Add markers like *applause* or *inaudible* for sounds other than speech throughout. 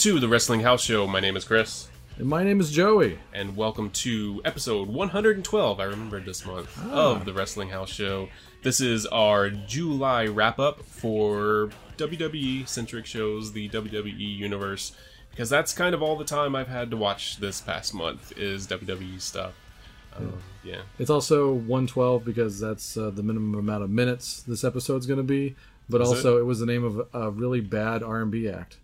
to the Wrestling House Show. My name is Chris, And my name is Joey. and welcome to episode 112. I remembered this month of the Wrestling House Show. This is our July wrap up for WWE centric shows, the WWE universe, because that's kind of all the time I've had to watch this past month is WWE stuff. Um, yeah, It's also 112 because that's uh, the minimum amount of minutes this episode's going to be. But Is also, it? was the name of a really bad R&B act.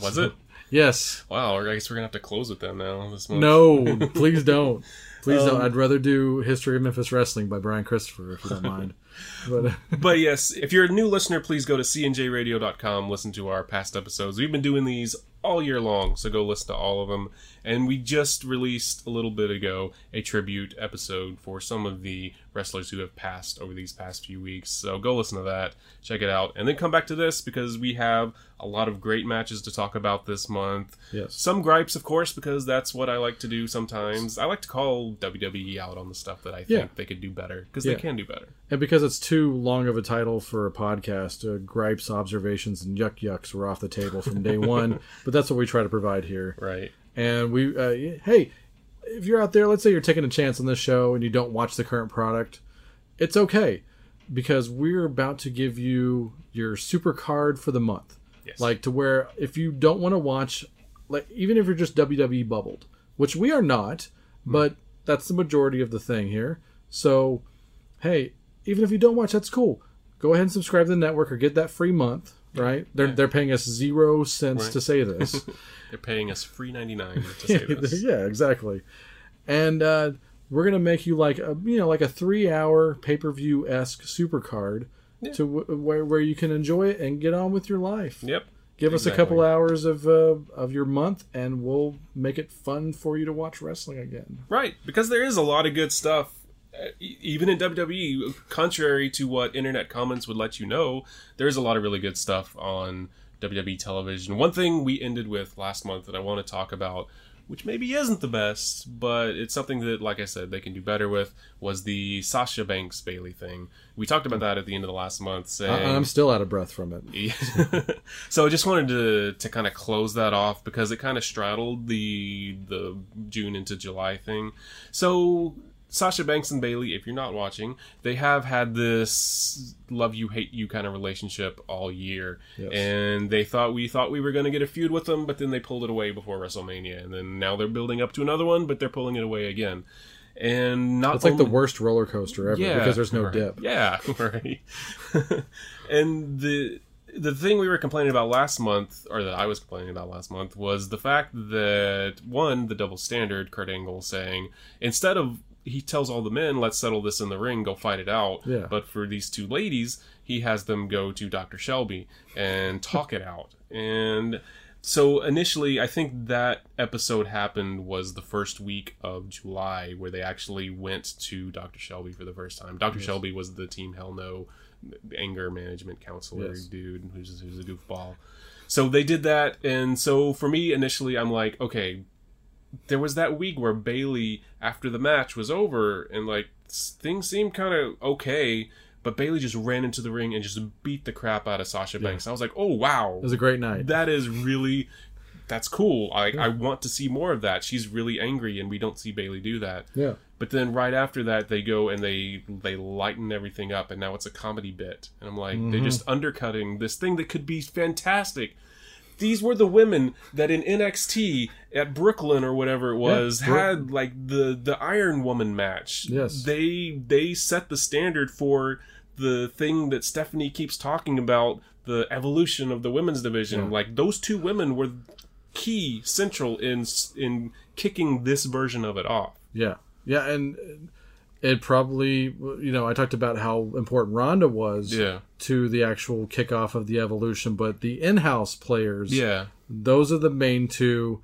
Was it? *laughs* Yes. Wow, I guess we're gonna have to close with them now this month. No, *laughs* please don't. Please Um, don't. I'd rather do History of Memphis Wrestling by Brian Christopher if you don't *laughs* mind. But but yes, if you're a new listener, please go to cnjradio.com, listen to our past episodes. We've been doing these all year long, so go listen to all of them. And we just released a little bit ago a tribute episode for some of the wrestlers who have passed over these past few weeks. So go listen to that, check it out, and then come back to this because we have a lot of great matches to talk about this month. yes. Some gripes, of course, because that's what I like to do sometimes. I like to call WWE out on the stuff that I think Yeah. they could do better because Yeah. they can do better. And because it's too long of a title for a podcast, uh, gripes, observations, and yuck yucks were off the table from day one. *laughs* but that's what we try to provide here. Right. And we, uh, hey, if you're out there, let's say you're taking a chance on this show and you don't watch the current product, it's okay because we're about to give you your super card for the month. Yes. Like to where if you don't want to watch, like even if you're just WWE bubbled, which we are not, but that's the majority of the thing here. So, hey, even if you don't watch, that's cool. Go ahead and subscribe to the network or get that free month. Right? They're they're paying us zero cents Right. to say this. *laughs* They're paying us free ninety nine to *laughs* say this. *laughs* yeah, exactly. And uh, we're gonna make you like a you know like a three hour pay per view esque super card to w- where where you can enjoy it and get on with your life. Yep. Give us a couple hours of uh, of your month, and we'll make it fun for you to watch wrestling again. Right, because there is a lot of good stuff, even in WWE. Contrary to what internet comments would let you know, there is a lot of really good stuff on WWE television. One thing we ended with last month that I want to talk about, which maybe isn't the best, but it's something that, like I said, they can do better with, was the Sasha Banks Bayley thing. We talked about that at the end of the last month, saying I- I'm still out of breath from it. *laughs* so I just wanted to to kind of close that off because it kind of straddled the the June into July thing. So Sasha Banks and Bayley, if you're not watching, they have had this love you hate you kind of relationship all year, Yes. and they thought we thought we were going to get a feud with them, but then they pulled it away before WrestleMania, and then now they're building up to another one, but they're pulling it away again. And not It's like the worst roller coaster ever because there's no right. dip. Yeah, *laughs* right. *laughs* and the the thing we were complaining about last month, or that I was complaining about last month, was the fact that one, the double standard, Kurt Angle saying instead of he tells all the men, let's settle this in the ring, go fight it out. Yeah. But for these two ladies, he has them go to Dr. Shelby and talk it out. And so initially, I think that episode happened was the first week of July where they actually went to Dr. Shelby for the first time. Dr. Shelby was the Team Hell No anger management counselor Yes. dude who's, who's a goofball. So they did that, and so for me initially, I'm like, okay, there was that week where Bayley, after the match was over, and like things seemed kind of okay, but Bayley just ran into the ring and just beat the crap out of Sasha Banks. I was like, oh wow, It was a great night. that is really that's cool. I I want to see more of that. She's really angry, and we don't see Bayley do that. yeah. But then right after that, they go and they they lighten everything up, and now it's a comedy bit. And I'm like, they're mm-hmm. just undercutting this thing that could be fantastic. These were the women that in NXT at Brooklyn or whatever it was Bro- had like the the Iron Woman match. Yes. they they set the standard for the thing that Stephanie keeps talking about the evolution of the women's division. Yeah. Like those two women were key central in in kicking this version of it off. Yeah. Yeah, and uh, it probably you know I talked about how important Ronda was Yeah. to the actual kickoff of the evolution, but the in-house players, Yeah. those are the main two,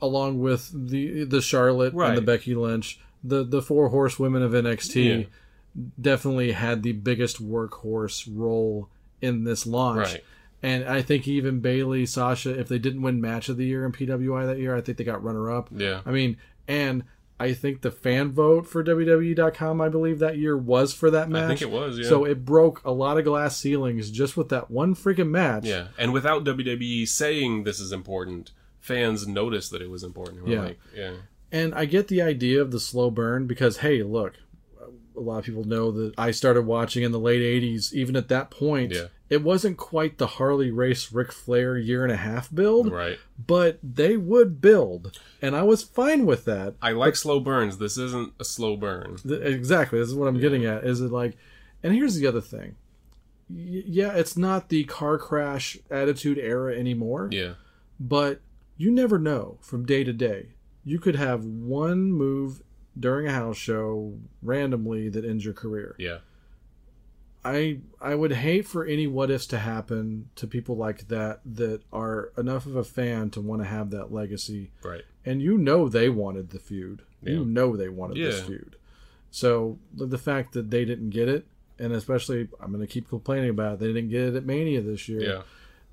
along with the the Charlotte and the Becky Lynch, the the four horsewomen of NXT, Yeah. definitely had the biggest workhorse role in this launch. Right. And I think even Bayley, Sasha, if they didn't win match of the year in PWI that year, I think they got runner up. Yeah. I mean, and I think the fan vote for WWE.com, I believe that year was for that match. I think it was, yeah. So it broke a lot of glass ceilings just with that one freaking match. Yeah. And without WWE saying this is important, fans noticed that it was important. Yeah. Like, yeah. And I get the idea of the slow burn because, hey, look, a lot of people know that I started watching in the late 80s. Even at that point, Yeah. It wasn't quite the Harley Race Ric Flair year and a half build, Right. but they would build. And I was fine with that. I like slow burns. This isn't a slow burn. Th- Exactly. This is what I'm getting at. Is it like, and here's the other thing. Y- yeah, it's not the car crash attitude era anymore, Yeah. but you never know from day to day. You could have one move during a house show randomly that ends your career. Yeah. I I would hate for any what ifs to happen to people like that that are enough of a fan to want to have that legacy Right. and you know they wanted the feud. You know they wanted this Yeah. feud. So the, the fact that they didn't get it, and especially I'm going to keep complaining about it, they didn't get it at Mania this year. Yeah.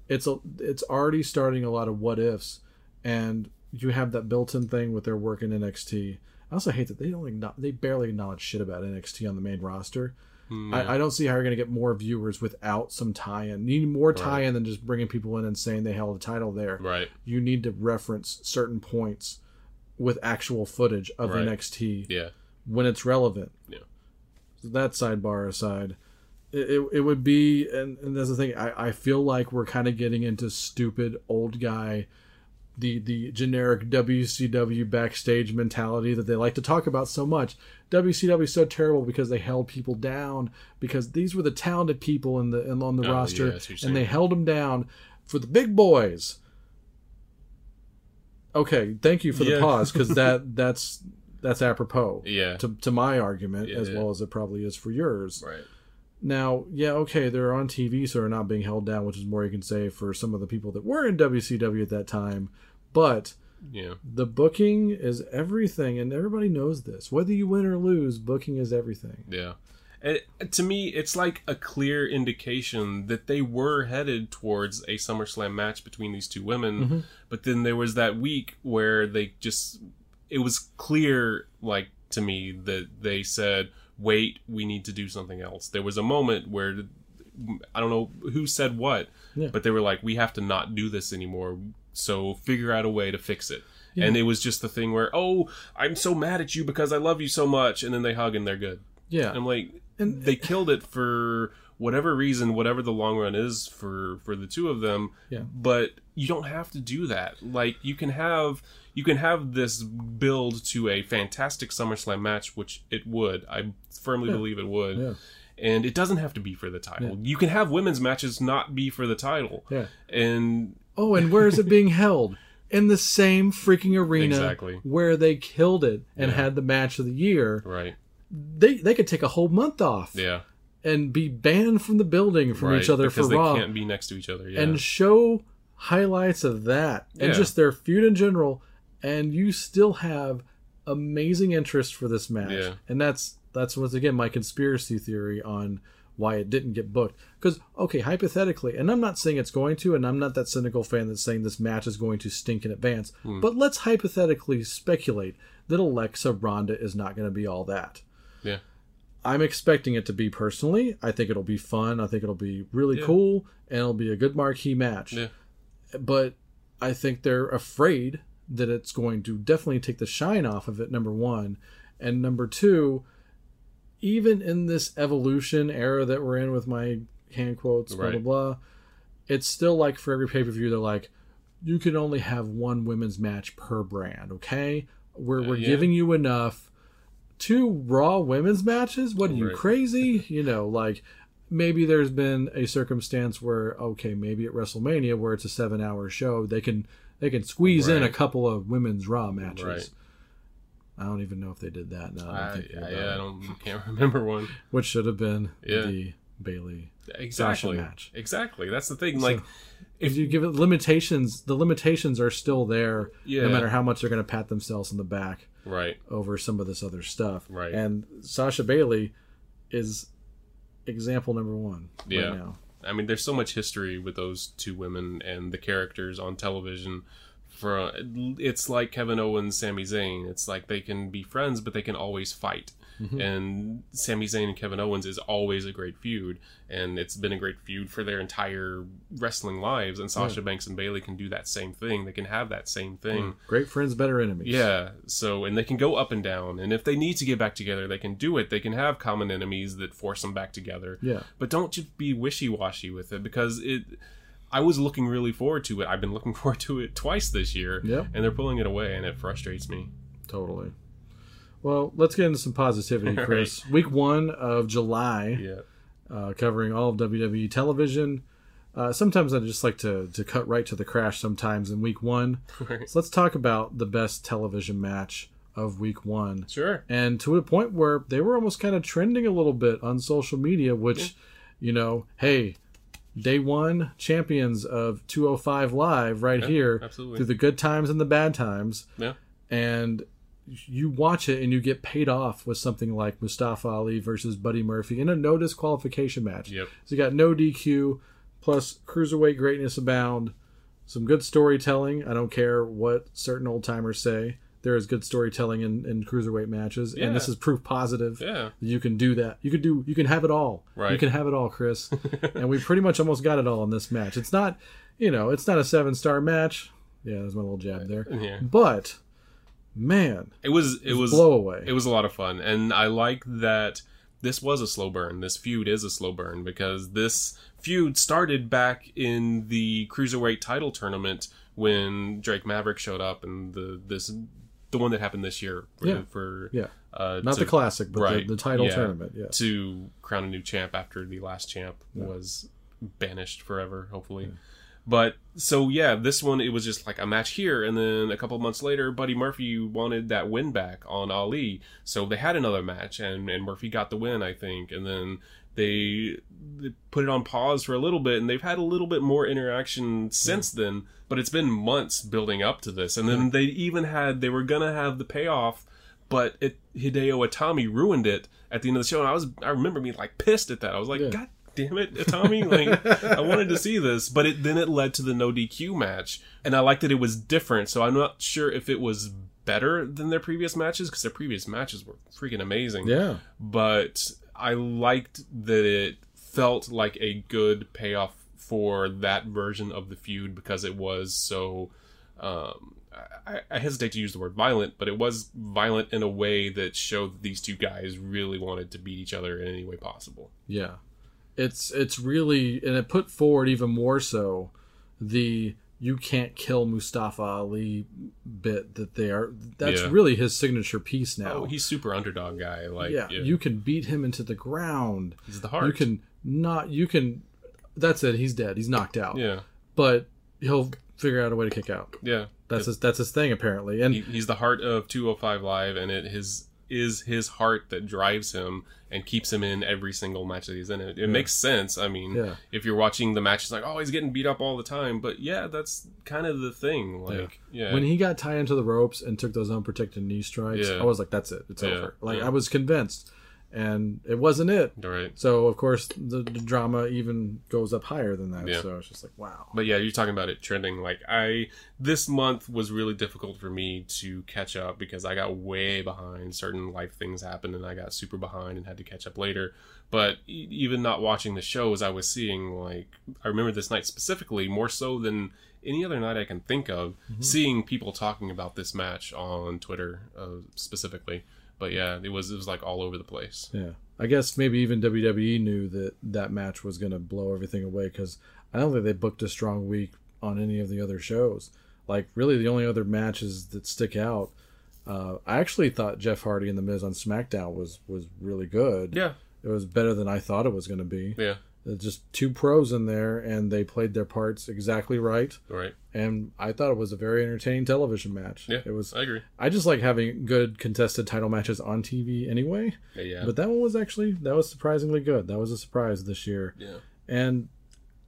It's a it's already starting a lot of what ifs, and you have that built-in thing with their work in NXT. I also hate that they don't they barely acknowledge shit about NXT on the main roster. I, I don't see how you're going to get more viewers without some tie-in. You need more tie-in than just bringing people in and saying they held a title there Right. you need to reference certain points with actual footage of Right. NXT Yeah. when it's relevant. Yeah. So that sidebar aside, it, it, it would be, and, and that's the thing, I, I feel like we're kind of getting into stupid old guy, the, the generic WCW backstage mentality that they like to talk about so much. WCW is so terrible because they held people down because these were the talented people in the in, on the Oh, roster yeah, I see what you're and they held them down for the big boys. Okay, thank you for the Yeah. pause because *laughs* that that's that's apropos Yeah. to, to my argument Yeah, as well as it probably is for yours. Right. Now, yeah, okay, they're on TV, so they're not being held down, which is more you can say for some of the people that were in WCW at that time. But Yeah. the booking is everything, and everybody knows this. Whether you win or lose, booking is everything. Yeah. And to me, it's like a clear indication that they were headed towards a SummerSlam match between these two women. Mm-hmm. But then there was that week where they just, it was clear, like, to me, that they said, wait, we need to do something else. There was a moment where, I don't know who said what, Yeah. but they were like, we have to not do this anymore. So figure out a way to fix it. And it was just the thing where, oh, I'm so mad at you because I love you so much. And then they hug and they're good. Yeah. I'm like, and they killed it for whatever reason, whatever the long run is for for the two of them. Yeah. But you don't have to do that. Like you can have you can have this build to a fantastic SummerSlam match, which it would. I firmly believe it would. Yeah. And it doesn't have to be for the title. You can have women's matches not be for the title. Yeah. And Oh, and where is it being *laughs* held? In the same freaking arena Exactly. where they killed it and Yeah. had the match of the year. right. They they could take a whole month off Yeah. and be banned from the building from right. each other because for they Raw. can't be next to each other. Yeah. and show highlights of that and Yeah. just their feud in general and you still have amazing interest for this match Yeah. and that's that's once again my conspiracy theory on why it didn't get booked because okay hypothetically and i'm not saying it's going to and i'm not that cynical fan that's saying this match is going to stink in advance Hmm. but let's hypothetically speculate that alexa ronda is not going to be all that yeah. I'm expecting it to be personally. I think it'll be fun. I think it'll be really Yeah. cool, and it'll be a good marquee match. Yeah. But I think they're afraid that it's going to definitely take the shine off of it. Number one, and number two, even in this evolution era that we're in with my hand quotes, blah blah blah, it's still like for every pay per view, they're like, you can only have one women's match per brand. Okay, we're uh, we're yeah. giving you enough two raw women's matches what are you Right. crazy *laughs* you know like maybe there's been a circumstance where okay maybe at wrestlemania where it's a seven hour show they can they can squeeze in a couple of women's raw matches Right. I don't even know if they did that. Now I'm I, thinking yeah, I don't can't *laughs* remember one. Which should have been Yeah. the Bayley. Exactly. match. Exactly. That's the thing. Like, If you give it limitations, the limitations are still there. Yeah. No matter how much they're going to pat themselves on the back right. over some of this other stuff. Right. And Sasha Bayley is example number one Yeah. right now. I mean, there's so much history with those two women and the characters on television. For it's like Kevin Owens, Sami Zayn. It's like they can be friends, but they can always fight. Mm-hmm. And Sami Zayn and Kevin Owens is always a great feud, and it's been a great feud for their entire wrestling lives. And Sasha Banks and Bayley can do that same thing. They can have that same thing. Mm. Great friends, better enemies. Yeah. So, and they can go up and down. And if they need to get back together, they can do it. They can have common enemies that force them back together. Yeah. But don't just be wishy washy with it because it. I was looking really forward to it. I've been looking *laughs* forward to it twice this year. Yep. And they're pulling it away, and it frustrates me. Totally. Well, let's get into some positivity, *laughs* Chris. Week one of July, Yeah. uh, covering all of WWE television. Uh, sometimes I just like to, to cut right to the crash sometimes in week one. *laughs* Right. So let's talk about the best television match of week one. Sure. And to a point where they were almost kind of trending a little bit on social media, which, you know, hey, day one champions of 205 Live right here absolutely. through the good times and the bad times Yeah. and you watch it and you get paid off with something like Mustafa Ali versus Buddy Murphy in a no disqualification match. Yep. So you got no DQ plus cruiserweight greatness abound, some good storytelling. I don't care what certain old timers say. There is good storytelling in, in cruiserweight matches, and this is proof positive Yeah. that you can do that. You can do you can have it all. You can have it all, Chris. *laughs* and we pretty much almost got it all in this match. It's not you know, it's not a seven star match. Yeah, there's my little jab there. Yeah. But man, It was. It was. blow away. It was a lot of fun, and I like that this was a slow burn. This feud is a slow burn because this feud started back in the cruiserweight title tournament when Drake Maverick showed up, and the this the one that happened this year for, Yeah. for yeah. uh, Not to- the classic, but right, the, the title yeah. tournament. Yeah. to crown a new champ after the last champ was banished forever, hopefully. But so yeah, this one it was just like a match here, and then a couple months later, Buddy Murphy wanted that win back on Ali, so they had another match, and and Murphy got the win, I think, and then they, they put it on pause for a little bit, and they've had a little bit more interaction since then. But it's been months building up to this, and then they even had they were gonna have the payoff but it, Hideo Itami ruined it at the end of the show, and I was I remember being like pissed at that. I was like, Yeah. God damn it, Itami! Like I wanted to see this, but it then it led to the no DQ match, and I liked that it was different. So I'm not sure if it was better than their previous matches because their previous matches were freaking amazing. Yeah. But I liked that it felt like a good payoff for that version of the feud because it was so. Um, I, I hesitate to use the word violent, but it was violent in a way that showed that these two guys really wanted to beat each other in any way possible. Yeah. It's it's really and it put forward even more so the you can't kill Mustafa Ali bit that they are that's Yeah. really his signature piece now. Oh, he's super underdog guy. Like, yeah, yeah, you can beat him into the ground. he's the heart. You can not you can that's it, he's dead. He's knocked out. yeah, But he'll figure out a way to kick out. yeah. That's his that's his thing apparently. And He, he's the heart of 205 Live, and it his is his heart that drives him and keeps him in every single match that he's in. It, it makes sense. I mean, Yeah. if you're watching the match, it's like, oh, he's getting beat up all the time. But yeah, that's kind of the thing. Like, yeah, when he got tied into the ropes and took those unprotected knee strikes, Yeah. I was like, "That's it, it's Yeah, over." Like yeah. I was convinced, and it wasn't it. right. So of course the, the drama even goes up higher than that. Yeah. So it's just like, wow. But yeah, you're talking about it trending. Like I, this month was really difficult for me to catch up because I got way behind. Certain life things happened, and I got super behind and had to catch up later. But e- even not watching the shows, I was seeing like I remember this night specifically more so than any other night I can think of, seeing people talking about this match on Twitter uh, specifically. But yeah, it was it was like all over the place. Yeah, I guess maybe even WWE knew that that match was going to blow everything away because I don't think they booked a strong week on any of the other shows. Like really, the only other matches that stick out. Uh, I actually thought Jeff Hardy and The Miz on SmackDown was was really good. Yeah, It was better than I thought it was going to be. yeah, Just two pros in there, and they played their parts exactly right. Right. And I thought it was a very entertaining television match. Yeah. it was. I agree. I just like having good contested title matches on TV anyway. Yeah. Yeah. But that one was actually that was surprisingly good. That was a surprise this year. yeah. And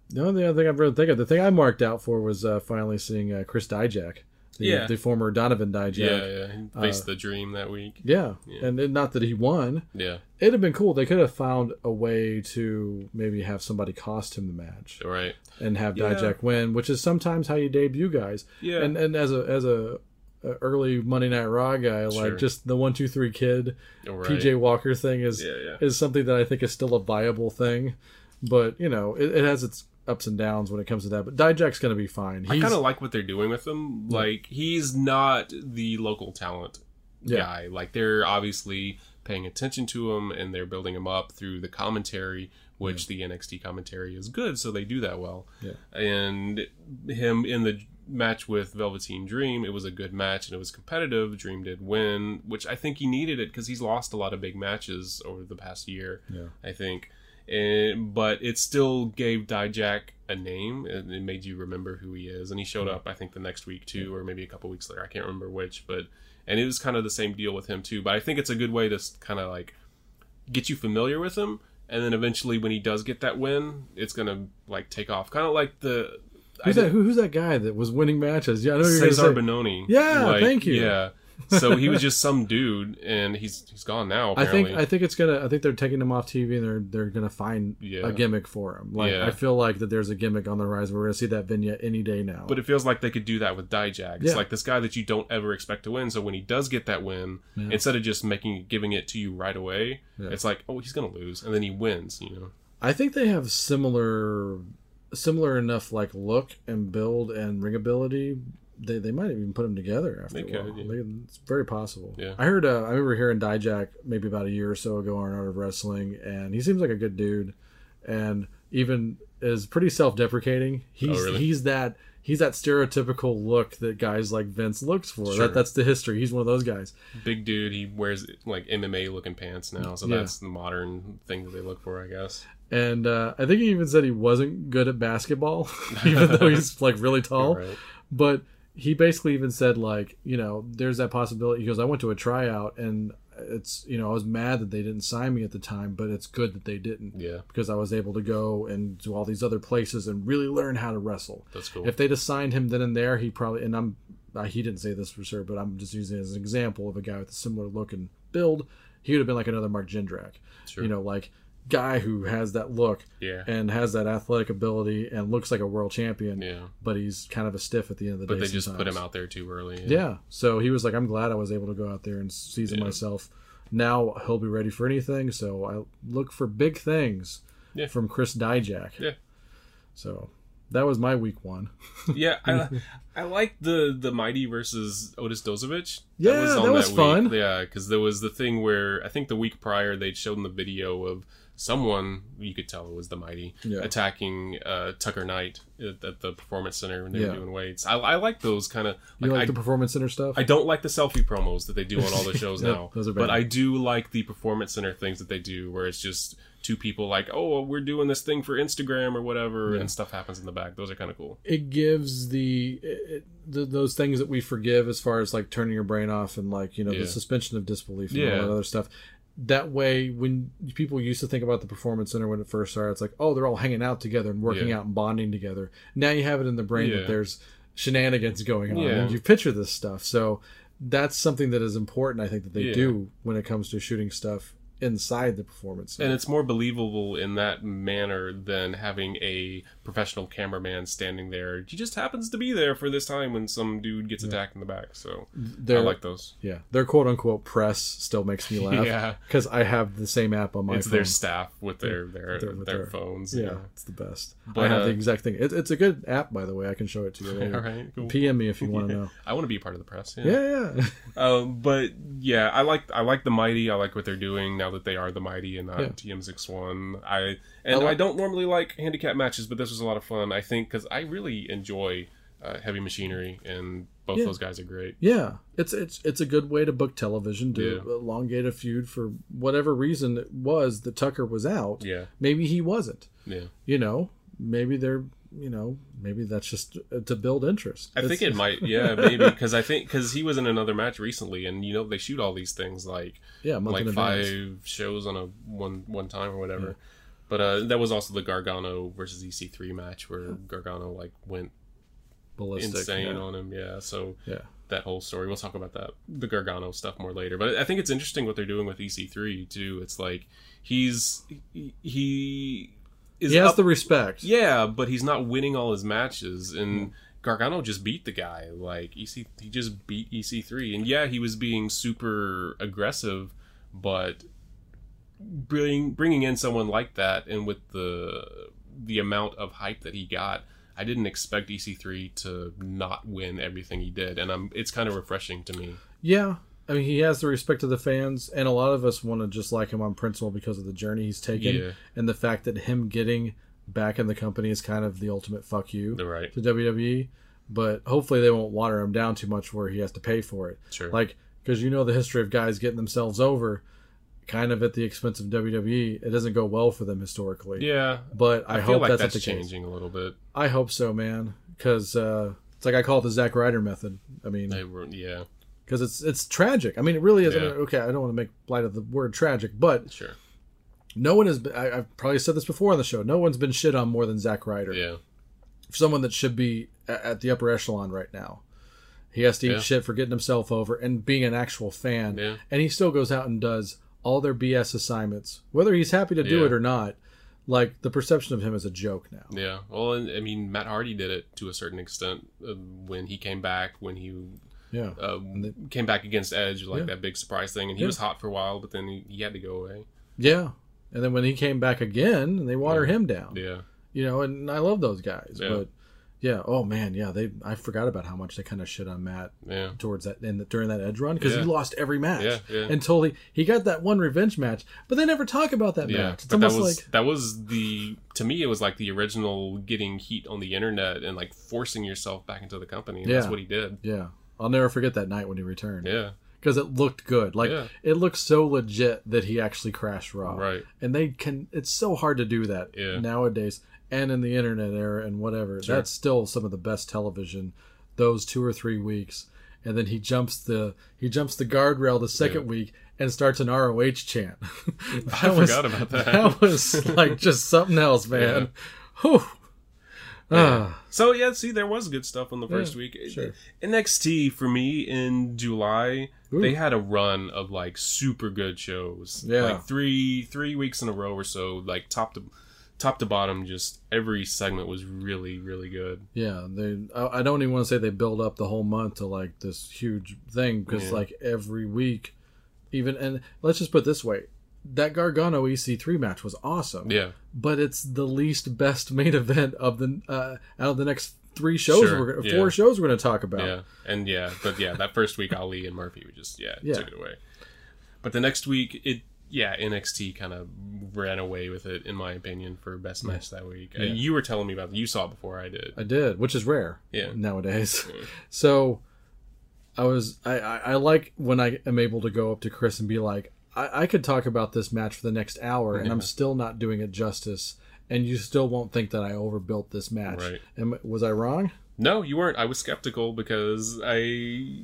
the only other thing I've really think of, the thing I marked out for was uh, finally seeing uh, Chris Dijak, the, Yeah. the former Donovan Dijak. Yeah. Yeah. He Uh, faced the dream that week. Yeah. Yeah. and it- not that he won. Yeah. It'd have been cool. They could have found a way to maybe have somebody cost him the match Right. and have Yeah. Dijak win, which is sometimes how you debut guys. Yeah. And and as a as a, a early Monday Night Raw guy, Sure. like just the one two three kid Right. PJ Walker thing is Yeah. Yeah. is something that I think is still a viable thing. But you know, it, it has its ups and downs when it comes to that. But Dijak's going to be fine. I kind of like what they're doing with him. Like he's not the local talent Yeah. guy. Like they're obviously paying attention to him and they're building him up through the commentary, which the NXT commentary is good, so they do that well. Yeah. And him in the match with Velveteen Dream, it was a good match and it was competitive. Dream did win, which I think he needed it because he's lost a lot of big matches over the past year. Yeah. I think. And, but it still gave Dijak a name and it made you remember who he is. And he showed hmm. up, I think, the next week too, or maybe a couple weeks later. I can't remember which, but and it was kind of the same deal with him too. But I think it's a good way to kind of like get you familiar with him, and then eventually when he does get that win, it's gonna like take off, kind of like the Who's I that? Who, who's that guy that was winning matches? Yeah, I know you're Cezar. Bononi. Yeah, thank you. Yeah. So he was just some dude, and he's he's gone now. I think I think it's gonna. I think they're taking him off TV and they're they're gonna find Yeah. a gimmick for him. Like Yeah. I feel like that there's a gimmick on the horizon. We're gonna see that vignette any day now. But it feels like they could do that with Dijak. It's Yeah. like this guy that you don't ever expect to win. So when he does get that win, instead of just making giving it to you right away, it's like, oh, he's gonna lose, and then he wins. You know? I think they have similar similar enough like look and build and ring ability. They, they might even put them together after They a while. could, yeah. They- it's very possible. Yeah. I heard. Uh, I remember hearing Dijak maybe about a year or so ago on Art of Wrestling, and he seems like a good dude, and even is pretty self deprecating. He's Oh, really? he's that he's that stereotypical look that guys like Vince looks for. Sure. That that's the history. He's one of those guys. Big dude. He wears like MMA looking pants now, so Yeah. that's the modern thing that they look for, I guess. And uh, I think he even said he wasn't good at basketball, *laughs* even *laughs* though he's like really tall. Right. But he basically even said like, you know, there's that possibility. He goes, I went to a tryout and it's, you know, I was mad that they didn't sign me at the time, but it's good that they didn't Yeah, because I was able to go and do all these other places and really learn how to wrestle. that's cool. If they'd assigned him then and there, he probably and I'm he didn't say this for sure, but I'm just using it as an example of a guy with a similar look and build. He would have been like another Mark Jindrak, Sure. you know, like guy who has that look yeah, and has that athletic ability and looks like a world champion, yeah. but he's kind of a stiff at the end of the But day. But they just put him out there too early. Yeah. So he was like, I'm glad I was able to go out there and season Yeah. myself. Now he'll be ready for anything. So I look for big things Yeah. from Chris Dijak. Yeah. So that was my week one. *laughs* yeah. I, I like the the Mighty versus Otis Dozovic. Yeah, that was week. fun. Yeah, because there was the thing where I think the week prior they'd shown the video of someone you could tell it was the Mighty Yeah. attacking uh, Tucker Knight at, at the Performance Center when they Yeah. were doing weights. I, I like those kind of You like, like I, the performance center stuff? I don't like the selfie promos that they do on all the *laughs* shows Yep, now, those are but. I do like the performance center things that they do, where it's just two people like, "Oh, we're doing this thing for Instagram or whatever," Yeah. and stuff happens in the back. Those are kind of cool. it gives the, it, the those things that we forgive as far as like turning your brain off and like you know the suspension of disbelief and all that other stuff. That way, when people used to think about the performance center when it first started, it's like, oh, they're all hanging out together and working Yeah. out and bonding together. Now you have it in the brain Yeah. that there's shenanigans going on, Yeah. and you picture this stuff. So that's something that is important. I think that they do when it comes to shooting stuff inside the performance. And it's more believable in that manner than having a professional cameraman standing there. He just happens to be there for this time when some dude gets attacked in the back. So I They're- like those. yeah, their quote unquote press still makes me *laughs* laugh. Yeah. because I have the same app on my It's phone. their staff with their their, Their- with their their- phones. Yeah, it's the best. But, I have uh, the exact thing. It, it's a good app, by the way. I can show it to you *laughs* later. All right. Cool. PM me if you want to *laughs* know. I want to be a part of the press. Yeah, yeah. Um, but yeah, I like I like the mighty. I like what they're doing now that they are the mighty and not Yeah. TM61. I and I I don't normally like handicap matches, but this was a lot of fun. I think because I really enjoy uh, heavy machinery and Both Yeah. those guys are great. Yeah, it's it's it's a good way to book television to Yeah. elongate a feud for whatever reason it was that Tucker was out. Yeah, Maybe he wasn't. yeah. You know, maybe they're you know maybe that's just uh, to build interest. I think it might, yeah, *laughs* maybe because I think because he was in another match recently, and you know they shoot all these things like yeah, like five shows on a one one time or whatever. But uh, that was also the Gargano versus EC3 match where Gargano like went ballistic. insane yeah. on him. Yeah, so yeah. that whole story. We'll talk about that the Gargano stuff more later. But I think it's interesting what they're doing with EC3 too. It's like he's he, he is He has up- the respect. yeah, but he's not winning all his matches and. Gargano just beat the guy. Like EC, he just beat EC3, and yeah, he was being super aggressive, but bring, bringing in someone like that, and with the the amount of hype that he got, I didn't expect EC3 to not win everything he did, and I'm it's kind of refreshing to me. Yeah. I mean, he has the respect of the fans, and a lot of us want to just like him on principle because of the journey he's taken, Yeah. and the fact that him getting back in the company is kind of the ultimate fuck you right. to WWE. But hopefully, they won't water him down too much where he has to pay for it. Sure. Like, because you know the history of guys getting themselves over, kind of at the expense of WWE. It doesn't go well for them historically. yeah, But I, I, feel hope like that's, that's, the case. changing a little bit. I hope so, man. Because uh, it's like I call it the Zack Ryder method. I mean, yeah, because it's it's tragic. I mean, it really is. I mean, okay, I don't want to make light of the word tragic, but sure, no one has. Been, I, I've probably said this before on the show. No one's been shit on more than Zack Ryder. yeah, For someone that should be a- at the upper echelon right now, he has to eat Yeah. shit for getting himself over and being an actual fan. Yeah. And he still goes out and does all their BS assignments, whether he's happy to do Yeah. it or not. Like the perception of him is a joke now. yeah. Well, and, I mean, Matt Hardy did it to a certain extent uh, when he came back when he Yeah. uh, came back against Edge, like Yeah. that big surprise thing, and he Yeah. was hot for a while, but then he, he had to go away. Yeah. And then when he came back again, and they water him down. Yeah, you know, and I love those guys. Yeah. But yeah, oh man, yeah, they I forgot about how much they kind of shit on Matt yeah, towards that in the, during that Edge run because Yeah. he lost every match Yeah, yeah. until he he got that one revenge match, but they never talk about that yeah. match. It's But that almost was like that was the to me it was like the original getting heat on the internet and like forcing yourself back into the company. And that's what he did. yeah, I'll never forget that night when he returned Yeah, because it looked good. Like Yeah. it looked so legit that he actually crashed Raw. Right. and they can. It's so hard to do that Yeah. nowadays, and in the internet era and whatever. Sure. That's still some of the best television. Those two or three weeks, and then he jumps the he jumps the guardrail the second Yeah. week and starts an ROH chant. *laughs* I forgot about that. That was like just something else, man. Whew. Ah, So yeah, see, there was good stuff on the first week. sure. NXT for me in July, Ooh. they had a run of like super good shows. Yeah. like three three weeks in a row or so, like top to top to bottom. Just every segment was really really good. yeah, they. I, I don't even want to say they build up the whole month to like this huge thing because Yeah. like every week, even and let's just put it this way, that Gargano EC3 match was awesome. Yeah, but it's the least best main event of the uh, out of the next three shows Sure, we're gonna, yeah. four shows we're going to talk about. yeah, and yeah, but yeah, that first week Ali and Murphy we just yeah, Yeah. took it away. But the next week, it yeah, NXT kind of ran away with it in my opinion for best match that week. Uh, you were telling me about you saw it before I did. I did, which is rare Yeah. nowadays. *laughs* So I was I, I, I like when I am able to go up to Chris and be like, I, I could talk about this match for the next hour and I'm still not doing it justice. And you still won't think that I overbuilt this match. Right. Am, was I wrong? No, you weren't. I was skeptical because I,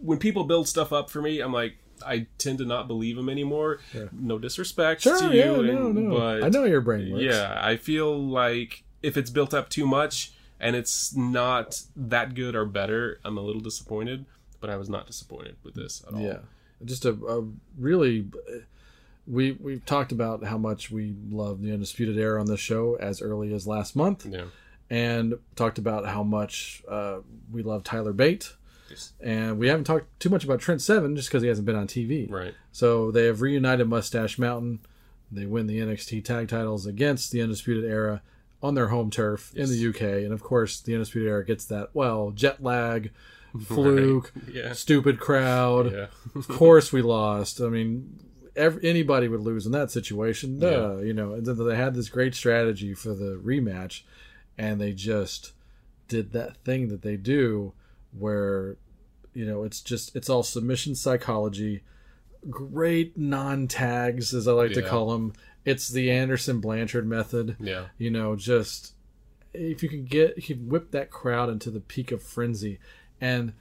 when people build stuff up for me, I'm like, I tend to not believe them anymore. No disrespect Sure, to yeah, you, no, and- no. but I know your brain works. yeah, I feel like if it's built up too much and it's not that good or better, I'm a little disappointed. But I was not disappointed with this at all. Yeah, just a, a really. We we've talked about how much we love the Undisputed Era on this show as early as last month, yeah, and talked about how much uh, we love Tyler Bate, Yes. and we haven't talked too much about Trent Seven just because he hasn't been on TV. right. So they have reunited Mustache Mountain. They win the NXT tag titles against the Undisputed Era on their home turf in the UK, and of course the Undisputed Era gets that well jet lag, fluke, *laughs* Yeah, stupid crowd yeah, *laughs* of course we lost. I mean, ev anybody would lose in that situation. Duh, you know. And then they had this great strategy for the rematch, and they just did that thing that they do, where you know it's just it's all submission psychology great non-tags as i like to call them it's the anderson blanchard method Yeah. you know just if you can get you can whip that crowd into the peak of frenzy and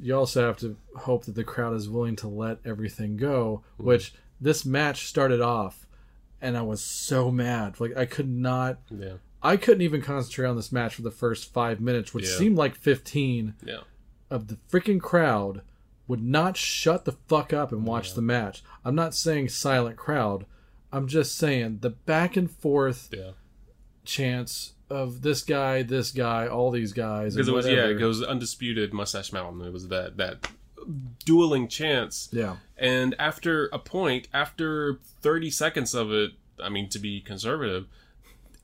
you also have to hope that the crowd is willing to let everything go mm-hmm. which this match started off and i was so mad like i could not Yeah. i couldn't even concentrate on this match for the first five minutes which Yeah. seemed like 15 Yeah. of the freaking crowd would not shut the fuck up and watch the match i'm not saying silent crowd i'm just saying the back and forth Yeah. chance of this guy, this guy, all these guys. Because it was yeah, it goes undisputed Mustache Mountain. It was that that dueling chance. yeah, And after a point, after 30 seconds of it, I mean, to be conservative,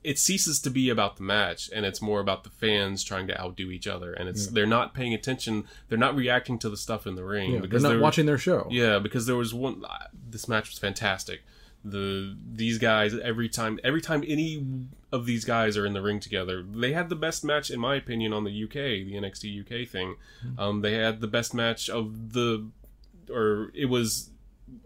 it ceases to be about the match and it's more about the fans trying to outdo each other. And it's they're not paying attention. They're not reacting to the stuff in the ring yeah. They're because not they're watching their show. Yeah, because there was one. This match was fantastic. The these guys every time every time any of these guys are in the ring together, they had the best match in my opinion on the UK the NXT UK thing. Um, they had the best match of the, or it was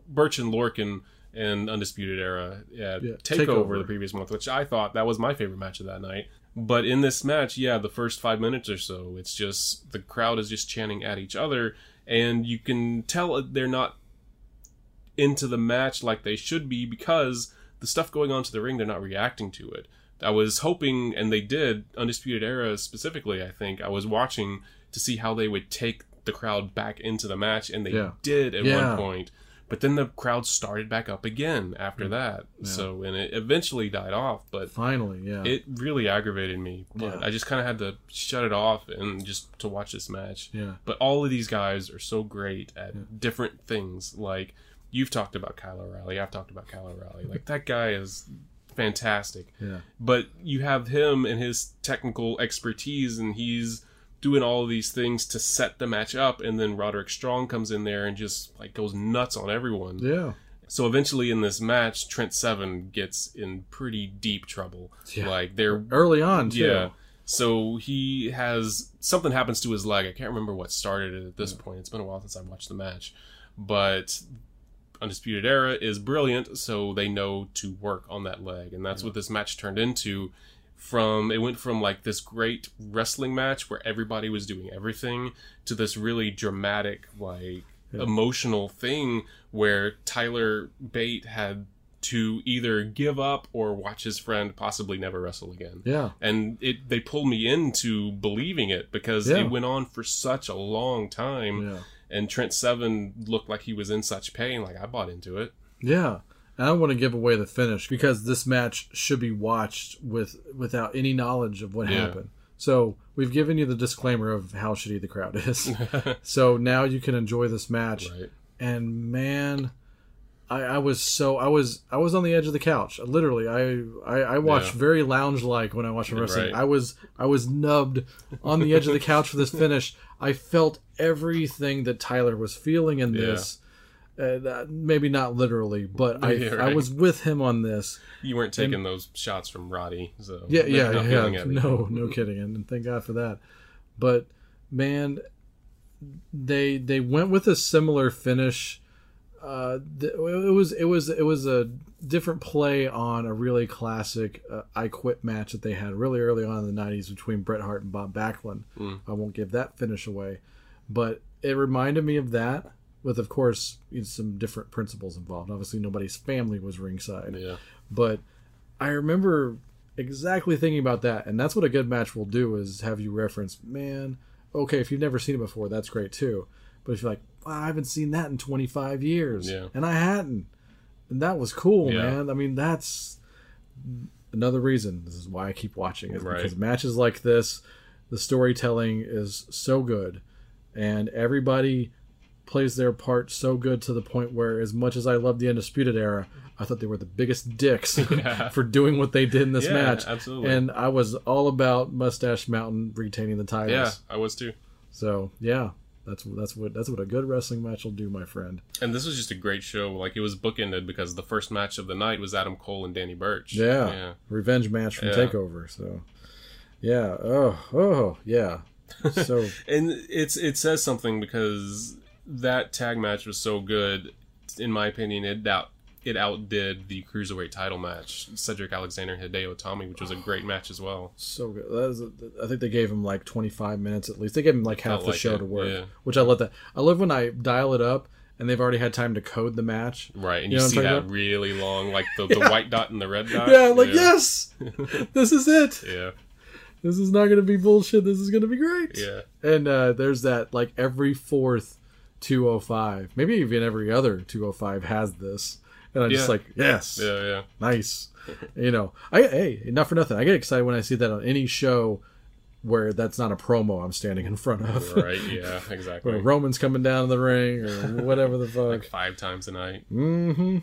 Burch and Lorcan and Undisputed Era yeah, Yeah, takeover, Takeover. the previous month, which I thought that was my favorite match of that night. But in this match, yeah, the first five minutes or so, it's just the crowd is just chanting at each other, and you can tell they're not into the match like they should be because the stuff going on to the ring, they're not reacting to it. I was hoping, and they did, Undisputed Era specifically, I think, I was watching to see how they would take the crowd back into the match, and they Yeah. did at Yeah. one point. But then the crowd started back up again after that. So, and it eventually died off, but Finally, yeah. it really aggravated me. But Yeah. I just kind of had to shut it off and just to watch this match. yeah. But all of these guys are so great at different things. Like you've talked about Kyle O'Reilly, I've talked about Kyle O'Reilly. Like that guy is fantastic. Yeah. But you have him and his technical expertise, and he's doing all of these things to set the match up. And then Roderick Strong comes in there and just like goes nuts on everyone. Yeah. So eventually in this match, Trent Seven gets in pretty deep trouble. Yeah. Like they're Early on, too. yeah. So he has something happens to his leg. I can't remember what started it at this point. It's been a while since I watched the match, but Undisputed Era is brilliant, so they know to work on that leg, and that's what this match turned into. From it went from like this great wrestling match where everybody was doing everything to this really dramatic, like emotional thing where Tyler Bate had to either give up or watch his friend possibly never wrestle again Yeah. and it they pulled me into believing it because Yeah. it went on for such a long time Yeah. And Trent Seven looked like he was in such pain like I bought into it Yeah. And I don't want to give away the finish because this match should be watched with without any knowledge of what Yeah. happened. So we've given you the disclaimer of how shitty the crowd is. *laughs* so now you can enjoy this match. right And man, I, I was so I was I was on the edge of the couch. Literally, I I, I watched Yeah. very lounge like when I watched wrestling. Right. I was I was nubbed on the edge of the couch for this finish. I felt everything that Tyler was feeling in Yeah. this. Uh, maybe not literally, but I *laughs* Yeah, I was with him on this. you weren't taking those shots from Roddy so Yeah, yeah, yeah. No, no kidding, and thank God for that. But man, they they went with a similar finish. Uh, th- it was it was it was a different play on a really classic uh, I Quit match that they had really early on in the '90s between Bret Hart and Bob Backlund. I won't give that finish away, but it reminded me of that. With of course some different principles involved. Obviously, nobody's family was ringside yeah but I remember exactly thinking about that, and that's what a good match will do is have you reference, man. Okay, if you've never seen it before, that's great too. But if you're like, wow, I haven't seen that in 25 years, Yeah. and I hadn't, and that was cool, Yeah. man. I mean, that's another reason. This is why I keep watching it Right. because matches like this, the storytelling is so good, and everybody plays their part so good to the point where, as much as I love the Undisputed Era, I thought they were the biggest dicks *laughs* *laughs* for doing what they did in this Yeah, match. absolutely. And I was all about Mustache Mountain retaining the titles. yeah I was too So yeah, that's that's what that's what a good wrestling match will do, my friend. and this was just a great show like it was bookended because the first match of the night was Adam Cole and Danny Burch Yeah, yeah revenge match from Yeah. Takeover. So yeah, oh oh yeah. *laughs* So and it's it says something because that tag match was so good. In my opinion, it out it outdid the cruiserweight title match, Cedric Alexander and Hideo Itami, which was a great match as well. so good. That is, I think they gave him like 25 minutes at least. They gave him like half Felt the like show it, to work, yeah. which I love that. I love when I dial it up and they've already had time to code the match. Right, and You you, know see that about? really long, like the, the *laughs* white dot and the red dot. Yeah, like yes, *laughs* this is it. yeah, This is not going to be bullshit. This is going to be great. yeah, And uh, there's that like every fourth 205, maybe even every other 205 has this. And I'm just like, yes, yeah, yeah. nice. you know, I hey, not for nothing. I get excited when I see that on any show where that's not a promo I'm standing in front of. Right, yeah, *laughs* exactly. Where Roman's coming down the ring or whatever the fuck. Five times a night. mm-hmm.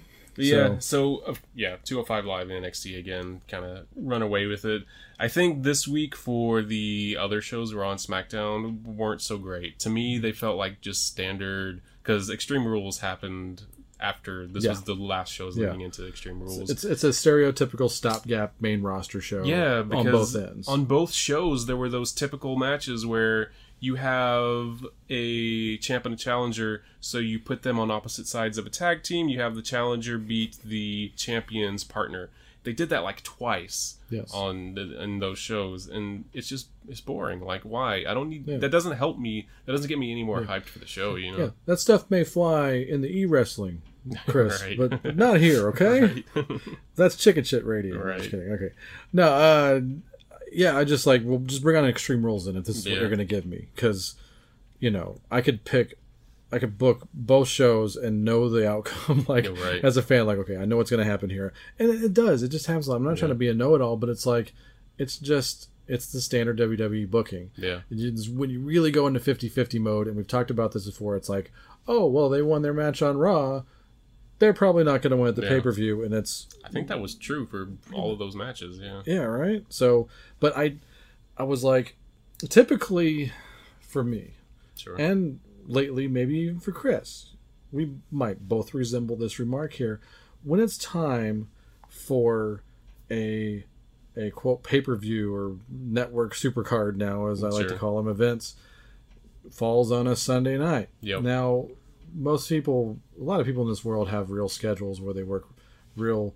Yeah, so, uh, yeah, 205 Live in NXT again, kind of run away with it. I think this week for the other shows Raw and SmackDown weren't so great. To me, they felt like just standard because Extreme Rules happened after this Yeah. was the last shows Yeah. leading into Extreme Rules. It's it's a stereotypical stopgap main roster show. yeah, because on both ends. on both shows there were those typical matches where you have a champ and a challenger, so you put them on opposite sides of a tag team. You have the challenger beat the champion's partner. They did that like twice Yes. on the, in those shows, and it's just it's boring. Like, why? I don't need Yeah. that. Doesn't help me. That doesn't get me any more hyped for the show. You know. yeah, that stuff may fly in the e wrestling, *laughs* Chris, Right. but not here. Okay, *laughs* that's chicken shit radio. Right. just kidding. Okay, no, uh, yeah, I just like we'll just bring on Extreme Rules in if this is what you're gonna give me because, you know, I could pick. I could book both shows and know the outcome. *laughs* like Yeah, right. as a fan, like okay, I know what's going to happen here, and it, it does. It just happens. I'm not trying to be a know-it-all, but it's like it's just it's the standard WWE booking. Yeah. Just- when you really go into 50-50 mode, and we've talked about this before, it's like, oh well, they won their match on Raw. They're probably not going to win at the Yeah. pay per view, and it's I think that was true for all of those matches. Yeah. yeah, right. So, but I, I was like, typically, for me, Sure. and lately maybe even for Chris, we might both resemble this remark here. When it's time for a a quote pay per view or network supercard now, as I like to call them, events falls on a Sunday night. Yep. Now, most people, a lot of people in this world have real schedules where they work real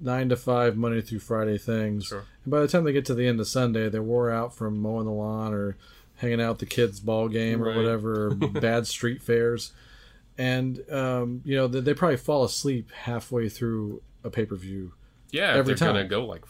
nine to five Monday through Friday things. Sure. And by the time they get to the end of Sunday, they're wore out from mowing the lawn or hanging out at the kids' ball game or whatever, *laughs* bad street fairs. And, um, you know, they, they probably fall asleep halfway through a pay per view. yeah. every they're gonna time. go like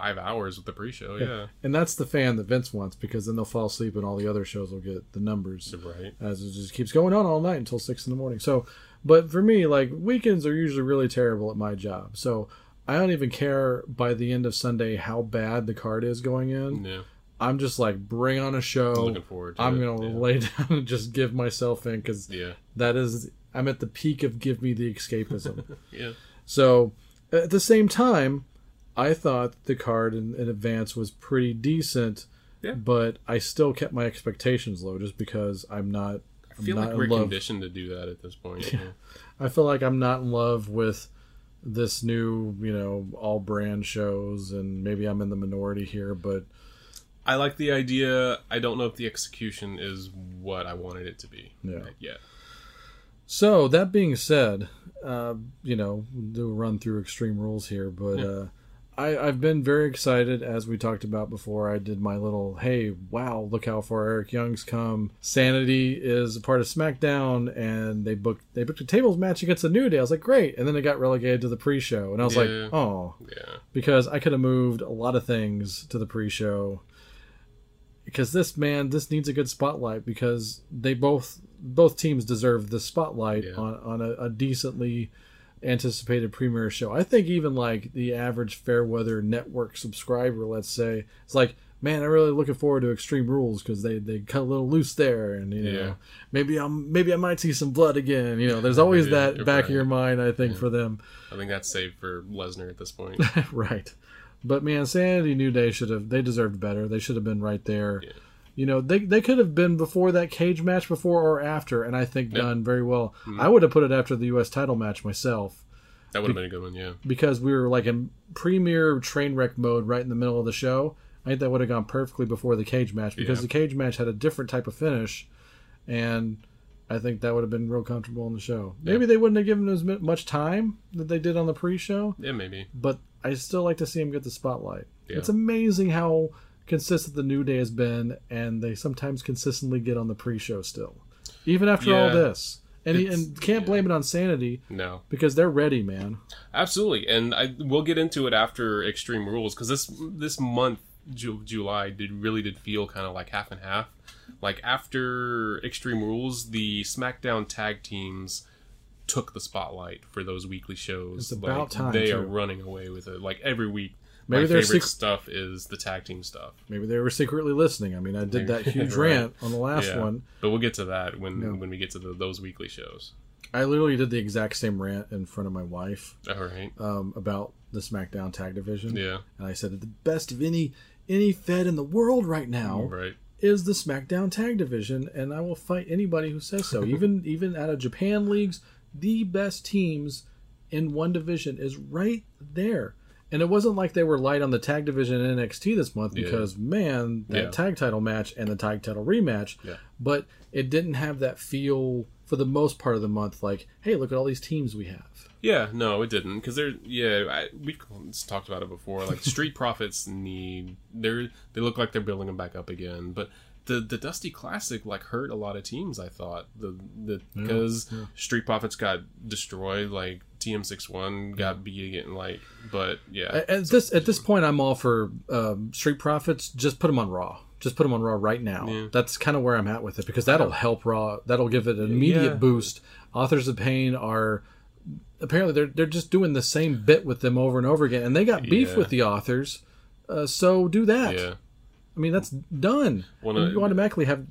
five hours with the pre-show. Yeah. And that's the fan that Vince wants because then they'll fall asleep and all the other shows will get the numbers. Right. as it just keeps going on all night until six in the morning. So, but for me, like weekends are usually really terrible at my job. So I don't even care by the end of Sunday how bad the card is going in. Yeah. I'm just like, bring on a show. Looking forward to I'm it, gonna yeah. lay *laughs* down and just give myself in because Yeah. that is I'm at the peak of give me the escapism. *laughs* Yeah. So at the same time, I thought the card in, in advance was pretty decent. Yeah. But I still kept my expectations low just because I'm not. I feel I'm like we're conditioned to do that at this point. *laughs* Yeah. I feel like I'm not in love with this new, you know, all brand shows, and maybe I'm in the minority here, but I like the idea. I don't know if the execution is what I wanted it to be. Yeah. Yet. So that being said, uh, you know, we'll do a run through Extreme Rules here, but uh, I, I've been very excited as we talked about before. I did my little, hey, wow, look how far Eric Young's come. Sanity is a part of SmackDown, and they booked they booked a tables match against the New Day. I was like, great, and then it got relegated to the pre-show, and I was Yeah. like, oh, Yeah. because I could have moved a lot of things to the pre-show. Because this man, this needs a good spotlight because they both both teams deserve the spotlight Yeah. on on a, a decently anticipated premiere show. I think even like the average Fairweather network subscriber, let's say, it's like, man, I'm really looking forward to Extreme Rules because they they cut a little loose there, and you know, Yeah. maybe I'm maybe I might see some blood again. You know, there's always Yeah, that back of your mind. I think for them. I think that's saved for Lesnar at this point. *laughs* right. But man, Sanity New Day should have they deserved better. They should have been right there. You know, they they could have been before that cage match before or after, and I think Yep. done very well. Mm-hmm. I would have put it after the US title match myself That would have been a good one. Yeah. because we were like in premier train wreck mode right in the middle of the show. I think that would have gone perfectly before the cage match because Yeah. the cage match had a different type of finish, and I think that would have been real comfortable on the show. Maybe they wouldn't have given as much time that they did on the pre-show, Yeah, maybe. but I still like to see him get the spotlight. Yeah. It's amazing how consistent the New Day has been, and they sometimes consistently get on the pre-show still, even after all this. And, he, and can't blame it on sanity No. because they're ready, man. Absolutely, and I we'll get into it after Extreme Rules because this this month Ju- July did really did feel kind of like half and half. Like after Extreme Rules, the SmackDown tag teams took the spotlight for those weekly shows. It's about like, time, They too. are running away with it. Like every week, Maybe my favorite sec- stuff is the tag team stuff. Maybe they were secretly listening. I mean, I did that *laughs* huge Right. rant on the last Yeah. one. But we'll get to that when Yeah. when we get to the, those weekly shows. I literally did the exact same rant in front of my wife All right. um, about the SmackDown tag division. Yeah. And I said the best of any any Fed in the world right now Right. is the SmackDown tag division, and I will fight anybody who says so. *laughs* even even out of Japan leagues, the best teams in one division is right there. And it wasn't like they were light on the tag division in NXT this month Yeah. because man, that Yeah. tag title match and the tag title rematch. Yeah. But it didn't have that feel for the most part of the month. Like, hey, look at all these teams we have. Yeah, no, it didn't because they're yeah I, we've talked about it before. Like *laughs* Street Profits need they're they look like they're building them back up again, but the the Dusty Classic like hurt a lot of teams. I thought the the because Street Profits got destroyed, like TM61 got beat again, like but yeah, At this at this point, I'm all for um, Street Profits. Just put them on Raw. Just put them on Raw right now. Yeah. That's kind of where I'm at with it because that'll help Raw. That'll give it an immediate Yeah. boost. Authors of Pain are apparently they're they're just doing the same bit with them over and over again, and they got beef Yeah. with the authors. Uh, so do that. yeah. I mean, that's done. You automatically have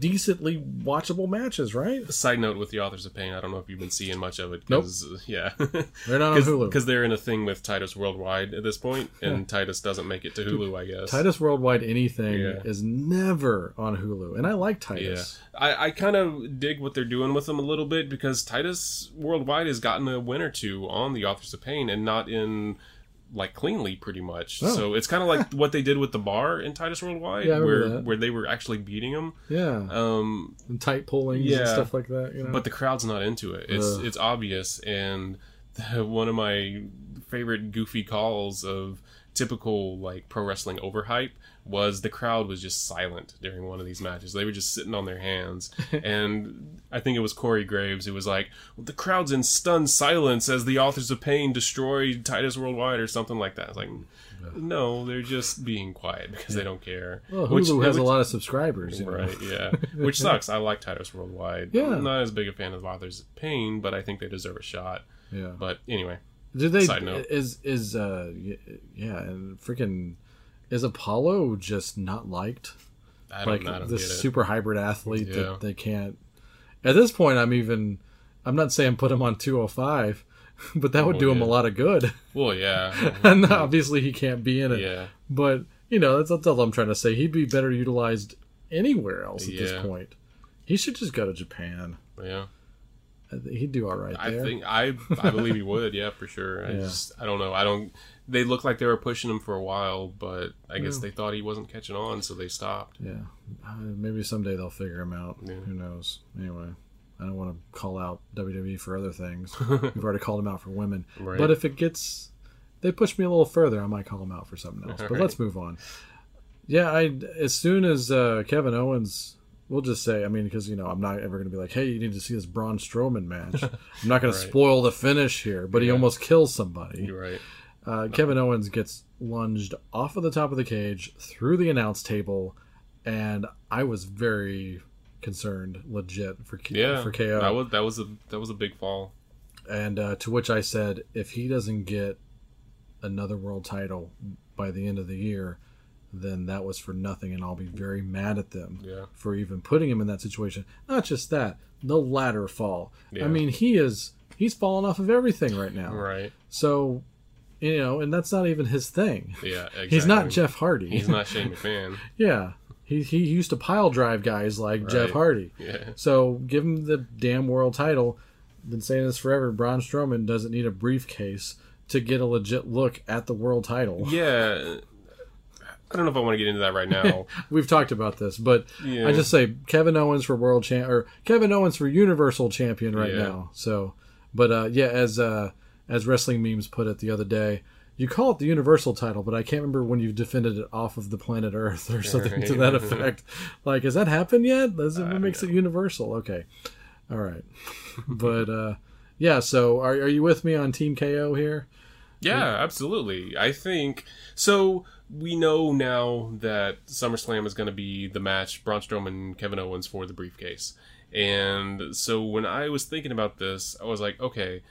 decently watchable matches, right? Side note with the Authors of Pain, I don't know if you've been seeing much of it. Nope. 'cause, Yeah. *laughs* They're not on Hulu. Because they're in a thing with Titus Worldwide at this point, and Titus doesn't make it to Hulu, I guess. Titus Worldwide anything Yeah. is never on Hulu, and I like Yeah, Titus. I, I kind of dig what they're doing with them a little bit because Titus Worldwide has gotten a win or two on the Authors of Pain and not in like cleanly pretty much. Oh. So it's kind of like what they did with the bar in Titus Worldwide, Yeah, where that. where they were actually beating them. Yeah, Um, and tight pullings and yeah. stuff like that. You know, but the crowd's not into it. It's Ugh. it's obvious, and one of my favorite goofy calls of typical like pro wrestling overhype was the crowd was just silent during one of these matches. They were just sitting on their hands, *laughs* and I think it was Corey Graves who was like, well, "The crowd's in stunned silence as the authors of pain destroy Titus Worldwide" or something like that. It's like, no, they're just being quiet because they don't care. well, Hulu Which- has a lot of subscribers. Right, yeah. *laughs* Which sucks. I like Titus Worldwide. Yeah. I'm not as big a fan of Authors of Pain, but I think they deserve a shot. Yeah. But anyway, Do they? Side note. Is is uh yeah, and freaking is Apollo just not liked? I don't, Like I don't this super hybrid athlete Yeah. that they can't. At this point, I'm even. I'm not saying put him on 205, *laughs* but that would do him a lot of good. Well, yeah. *laughs* and obviously, he can't be in it. yeah. But you know, that's, that's all I'm trying to say. He'd be better utilized anywhere else at Yeah. this point. He should just go to Japan. Yeah. I think He'd do all right I there. think I I believe he would, yeah, for sure. I *laughs* Yeah. just I don't know. I don't they looked like they were pushing him for a while, but I guess Yeah. they thought he wasn't catching on, so they stopped. Yeah, uh, maybe someday they'll figure him out. Yeah. Who knows? Anyway, I don't want to call out WWE for other things. *laughs* We've already called them out for women. Right. But if it gets, they push me a little further, I might call them out for something else. But Right. let's move on. Yeah, I as soon as uh, Kevin Owens, we'll just say, I mean, because you know, I'm not ever going to be like, hey, you need to see this Braun Strowman match. *laughs* I'm not going Right. to spoil the finish here, but he almost kills somebody. You're right. Uh, Kevin Owens gets lunged off of the top of the cage through the announce table, and I was very concerned, legit for K- Yeah. for KO. That was that was a that was a big fall. and uh, to which I said, if he doesn't get another world title by the end of the year, then that was for nothing, and I'll be very mad at them Yeah. for even putting him in that situation. Not just that, the ladder fall. Yeah. I mean, he is he's falling off of everything right now. Right. So, you know, and that's not even his thing. Yeah, exactly. *laughs* He's not Jeff Hardy. He's not *laughs* Shane McMahon. yeah. He, he used to pile drive guys like Jeff Hardy. Yeah. So give him the damn world title. Been saying this forever. Braun Strowman doesn't need a briefcase to get a legit look at the world title. Yeah. I don't know if I want to get into that right now. *laughs* We've talked about this, but Yeah. I just say Kevin Owens for world champ or Kevin Owens for Universal Champion right Yeah. now. So, but uh, yeah, as uh, as wrestling memes put it the other day, you call it the Universal title, but I can't remember when you've defended it off of the planet Earth or *laughs* something to that effect. Like, has that happened yet? It, what makes it Universal? Okay, all right, *laughs* but uh, yeah. So, are are you with me on Team KO here? Yeah, absolutely. I think so. We know now that SummerSlam is going to be the match Braun Strowman Kevin Owens for the briefcase. And so when I was thinking about this, I was like, okay,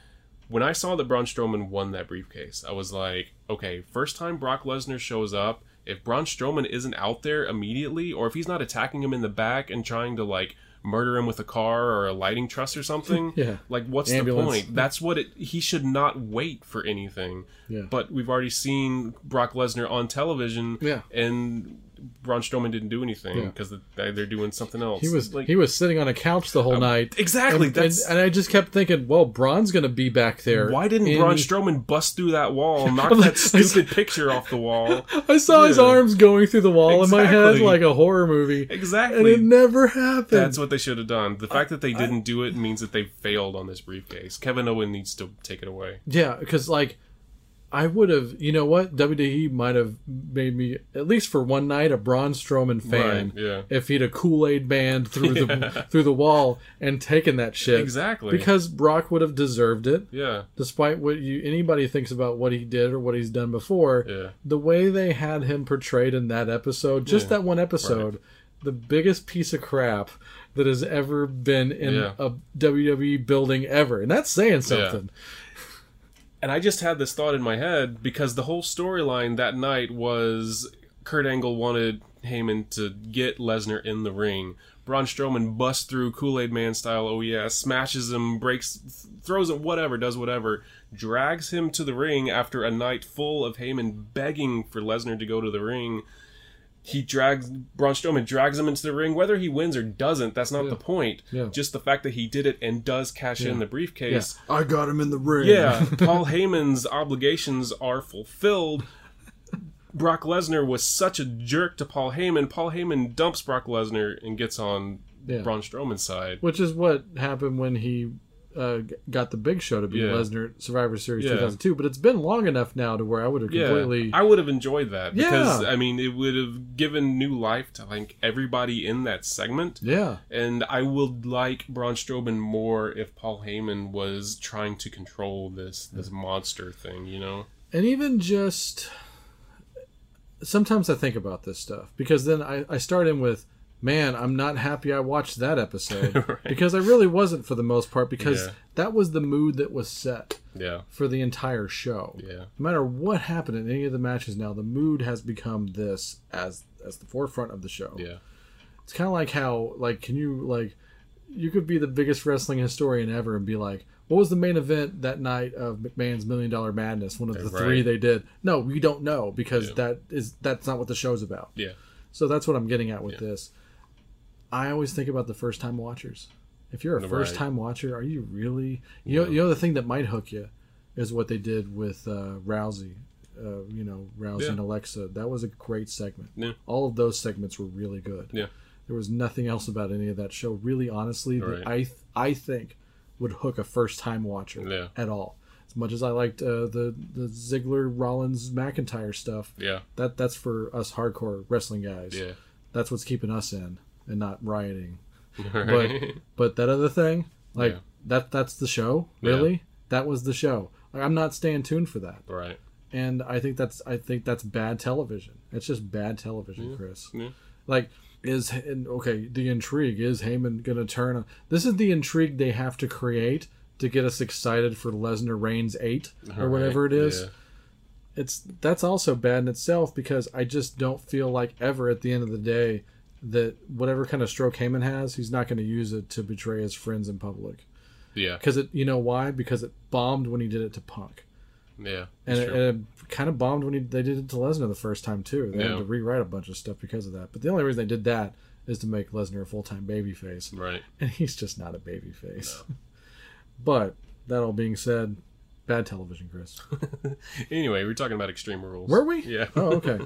when I saw that Braun Strowman won that briefcase, I was like, okay, first time Brock Lesnar shows up, if Braun Strowman isn't out there immediately, or if he's not attacking him in the back and trying to like murder him with a car or a lighting truss or something, *laughs* Yeah. like what's Ambulance. the point? That's what it. He should not wait for anything. Yeah. But we've already seen Brock Lesnar on television. Yeah. And Braun Strowman didn't do anything Yeah. because they're doing something else. He was like he was sitting on a couch the whole um, night. exactly. And, and, and I just kept thinking, well, Braun's going to be back there. why didn't in- Braun Strowman bust through that wall, *laughs* knock I'm that like- stupid picture off the wall? *laughs* I saw his arms going through the wall in my head like a horror movie. Exactly. And it never happened. That's what they should have done. The fact that they didn't do it means that they failed on this briefcase. Kevin Owen needs to take it away. yeah, because like I would have, you know what? WWE might have made me at least for one night a Braun Strowman fan. Right, yeah. If he'd a Kool Aid band through the *laughs* through the wall and taken that shit. Exactly. Because Brock would have deserved it. Yeah. despite what you anybody thinks about what he did or what he's done before Yeah. the way they had him portrayed in that episode just Yeah. that one episode the biggest piece of crap that has ever been in Yeah. a WWE building ever and that's saying something And I just had this thought in my head because the whole storyline that night was Kurt Angle wanted Heyman to get Lesnar in the ring. Braun Strowman busts through Kool Aid Man style, oh yeah, smashes him, breaks, throws it, whatever, does whatever, drags him to the ring after a night full of Heyman begging for Lesnar to go to the ring. He drags Braun Strowman drags him into the ring. Whether he wins or doesn't, that's not the point. Yeah. Just the fact that he did it and does cash in the briefcase. i got him in the ring Yeah, *laughs* Paul Heyman's obligations are fulfilled. Brock Lesnar was such a jerk to Paul Heyman. Paul Heyman dumps Brock Lesnar and gets on Yeah. Braun Strowman's side. which is what happened when he uh, got the big show to be Yeah. Lesnar Survivor Series Yeah. 2002 but it's been long enough now to where I would have Yeah, completely I would have enjoyed that because Yeah. I mean it would have given new life to like everybody in that segment. yeah And I would like Braun Strowman more if Paul Heyman was trying to control this this monster thing, you know? and even just sometimes I think about this stuff because then I, I start in with, man, I'm not happy I watched that episode *laughs* Right. because I really wasn't for the most part because Yeah. that was the mood that was set Yeah. for the entire show. Yeah. No matter what happened in any of the matches now, the mood has become this as as the forefront of the show. Yeah. It's kind of like how like can you like you could be the biggest wrestling historian ever and be like, what was the main event that night of McMahon's Million Dollar Madness? One of the Right. three they did. No, we don't know because Yeah. that is that's not what the show's about. Yeah. So that's what I'm getting at with Yeah. this. I always think about the first time watchers. If you're a Right. first time watcher, are you really you know you know the thing that might hook you is what they did with uh, Rousey. Uh, you know Rousey Yeah. and Alexa. That was a great segment. Yeah. All of those segments were really good. Yeah. There was nothing else about any of that show, really, honestly, that I th- I think would hook a first time watcher Yeah. at all. As much as I liked uh, the the Ziggler Rollins McIntyre stuff, Yeah. that that's for us hardcore wrestling guys. Yeah. That's what's keeping us in and not rioting. *laughs* But Right. but that other thing, like Yeah. that that's the show. Yeah. Really, that was the show. Like, I'm not staying tuned for that, right. and I think that's I think that's bad television. It's just bad television, Chris. Yeah. Like is okay the intrigue is Heyman gonna turn on? This is the intrigue they have to create to get us excited for Lesnar Reigns eight or whatever it is Yeah. it's that's also bad in itself because I just don't feel like ever at the end of the day that whatever kind of stroke Heyman has, he's not going to use it to betray his friends in public. Yeah. Because it, you know why? Because it bombed when he did it to Punk, Yeah. and it, and it kind of bombed when he, they did it to Lesnar the first time too. They Yeah. had to rewrite a bunch of stuff because of that. But the only reason they did that is to make Lesnar a full time babyface, right. *laughs* and he's just not a babyface. *laughs* but that all being said, bad television, Chris. *laughs* Anyway, we're talking about Extreme Rules. Were we? Yeah. Oh, okay.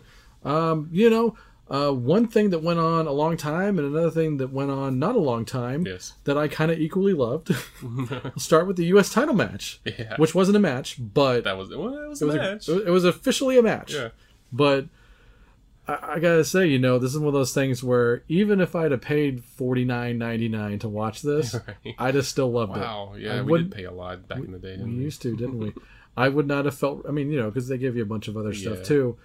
Um, you know, uh, one thing that went on a long time and another thing that went on not a long time Yes. that I kind of equally loved. *laughs* I'll start with the U.S. title match, Yeah. which wasn't a match, but that was well, that was it a was, match. A, it was officially a match. yeah. But I, I gotta say, you know, this is one of those things where even if I'd have paid forty nine ninety nine to watch this, *laughs* Right. I'd have still loved it. Wow. Yeah, I we did pay a lot back in the day. We we? used to, didn't we? *laughs* I would not have felt. I mean, you know, because they give you a bunch of other stuff Yeah. too.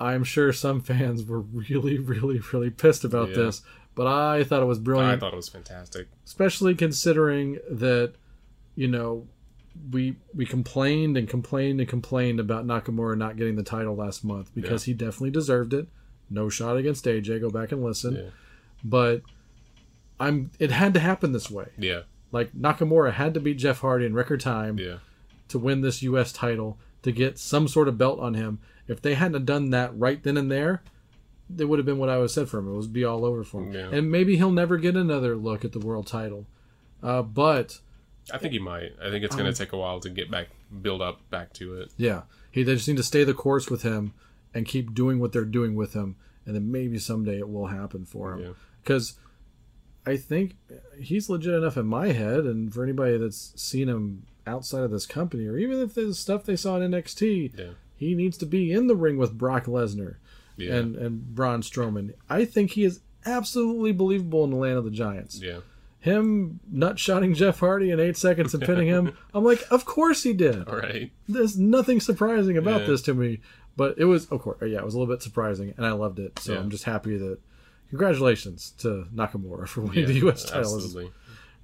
I'm sure some fans were really, really, really pissed about Yeah. this, but I thought it was brilliant. I thought it was fantastic. especially considering that, you know, we we complained and complained and complained about Nakamura not getting the title last month because he definitely deserved it. No shot against AJ. Go back and listen. Yeah. But I'm. It had to happen this way. Yeah. Like Nakamura had to beat Jeff Hardy in record time Yeah. to win this U.S. title to get some sort of belt on him. If they hadn't have done that right then and there, it would have been what I would have said for him. It would be all over for him. Yeah. And maybe he'll never get another look at the world title. Uh, but I think he might. I think it's going to take a while to get back, build up back to it. yeah, he they just need to stay the course with him and keep doing what they're doing with him, and then maybe someday it will happen for him. Because I think he's legit enough in my head, and for anybody that's seen him outside of this company, or even if there's stuff they saw in NXT, Yeah. He needs to be in the ring with Brock Lesnar Yeah. and and Braun Strowman. I think he is absolutely believable in the land of the Giants. yeah. Him nut shotting Jeff Hardy in eight seconds and pinning him. *laughs* I'm like, of course he did. All right. There's nothing surprising about Yeah. this to me. But it was, of course, yeah, it was a little bit surprising, and I loved it. So Yeah. I'm just happy that. Congratulations to Nakamura for winning Yeah. the U.S. title. Is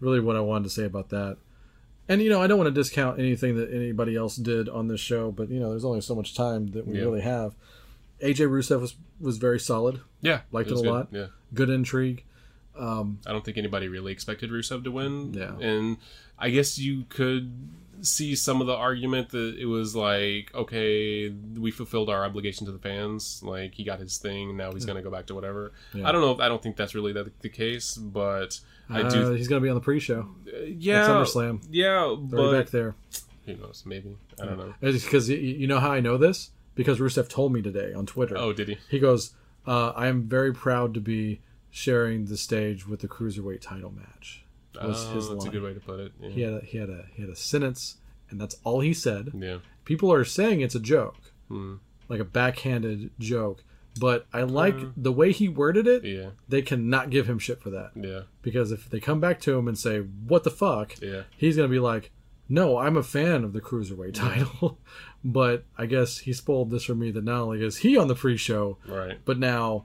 really what I wanted to say about that. And you know, I don't want to discount anything that anybody else did on this show, but you know, there's only so much time that we Yeah. really have. AJ Rusev was was very solid, Yeah. Liked it was a good. lot. Yeah. good intrigue. Um, I don't think anybody really expected Rusev to win. Yeah. And I guess you could see some of the argument that it was like, okay, we fulfilled our obligation to the fans. Like he got his thing, now he's going to go back to whatever. Yeah. I don't know. I don't think that's really the, the case, but I Uh, he's going to be on the pre-show yeah. at SummerSlam. Yeah, They're but back there. who knows? Maybe I don't know. Because you know how I know this because Rusev told me today on Twitter. Oh, did he? He goes, uh, "I am very proud to be sharing the stage with the cruiserweight title match." Was oh, his that's a good way to put it. Yeah. He had a, he had a he had a sentence, and that's all he said. yeah. People are saying it's a joke, Hmm. like a backhanded joke. But I like mm. the way he worded it. Yeah. They cannot give him shit for that Yeah. because if they come back to him and say, "What the fuck," Yeah. he's gonna be like, "No, I'm a fan of the cruiserweight title." *laughs* but I guess he spoiled this for me that not only is he on the pre-show, Right. but now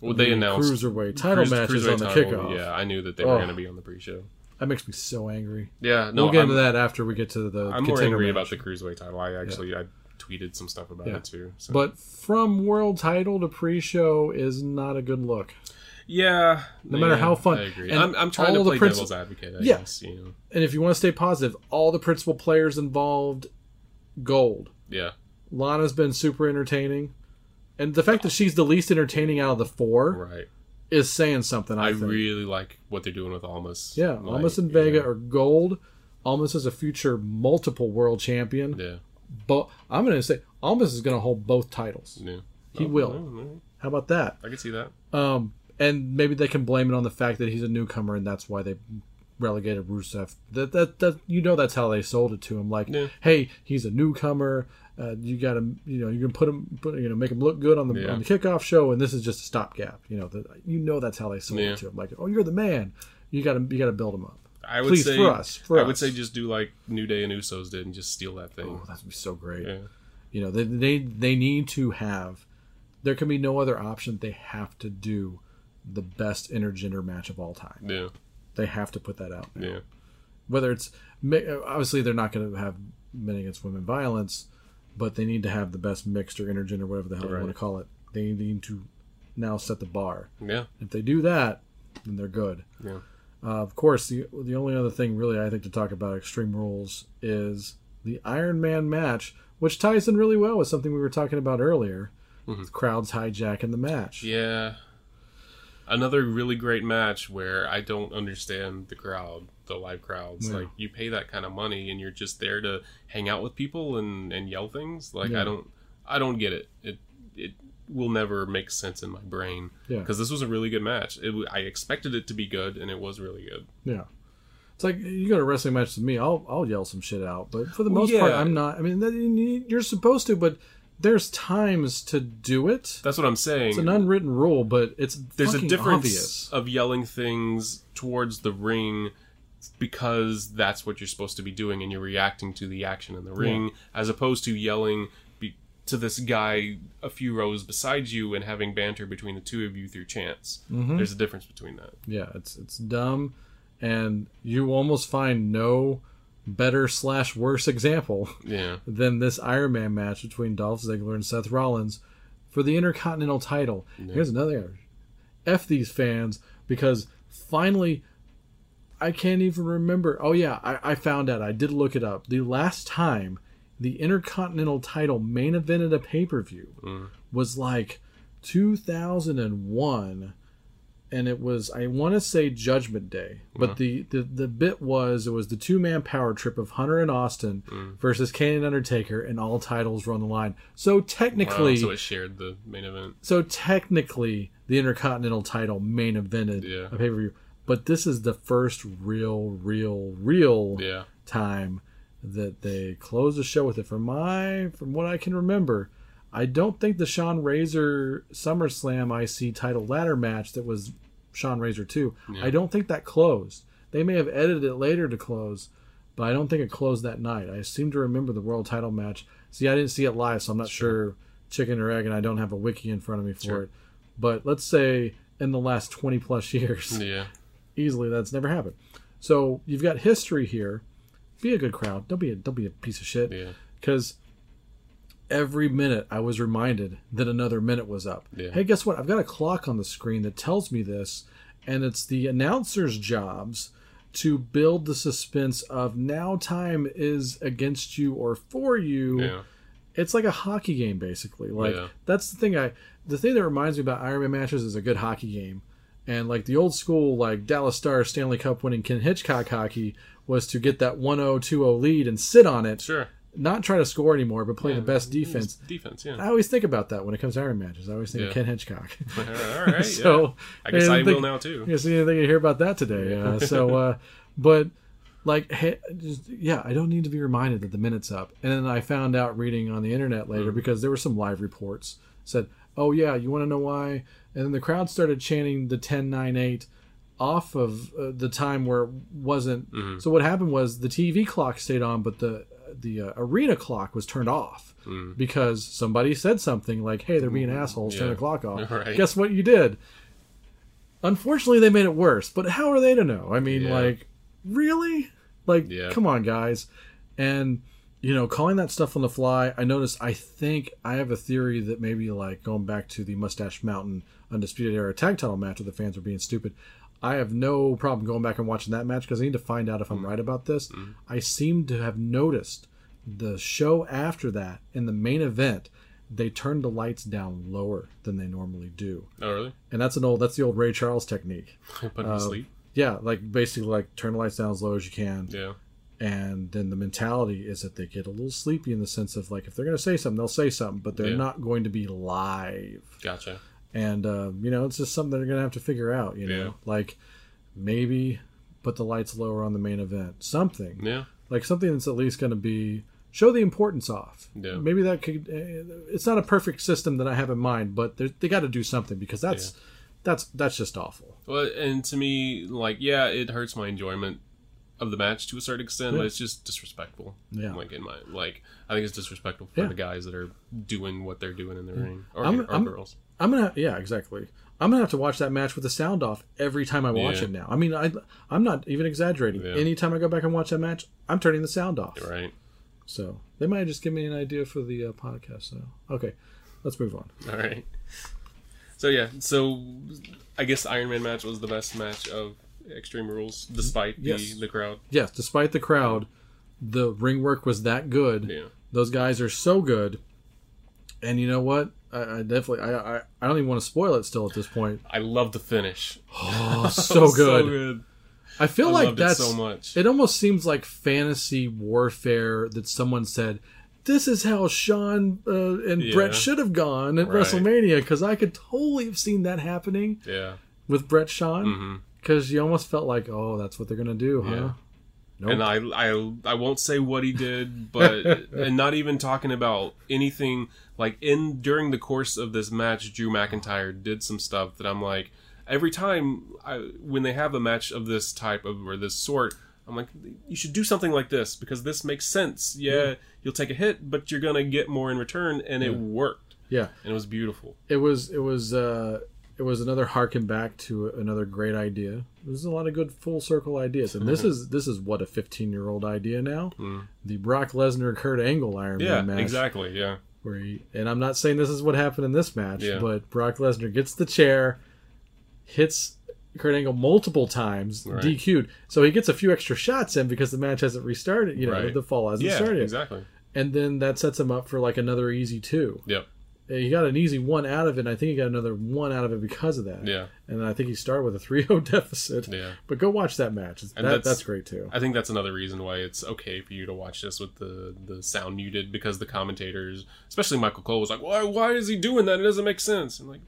Well, they the announced cruiserweight title cruise- matches on the cruiserweight title, kickoff. Yeah, I knew that they were Oh. going to be on the pre-show. That makes me so angry. Yeah, no, we'll get I'm, into that after we get to the. I'm more angry match. about the cruiserweight title. I actually I tweeted some stuff about Yeah. it too. So. But from world title to pre-show is not a good look. yeah, No matter yeah, how fun- I agree. and I'm, I'm trying to the play devil's advocate. I Yeah. guess, you know. And if you want to stay positive, all the principal players involved, gold. Yeah, Lana's been super entertaining, and the fact that she's the least entertaining out of the four right. is saying something. I, I, really like what they're doing with Almas. yeah, Like, Almas and yeah, Vega are gold. Almas is a future multiple world champion. Yeah, But I'm going to say Almas is going to hold both titles. yeah. He Oh, will. How about that? I can see that. Um, and maybe they can blame it on the fact that he's a newcomer, and that's why they relegated Rusev. That that that you know that's how they sold it to him. Like, Yeah. hey, he's a newcomer. Uh, you got to you know you can put him put you know make him look good on the Yeah. on the kickoff show, and this is just a stopgap. You know that you know that's how they sold Yeah. it to him. Like, oh, you're the man. You got to you got to build him up. I would Please, say for us, for I would say just do like New Day and Usos did and just steal that thing. Oh, that would be so great. Yeah, You know, they, they they need to have. There can be no other option. They have to do the best intergender match of all time. yeah, They have to put that out. now. yeah, Whether it's obviously they're not going to have men against women violence, but they need to have the best mixed or intergender, whatever the hell you want to call it. They need to now set the bar. yeah, If they do that, then they're good. yeah. Uh, of course, the the only other thing really I think to talk about Extreme Rules is the Iron Man match, which ties in really well with something we were talking about earlier. with Crowds hijacking the match. Mm-hmm. Yeah. Another really great match where I don't understand the crowd, the live crowds. Yeah. Like you pay that kind of money and you're just there to hang out with people and, and yell things. Like Yeah. I don't I don't get it. It it will never make sense in my brain. Yeah. Because this was a really good match. It, I expected it to be good, and it was really good. Yeah. It's like you go to a wrestling match with me, I'll I'll yell some shit out, but for the Well, most part. I'm not. I mean, you're supposed to, but there's times to do it. That's what I'm saying. It's an unwritten rule, but it's There's a difference obvious. of yelling things towards the ring because that's what you're supposed to be doing, and you're reacting to the action in the ring, as opposed to yelling to this guy a few rows beside you and having banter between the two of you through chance. Mm-hmm. There's a difference between that. Yeah, it's it's dumb, and you almost find no better slash worse example Yeah. *laughs* than this Iron Man match between Dolph Ziggler and Seth Rollins for the Intercontinental title. Here's another f these fans because finally I can't even remember. Oh yeah, I, I found out. I did look it up. The last time the Intercontinental title main evented a pay per view mm. was like 2001 and it was I want to say Judgment Day, but the, the the bit was it was the two man power trip of Hunter and Austin mm. versus Kane and Undertaker, and all titles were on the line. So Wow, technically, so it shared the main event. so technically, the Intercontinental title main evented Yeah. a pay per view, but this is the first real, real, real Yeah. time that they closed the show with it. From my, from what I can remember, I don't think the Shawn Razor SummerSlam IC title ladder match that was Shawn Razor too. I don't think that closed. They may have edited it later to close, but I don't think it closed that night. I seem to remember the world title match. See, I didn't see it live, so I'm not sure chicken or egg, and I don't have a wiki in front of me for Sure. it. But let's say in the last 20 plus years, Yeah. *laughs* easily that's never happened. So you've got history here. Be a good crowd. Don't be a don't be a piece of shit. Yeah. Because every minute I was reminded that another minute was up. Yeah. Hey, guess what? I've got a clock on the screen that tells me this, and it's the announcer's jobs to build the suspense of now time is against you or for you Yeah. it's like a hockey game basically like Yeah. that's the thing i the thing that reminds me about iron man matches is a good hockey game and like the old school like dallas stars stanley cup winning ken hitchcock hockey was to get that 1-0 2-0 lead and sit on it Sure. not try to score anymore but play Yeah. the best defense Defense, yeah. i always think about that when it comes to iron matches i always think of ken hitchcock *laughs* All right. *laughs* so yeah. I guess I think- will now too. you see anything you hear about that today. Uh, so, uh, but like, hey, just, yeah, I don't need to be reminded that the minute's up. And then I found out reading on the internet later Mm. because there were some live reports said, "Oh yeah, you want to know why?" And then the crowd started chanting the 10 9 8 off of uh, the time where it wasn't. Mm-hmm. So what happened was the TV clock stayed on, but the the uh, arena clock was turned off because somebody said something like, "Hey, they're being assholes. Turn Mm. Yeah. the clock off." *laughs* Right. Guess what you did? Unfortunately, they made it worse. But how are they to know? I mean, Yeah. like, really? Like, Yeah. come on, guys. And you know, calling that stuff on the fly. I noticed. I think I have a theory that maybe like going back to the Mustache Mountain Undisputed Era tag title match where the fans were being stupid. I have no problem going back and watching that match because I need to find out if I'm mm. right about this. Mm-hmm. I seem to have noticed the show after that in the main event they turned the lights down lower than they normally do Oh, really? and that's an old that's the old ray charles technique *laughs* Put him to uh, sleep. yeah like basically like turn the lights down as low as you can Yeah. And then the mentality is that they get a little sleepy in the sense of like if they're going to say something they'll say something but they're Yeah. not going to be live Gotcha. and uh, you know it's just something they're going to have to figure out you know Yeah. like maybe put the lights lower on the main event something Yeah. like something that's at least going to be show the importance off. Yeah. Maybe that could. Uh, it's not a perfect system that I have in mind, but they got to do something because that's that's that's just awful. Well, and to me, like, yeah, it hurts my enjoyment of the match to a certain extent, Yeah. but it's just disrespectful. Yeah. Like in my like, I think it's disrespectful for Yeah. the guys that are doing what they're doing in the ring, or, I'm- or I'm- girls. I'm gonna yeah exactly. I'm gonna have to watch that match with the sound off every time I watch Yeah. it now. I mean, I I'm not even exaggerating. Yeah. Anytime I go back and watch that match, I'm turning the sound off. Right. So they might just give me an idea for the uh, podcast. So okay, let's move on. All right. So yeah, so I guess the Iron Man match was the best match of Extreme Rules, despite Yes. the the crowd. Yes, despite the crowd, the ring work was that good. Yeah. Those guys are so good. And you know what? I, I definitely I, I I don't even want to spoil it still at this point. I love the finish. Oh, *laughs* so good. so good. I feel I like loved it that's so much. It almost seems like fantasy warfare that someone said, this is how Sean uh, and Yeah. Brett should have gone at Right. WrestleMania because I could totally have seen that happening Yeah. with Bret Shawn hmm because you almost felt like, oh, that's what they're gonna do, huh? Yeah. Nope. And I, I, I won't say what he did, but *laughs* and not even talking about anything like in during the course of this match, Drew McIntyre did some stuff that I'm like, every time I when they have a match of this type of or this sort, I'm like, you should do something like this because this makes sense. Yeah, you'll take a hit, but you're gonna get more in return, and it worked, yeah, and it was beautiful. it was it was uh, it was another harken back to another great idea. There's a lot of good full circle ideas, and this *laughs* is this is what a 15 year old idea now. The Brock Lesnar Kurt Angle Iron Mm. Yeah, Man match. exactly. Yeah, where he, and I'm not saying this is what happened in this match, Yeah. but Brock Lesnar gets the chair, hits Kurt Angle multiple times, Right. DQ'd. So he gets a few extra shots in because the match hasn't restarted, you know, Right. the fall hasn't yeah, started. exactly. And then that sets him up for like another easy two. Yep. He got an easy one out of it, and I think he got another one out of it because of that. Yeah. And I think he started with a *laughs* 3-0 deficit. Yeah. But go watch that match. And that, that's- that's great too. I think that's another reason why it's okay for you to watch this with the, the sound muted because the commentators, especially Michael Cole, was like, "Why? Why is he doing that? It doesn't make sense." And like,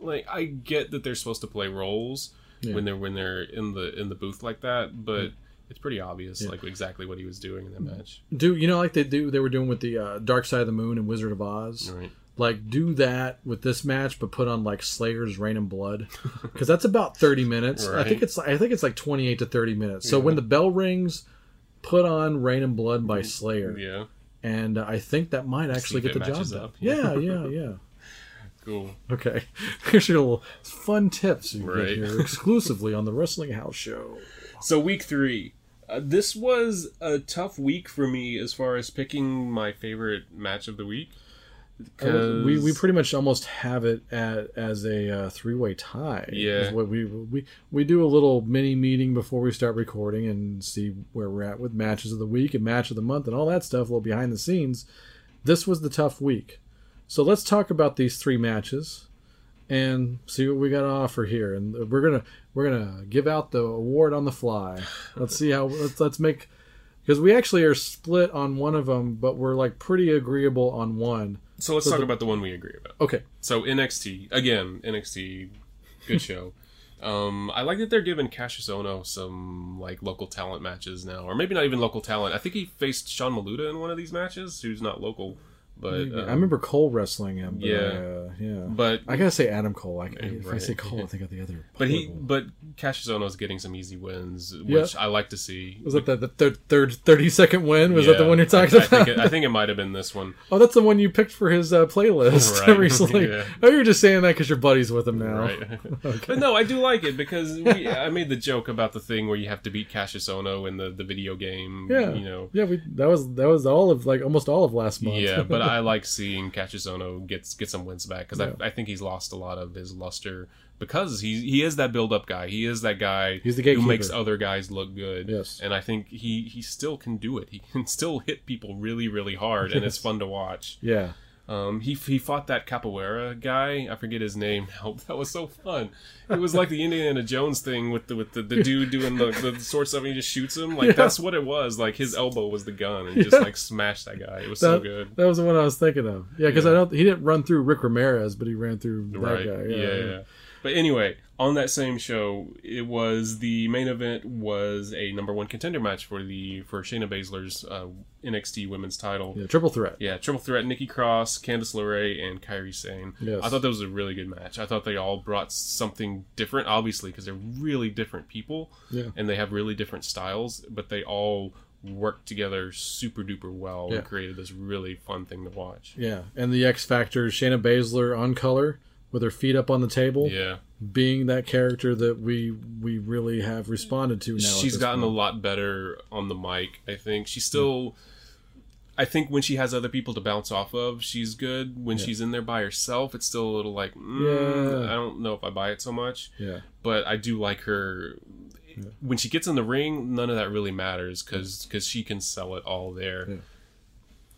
like I get that they're supposed to play roles Yeah. when they're when they're in the in the booth like that, but it's pretty obvious like exactly what he was doing in that match. Do you know like they do they were doing with the uh, Dark Side of the Moon and Wizard of Oz? Right. like do that with this match but put on like slayer's Reign in Blood because that's about 30 minutes i think it's i think it's like 28 to 30 minutes so when the bell rings put on Reign in Blood by slayer Yeah. and uh, i think that might actually get the job done up. *laughs* yeah yeah yeah Cool. okay *laughs* here's your little fun tips you Right. get here exclusively on the wrestling house show So week three. Uh, this was a tough week for me as far as picking my favorite match of the week. Uh, we, we 'Cause- pretty much almost have it at, as a uh, three-way tie Yeah. what we, we we do a little mini meeting before we start recording and see where we're at with matches of the week and match of the month and all that stuff a little behind the scenes this was the tough week so let's talk about these three matches and see what we got to offer here and we're gonna we're gonna give out the award on the fly let's see how let's, let's make because we actually are split on one of them but we're like pretty agreeable on one So let's So talk the- about the one we agree about. okay So NXT again, NXT, good show. *laughs* um, I like that they're giving Kassius Ohno some like local talent matches now, or maybe not even local talent. I think he faced Sean Maluta in one of these matches, who's not local, but um, I remember Cole wrestling him. But yeah. uh, yeah. But I gotta say Adam Cole. I, if I say Cole, I think of the other. *laughs* but he but Kassius Ohno's getting some easy wins, Yeah. which I like to see. was that the, the third, third thirty second win? Was that the one you're talking I, I about? think it, I think it might have been this one. *laughs* oh, that's the one you picked for his uh, playlist *laughs* Right. recently. Yeah. Oh, you're just saying that because you're buddies with him now. Right. But no, I do like it because we, I made the joke about the thing where you have to beat Kassius Ohno in the, the video game. Yeah, You know. yeah. We that was that was all of like almost all of last month. Yeah, but I like seeing Kassius Ohno gets get some wins back because I, I think he's lost a lot of his luster because he he is that build up guy. He is that guy He's the who makes other guys look good. Yes. and I think he he still can do it. He can *laughs* still hit people really really hard, and it's fun to watch. yeah. Um, he he fought that capoeira guy. I forget his name *laughs* now. That was so fun. It was like the Indiana Jones thing with the with the, the dude doing the, the sword stuff and he just shoots him. Like Yeah. that's what it was. Like his elbow was the gun and he just like smashed that guy. It was so good. that was the one I was thinking of. Yeah, because I don't. He didn't run through Rick Ramirez, but he ran through that right. guy. Yeah, yeah, But anyway, on that same show, it was the main event was a number one contender match for the for Shayna Baszler's uh, NXT Women's Title. Yeah, triple threat. Yeah, triple threat: Nikki Cross, Candice LeRae, and Kairi Sane. Yes. I thought that was a really good match. I thought they all brought something different, obviously, because they're really different people Yeah. and they have really different styles, but they all worked together super duper well Yeah. and created this really fun thing to watch. Yeah, and the X Factor, Shayna Baszler on color with her feet up on the table, Yeah, being that character that we we really have responded to now. she's gotten a lot better on the mic. I think she's still. I think when she has other people to bounce off of, she's good. When she's in there by herself, it's still a little like, mm, Yeah. I don't know if I buy it so much. Yeah, but I do like her. When she gets in the ring, none of that really matters because because she can sell it all there.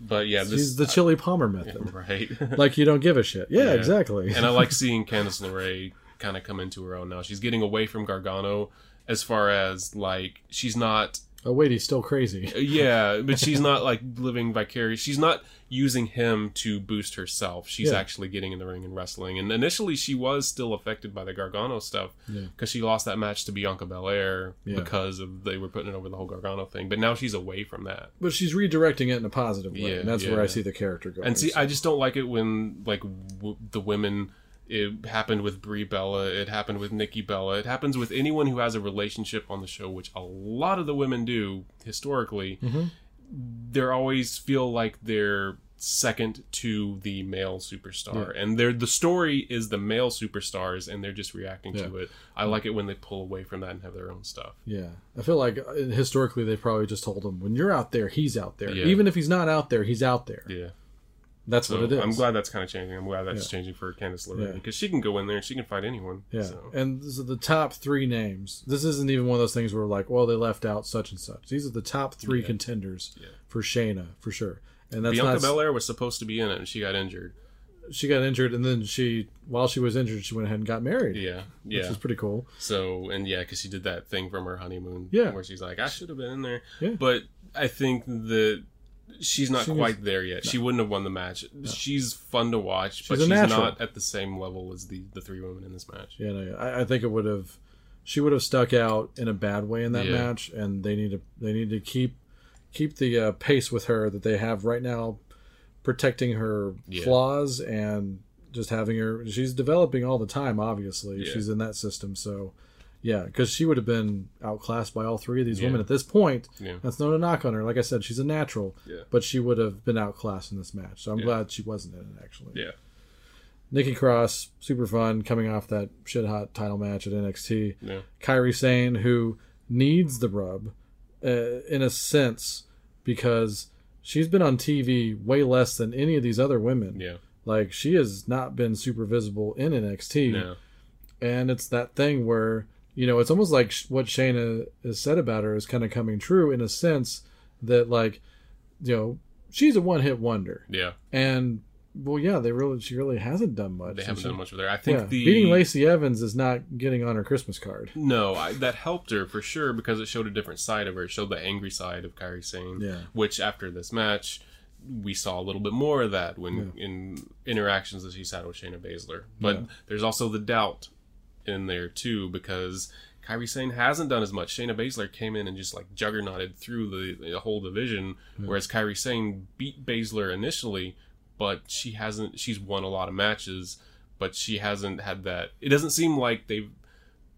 But yeah, this she's the Chili Palmer method. *laughs* right. *laughs* like you don't give a shit. Yeah, Yeah. exactly. and I like *laughs* seeing Candice LeRae kind of come into her own now. She's getting away from Gargano as far as like she's not Oh wait, he's still crazy. Yeah, but she's not like living vicarious. She's not using him to boost herself. She's Yeah. actually getting in the ring and wrestling. And initially, she was still affected by the Gargano stuff Yeah. because she lost that match to Bianca Belair Yeah. because of they were putting it over the whole Gargano thing. But now she's away from that. But she's redirecting it in a positive way, Yeah, and that's yeah, where I see the character going. And see, So- I just don't like it when like w- the women. It happened with Brie Bella. It happened with Nikki Bella. It happens with anyone who has a relationship on the show, which a lot of the women do historically. Mm-hmm. They always feel like they're second to the male superstar, and they're the story is the male superstars, and they're just reacting to it. I like it when they pull away from that and have their own stuff. Yeah, I feel like uh, historically they probably just told him when you're out there, he's out there. Yeah. Even if he's not out there, he's out there. Yeah. That's So what it is. I'm glad that's kind of changing. I'm glad that's Yeah. changing for Candice LeRae Yeah. because she can go in there and she can fight anyone. Yeah, So. and this is the top three names. This isn't even one of those things where like, well, they left out such and such. These are the top three contenders for Shayna for sure. And that's Bianca not. Belair was supposed to be in it, and she got injured. she got injured, and then she, while she was injured, she went ahead and got married. Yeah, yeah, which yeah. is pretty cool. So and yeah, because she did that thing from her honeymoon. Yeah. where she's like, I should have been in there. Yeah. But I think that she's not She was- quite there yet. She wouldn't have won the match. She's fun to watch, but She's a she's natural. not at the same level as the the three women in this match. Yeah, no, I, I think it would have. She would have stuck out in a bad way in that Yeah. match, and they need to they need to keep keep the uh, pace with her that they have right now, protecting her Yeah. flaws and just having her. She's developing all the time. Obviously, Yeah. she's in that system, so yeah, because she would have been outclassed by all three of these Yeah. women at this point. Yeah. That's not a knock on her. Like I said, she's a natural, Yeah. but she would have been outclassed in this match. So I'm Yeah. glad she wasn't in it actually. Yeah, Nikki Cross, super fun, coming off that shit hot title match at NXT. yeah, Kairi Sane, who needs the rub, uh, in a sense, because she's been on TV way less than any of these other women. yeah, Like she has not been super visible in NXT, yeah, and it's that thing where you know it's almost like what Shayna has said about her is kind of coming true in a sense that like you know she's a one hit wonder, yeah. and well, yeah, they really she really hasn't done much. They haven't she- done much with her. I think yeah, the beating Lacey Evans is not getting on her Christmas card. No, I, that helped her for sure because it showed a different side of her. It showed the angry side of Kairi Sane. Yeah. Which after this match, we saw a little bit more of that when in interactions that she's had with Shayna Baszler. But Yeah. there's also the doubt in there too because Kairi Sane hasn't done as much. Shayna Baszler came in and just like juggernauted through the, the whole division, hmm. whereas Kairi Sane beat Baszler initially, but she hasn't. She's won a lot of matches, but she hasn't had that. It doesn't seem like they've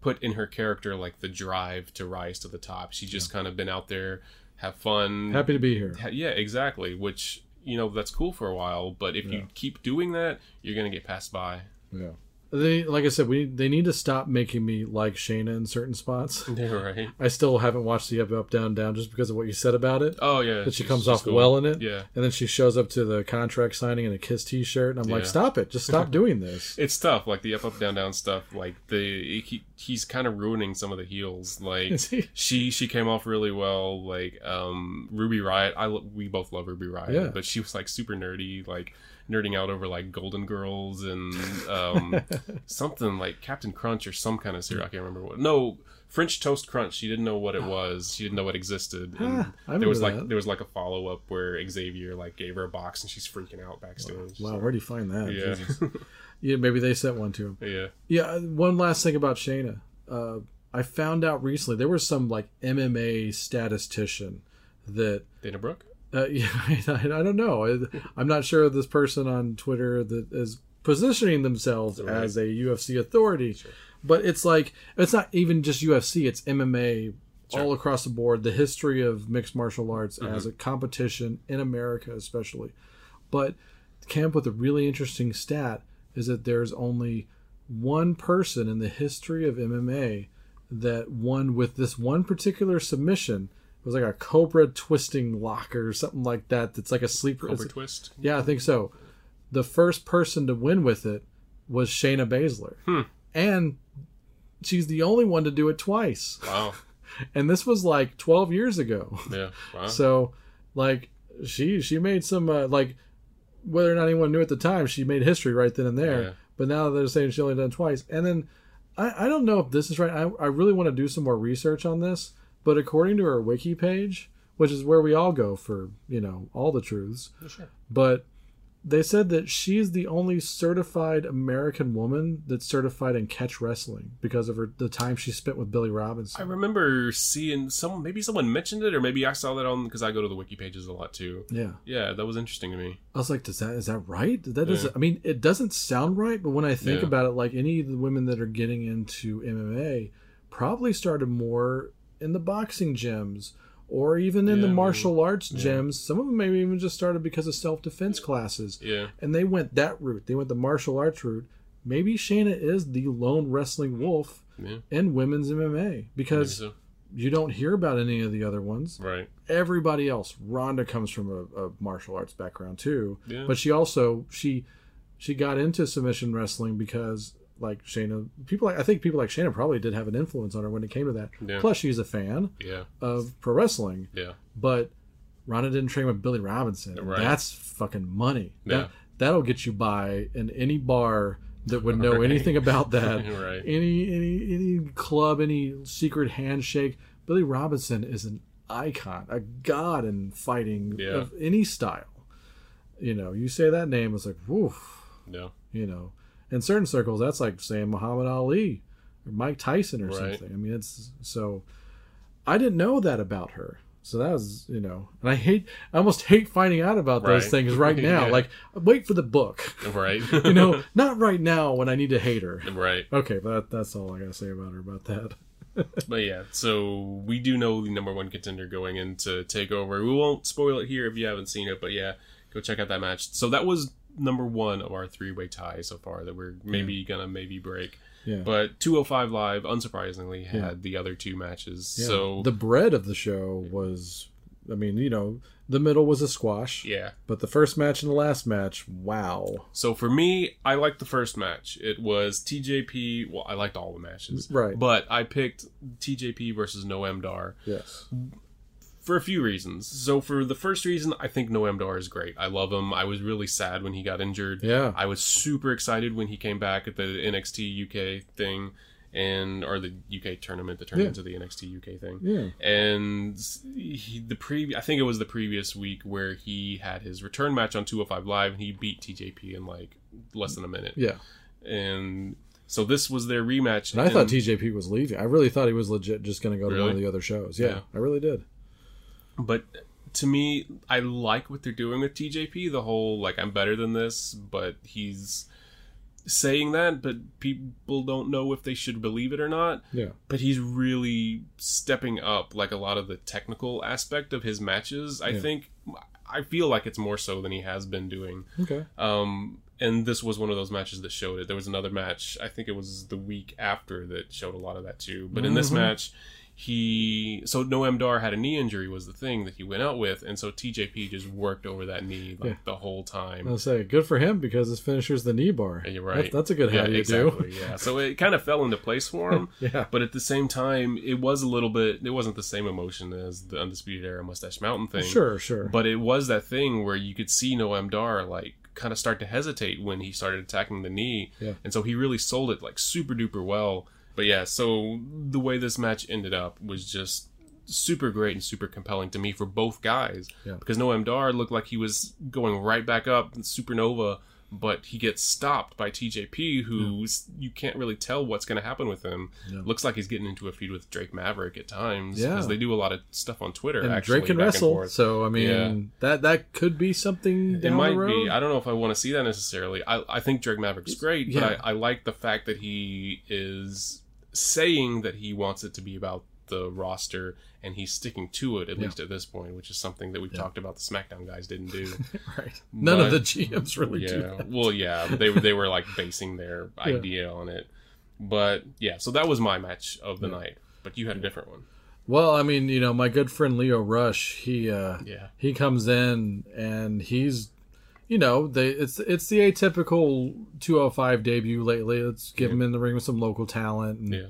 put in her character like the drive to rise to the top. She's just kind of been out there, have fun. Happy to be here. Yeah, exactly. Which you know that's cool for a while, but if you keep doing that, you're gonna get passed by. Yeah. They like I said, we they need to stop making me like Shayna in certain spots. *laughs* Yeah, right. I still haven't watched the up up down down just because of what you said about it. Oh yeah, that she comes off cool. well in it. Yeah, And then she shows up to the contract signing in a Kiss T-shirt, and I'm like, stop it! Just stop *laughs* doing this. it's tough. Like the up up down down stuff. Like the he, he's kind of ruining some of the heels. Like *laughs* he? she she came off really well. Like um Ruby Riott. I we both love Ruby Riott, Yeah. but she was like super nerdy, like nerding out over like Golden Girls and um *laughs* something like Captain Crunch or some kind of cereal. I can't remember what. No. French toast crunch. She didn't know what it was. She didn't know it existed. *sighs* And Ah, there was like that. there was like a follow up where Xavier like gave her a box and she's freaking out backstage. Wow, So, where'd you find that? yeah, *laughs* Yeah, maybe they sent one to him. yeah. Yeah, uh, one last thing about Shayna. Uh, I found out recently there was some like MMA statistician that Dana Brooke. Uh, *laughs* yeah, I, I don't know. I, I'm not sure this person on Twitter that is positioning themselves Right. as a UFC authority, but it's like it's not even just UFC; it's MMA all across the board. The history of mixed martial arts as a competition in America, especially. But came up with a really interesting stat: is that there's only one person in the history of MMA that won with this one particular submission. It was like a cobra twisting lock or something like that. That's like a sleeper. Cobra Twist. yeah, I think so. The first person to win with it was Shayna Baszler. Hmm. And she's the only one to do it twice. *laughs* Wow. And this was like 12 years ago. Yeah. Wow. *laughs* So, like, she she made some, uh, like, whether or not anyone knew at the time, she made history right then and there. Yeah. But now they're saying she only done twice. And then I, I don't know if this is right. I, I really want to do some more research on this. But according to her wiki page, which is where we all go for you know all the truths, sure. but they said that she's the only certified American woman that's certified in catch wrestling because of her the time she spent with Billy Robinson. I remember seeing some. Maybe someone mentioned it, or maybe I saw that on because I go to the wiki pages a lot too. yeah, Yeah, that was interesting to me. I was like, does that is that right? That doesn't. Yeah. I mean, it doesn't sound right, but when I think Yeah. about it, like any of the women that are getting into MMA probably started more in the boxing gyms or even in the Yeah, martial arts gyms. Some of them maybe even just started because of self defense classes, Yeah, and they went that route. They went the martial arts route. Maybe Shayna is the lone wrestling wolf yeah. in women's MMA because so. you don't hear about any of the other ones Right. everybody else. Ronda comes from a, a martial arts background too, Yeah. but she also she she got into submission wrestling because like Shayna, people like I think people like Shayna probably did have an influence on her when it came to that. Yeah. Plus, she's a fan Yeah. of pro wrestling, Yeah. but Ronda didn't train with Billy Robinson. Right. That's fucking money. Yeah. That that'll get you by in any bar that would know *laughs* Right. anything about *laughs* that. Right. Any any any club, any secret handshake. Billy Robinson is an icon, a god in fighting Yeah. of any style. You know, you say that name, it's like, woof. Yeah. You know, in certain circles, that's like saying Muhammad Ali or Mike Tyson or Right. something. I mean, it's so. I didn't know that about her. So that was, you know, and I hate, I almost hate finding out about those Right. things right *laughs* now. Yeah. Like, wait for the book, Right. *laughs* you know, not right now when I need to hate her. right. Okay, but that, that's all I gotta say about her about that. *laughs* But yeah, so we do know the number one contender going into Takeover. We won't spoil it here if you haven't seen it, but yeah, go check out that match. So that was number one of our three way tie so far that we're maybe gonna maybe break. Yeah. But 205 Live, unsurprisingly, had the other two matches. Yeah. So the bread of the show was, I mean, you know, the middle was a squash, yeah. but the first match and the last match, wow. So for me, I liked the first match. It was TJP. Well, I liked all the matches, Right. But I picked TJP versus Noam Dar Yes. For a few reasons. So for the first reason, I think Noam Dar is great. I love him. I was really sad when he got injured. Yeah. I was super excited when he came back at the NXT UK thing, and or the UK tournament that turned Yeah. into the NXT UK thing. Yeah. And he, the pre, I think it was the previous week where he had his return match on 205 Live, and he beat TJP in like less than a minute. Yeah. And so this was their rematch. And I thought TJP was leaving. I really thought he was legit just going to go to one of the other shows. Yeah, Yeah. I really did. But to me i like what they're doing with tjp the whole like i'm better than this but he's saying that but people don't know if they should believe it or not Yeah. but he's really stepping up like a lot of the technical aspect of his matches i Yeah. think i feel like it's more so than he has been doing Okay. um and this was one of those matches that showed it there was another match i think it was the week after that showed a lot of that too but in this Mhm. match he so Noam Dar had a knee injury was the thing that he went out with and so TJP just worked over that knee like Yeah. the whole time I'll say good for him because his finisher's the knee bar. You're right That's, that's a good how yeah do you exactly yeah so it kind of fell into place for him. *laughs* Yeah. but at the same time it was a little bit it wasn't the same emotion as the undisputed era mustache mountain thing Sure, sure. but it was that thing where you could see Noam Dar like kind of start to hesitate when he started attacking the knee. Yeah. And so he really sold it like super duper well. But yeah, so the way this match ended up was just super great and super compelling to me for both guys. Yeah. Because Noam Dar looked like he was going right back up supernova, but he gets stopped by TJP, who's you can't really tell what's going to happen with him. Yeah. Looks like he's getting into a feud with Drake Maverick at times Yeah. because they do a lot of stuff on Twitter. and actually, Drake can wrestle, so I mean Yeah. that that could be something down It might be. I don't know if I want to see that necessarily. I, I think Drake Maverick's great, Yeah. but I, I like the fact that he is saying that he wants it to be about the roster and he's sticking to it at Yeah. least at this point, which is something that we've Yeah. talk about the SmackDown guys didn't do. *laughs* right. None of the GMs really do yeah. that. Well, yeah, they were they were like *laughs* basing their idea on it. But yeah, so that was my match of the night. But you had a different one. Well, I mean, you know, my good friend Lio Rush, he uh Yeah. he comes in and he's you know, they it's it's the atypical 205 debut lately. Let's get him in the ring with some local talent and Yeah.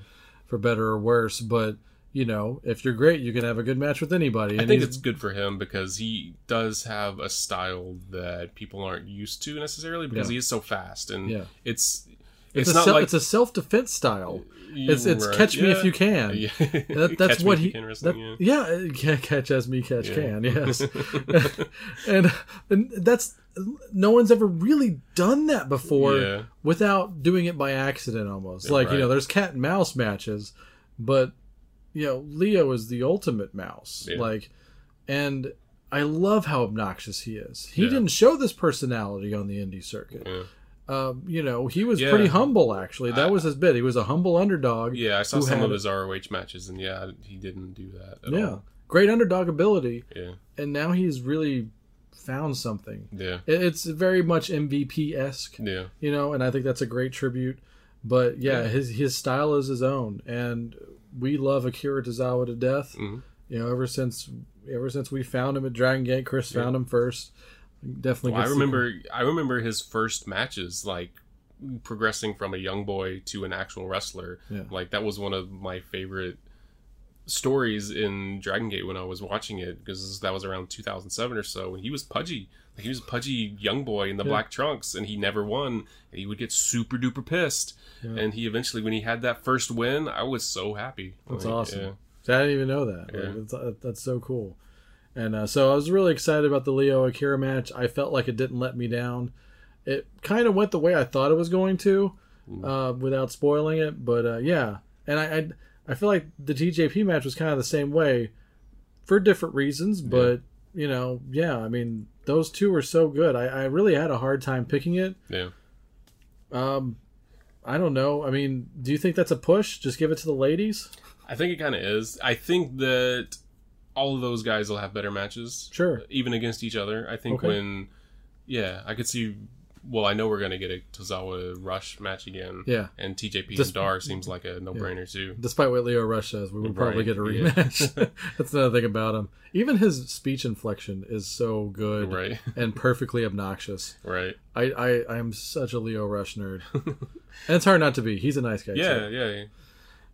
for better or worse, but you know, if you're great, you can have a good match with anybody. I think it's good for him because he does have a style that people aren't used to necessarily because Yeah. he is so fast and Yeah. it's It's, It's a not self, like- it's a self defense style. It's it's Right, catch me if you can. *laughs* Yeah. That, that's Catch what he. can that- yeah. yeah, *laughs* catch as me catch Yeah. can. Yes, *laughs* and and that's no one's ever really done that before Yeah. without doing it by accident. Almost like you know, there's cat and mouse matches, but you know, Lio is the ultimate mouse. Yeah. Like, and I love how obnoxious he is. He Yeah. didn't show this personality on the indie circuit. Yeah. Um, you know, he was Yeah. pretty humble. Actually, that I- was his bit. He was a humble underdog. Yeah, I saw some of his ROH matches, and yeah, he didn't do that at yeah, all. great underdog ability, Yeah, and now he's really found something. yeah, It's very much MVP esque, yeah, you know, and I think that's a great tribute. But yeah, Yeah. his his style is his own, and we love Akira Tozawa to death. Mhm. You know, ever since ever since we found him at Dragon Gate, Chris found him first. Definitely, Well, I remember, I remember his first matches, like progressing from a young boy to an actual wrestler. Yeah. Like that was one of my favorite stories in Dragon Gate when I was watching it because that was around 2007 or so. And he was pudgy, like he was a pudgy young boy in the Yeah. black trunks, and he never won. And he would get super duper pissed. And he eventually, when he had that first win, I was so happy. That's Like, awesome. yeah. I didn't even know that. Like, that's, uh, that's so cool. And uh, so I was really excited about the Lio Akira match. I felt like it didn't let me down. It kind of went the way I thought it was going to, uh, without spoiling it. But uh, yeah, and I, I I feel like the TJP match was kind of the same way, for different reasons. But you know, yeah, I mean those two were so good. I, I really had a hard time picking it. Yeah. Um, I don't know. I mean, do you think that's a push? Just give it to the ladies. I think it kind of is. I think that all of those guys will have better matches. Sure. Even against each other. I think Okay. when, yeah, I could see. Well, I know we're gonna get a Tozawa Rush match again. Yeah. And TJP This- and Dar seems like a no-brainer too. Despite what Lio Rush says, we would probably get a yeah. rematch. *laughs* *laughs* That's another thing about him. Even his speech inflection is so good Right. *laughs* and perfectly obnoxious. Right. I, I, I am such a Lio Rush nerd. and it's hard not to be. He's a nice guy, Yeah. too. Yeah.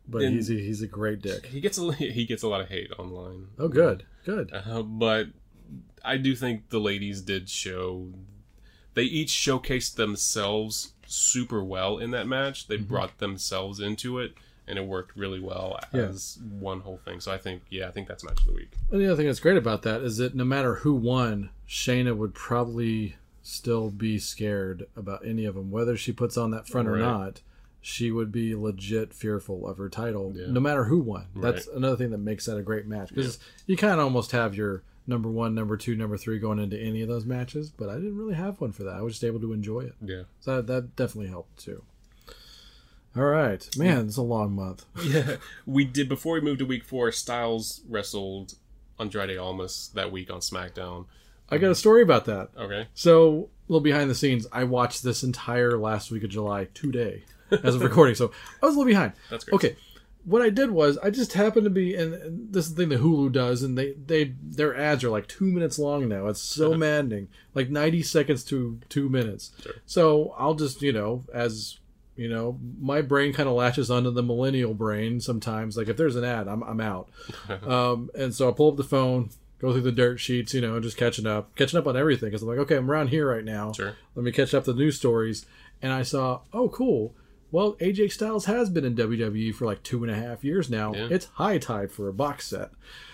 But And- he's, a, he's a great dick. He gets a he gets a lot of hate online. Oh, good. Good. Uh, but I do think the ladies did show. They each showcased themselves super well in that match. They mhm. brought themselves into it, and it worked really well Yeah. as one whole thing. So I think, yeah, I think that's match of the week. And the other thing that's great about that is that no matter who won, Shayna would probably still be scared about any of them. Whether she puts on that front or not, she would be legit fearful of her title, Yeah. no matter who won. That's Right. another thing that makes that a great match because you kind of almost have your number one, number two, number three going into any of those matches. But I didn't really have one for that. I was just able to enjoy it, Yeah, so that, that definitely helped too. All right, man, it's a long month. *laughs* yeah. We did before we moved to week four. Styles wrestled Andrade Almas that week on SmackDown. I got a story about that. Okay, So, a little behind the scenes, I watched this entire last week of July today as of *laughs* recording. So, I was a little behind. That's great. Okay. What I did was I just happened to be and- this is the thing that Hulu does and they they their ads are like 2 minutes long now. It's so maddening. Like 90 seconds to 2 minutes. Sure. So, I'll just, you know, as you know, my brain kind of latches onto the millennial brain sometimes. Like if there's an ad, I'm I'm out. *laughs* um, and so I pull up the phone, go through the dirt sheets, you know, just catching up, catching up on everything. Because I'm like, okay, I'm around here right now. Sure. Let me catch up the news stories. And I saw, oh, cool. Well, AJ Styles has been in WWE for like two and a half years now. Yeah. It's high time for a box set.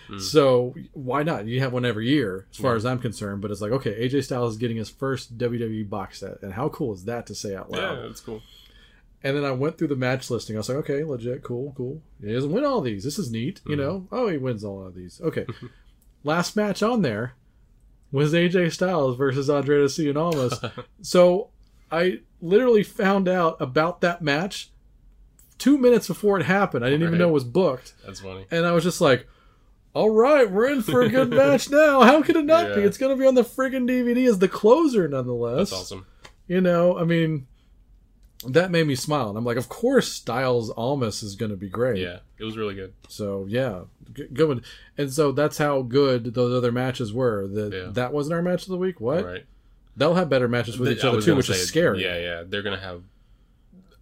Hmm. So why not? You have one every year, as far as I'm concerned. But it's like, okay, AJ Styles is getting his first WWE box set, and how cool is that to say out loud? yeah, that's cool. And then I went through the match listing. I was like, okay, legit, cool, cool. He doesn't win all these. This is neat, you hmm. know. Oh, he wins all of these. Okay. *laughs* Last match on there was AJ Styles versus Andrade Cien Almas. *laughs* so I literally found out about that match two minutes before it happened. I didn't even know it was booked, That's funny. and I was just like. All right, we're in for a good *laughs* match now. How could it not be? It's going to be on the friggin' DVD as the closer, nonetheless. That's awesome. You know, I mean, that made me smile. And I'm like, of course, Styles Almas is going to be great. Yeah, it was really good. So yeah, g- good one. And so that's how good those other matches were. That Yeah. that wasn't our match of the week. What? Right. They'll have better matches with I each other too, which say, is scary. Yeah, yeah, they're gonna have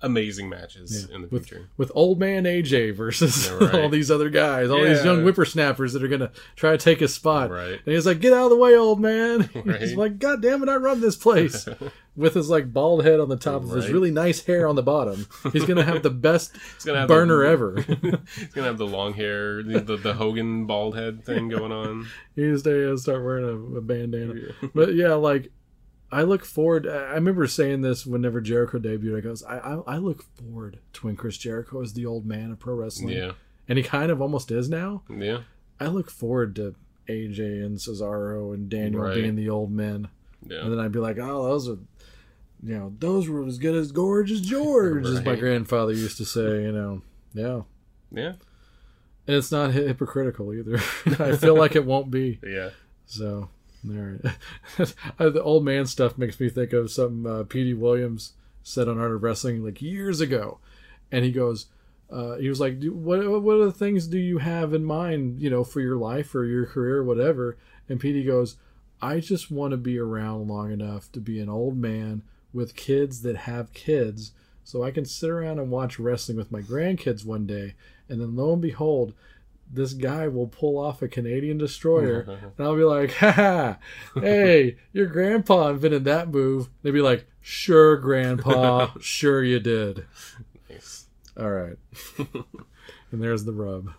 amazing matches in the With, future. with old man AJ versus Yeah, *laughs* right. all these other guys, all these Yeah. young whippersnappers that are gonna try to take his spot. Right. And he's like, "Get out of the way, old man." *laughs* He's like, "God damn it, I run this place." *laughs* with his like bald head on the top of his really nice hair on the bottom. He's gonna have the best have burner the- ever. He's gonna have the long hair, the, the, the Hogan bald head thing going on. he needs to start wearing a, a bandana. But yeah, like I look forward. I remember saying this whenever Jericho debuted. I goes, I, I I look forward to when Chris Jericho is the old man of pro wrestling. Yeah, and he kind of almost is now. yeah, I look forward to AJ and Cesaro and Daniel Right. being the old men, yeah. and then I'd be like, oh, those are. You know, those were as good as Gorgeous George, as my grandfather used to say. You know, yeah, yeah, and it's not hypocritical either. *laughs* I feel like it won't be. yeah. So there, *laughs* the old man stuff makes me think of something uh, Petey Williams said on Art of Wrestling like years ago, and he goes, uh, he was like, "What what other things do you have in mind, you know, for your life or your career, or whatever?" And Petey goes, "I just want to be around long enough to be an old man with kids that have kids." So I can sit around and watch wrestling with my grandkids one day, and then lo and behold, this guy will pull off a Canadian destroyer, *laughs* and I'll be like, "Ha! Hey, your grandpa invented that move." They'd be like, "Sure, grandpa, *laughs* sure you did." Nice. All right, *laughs* and there's the rub.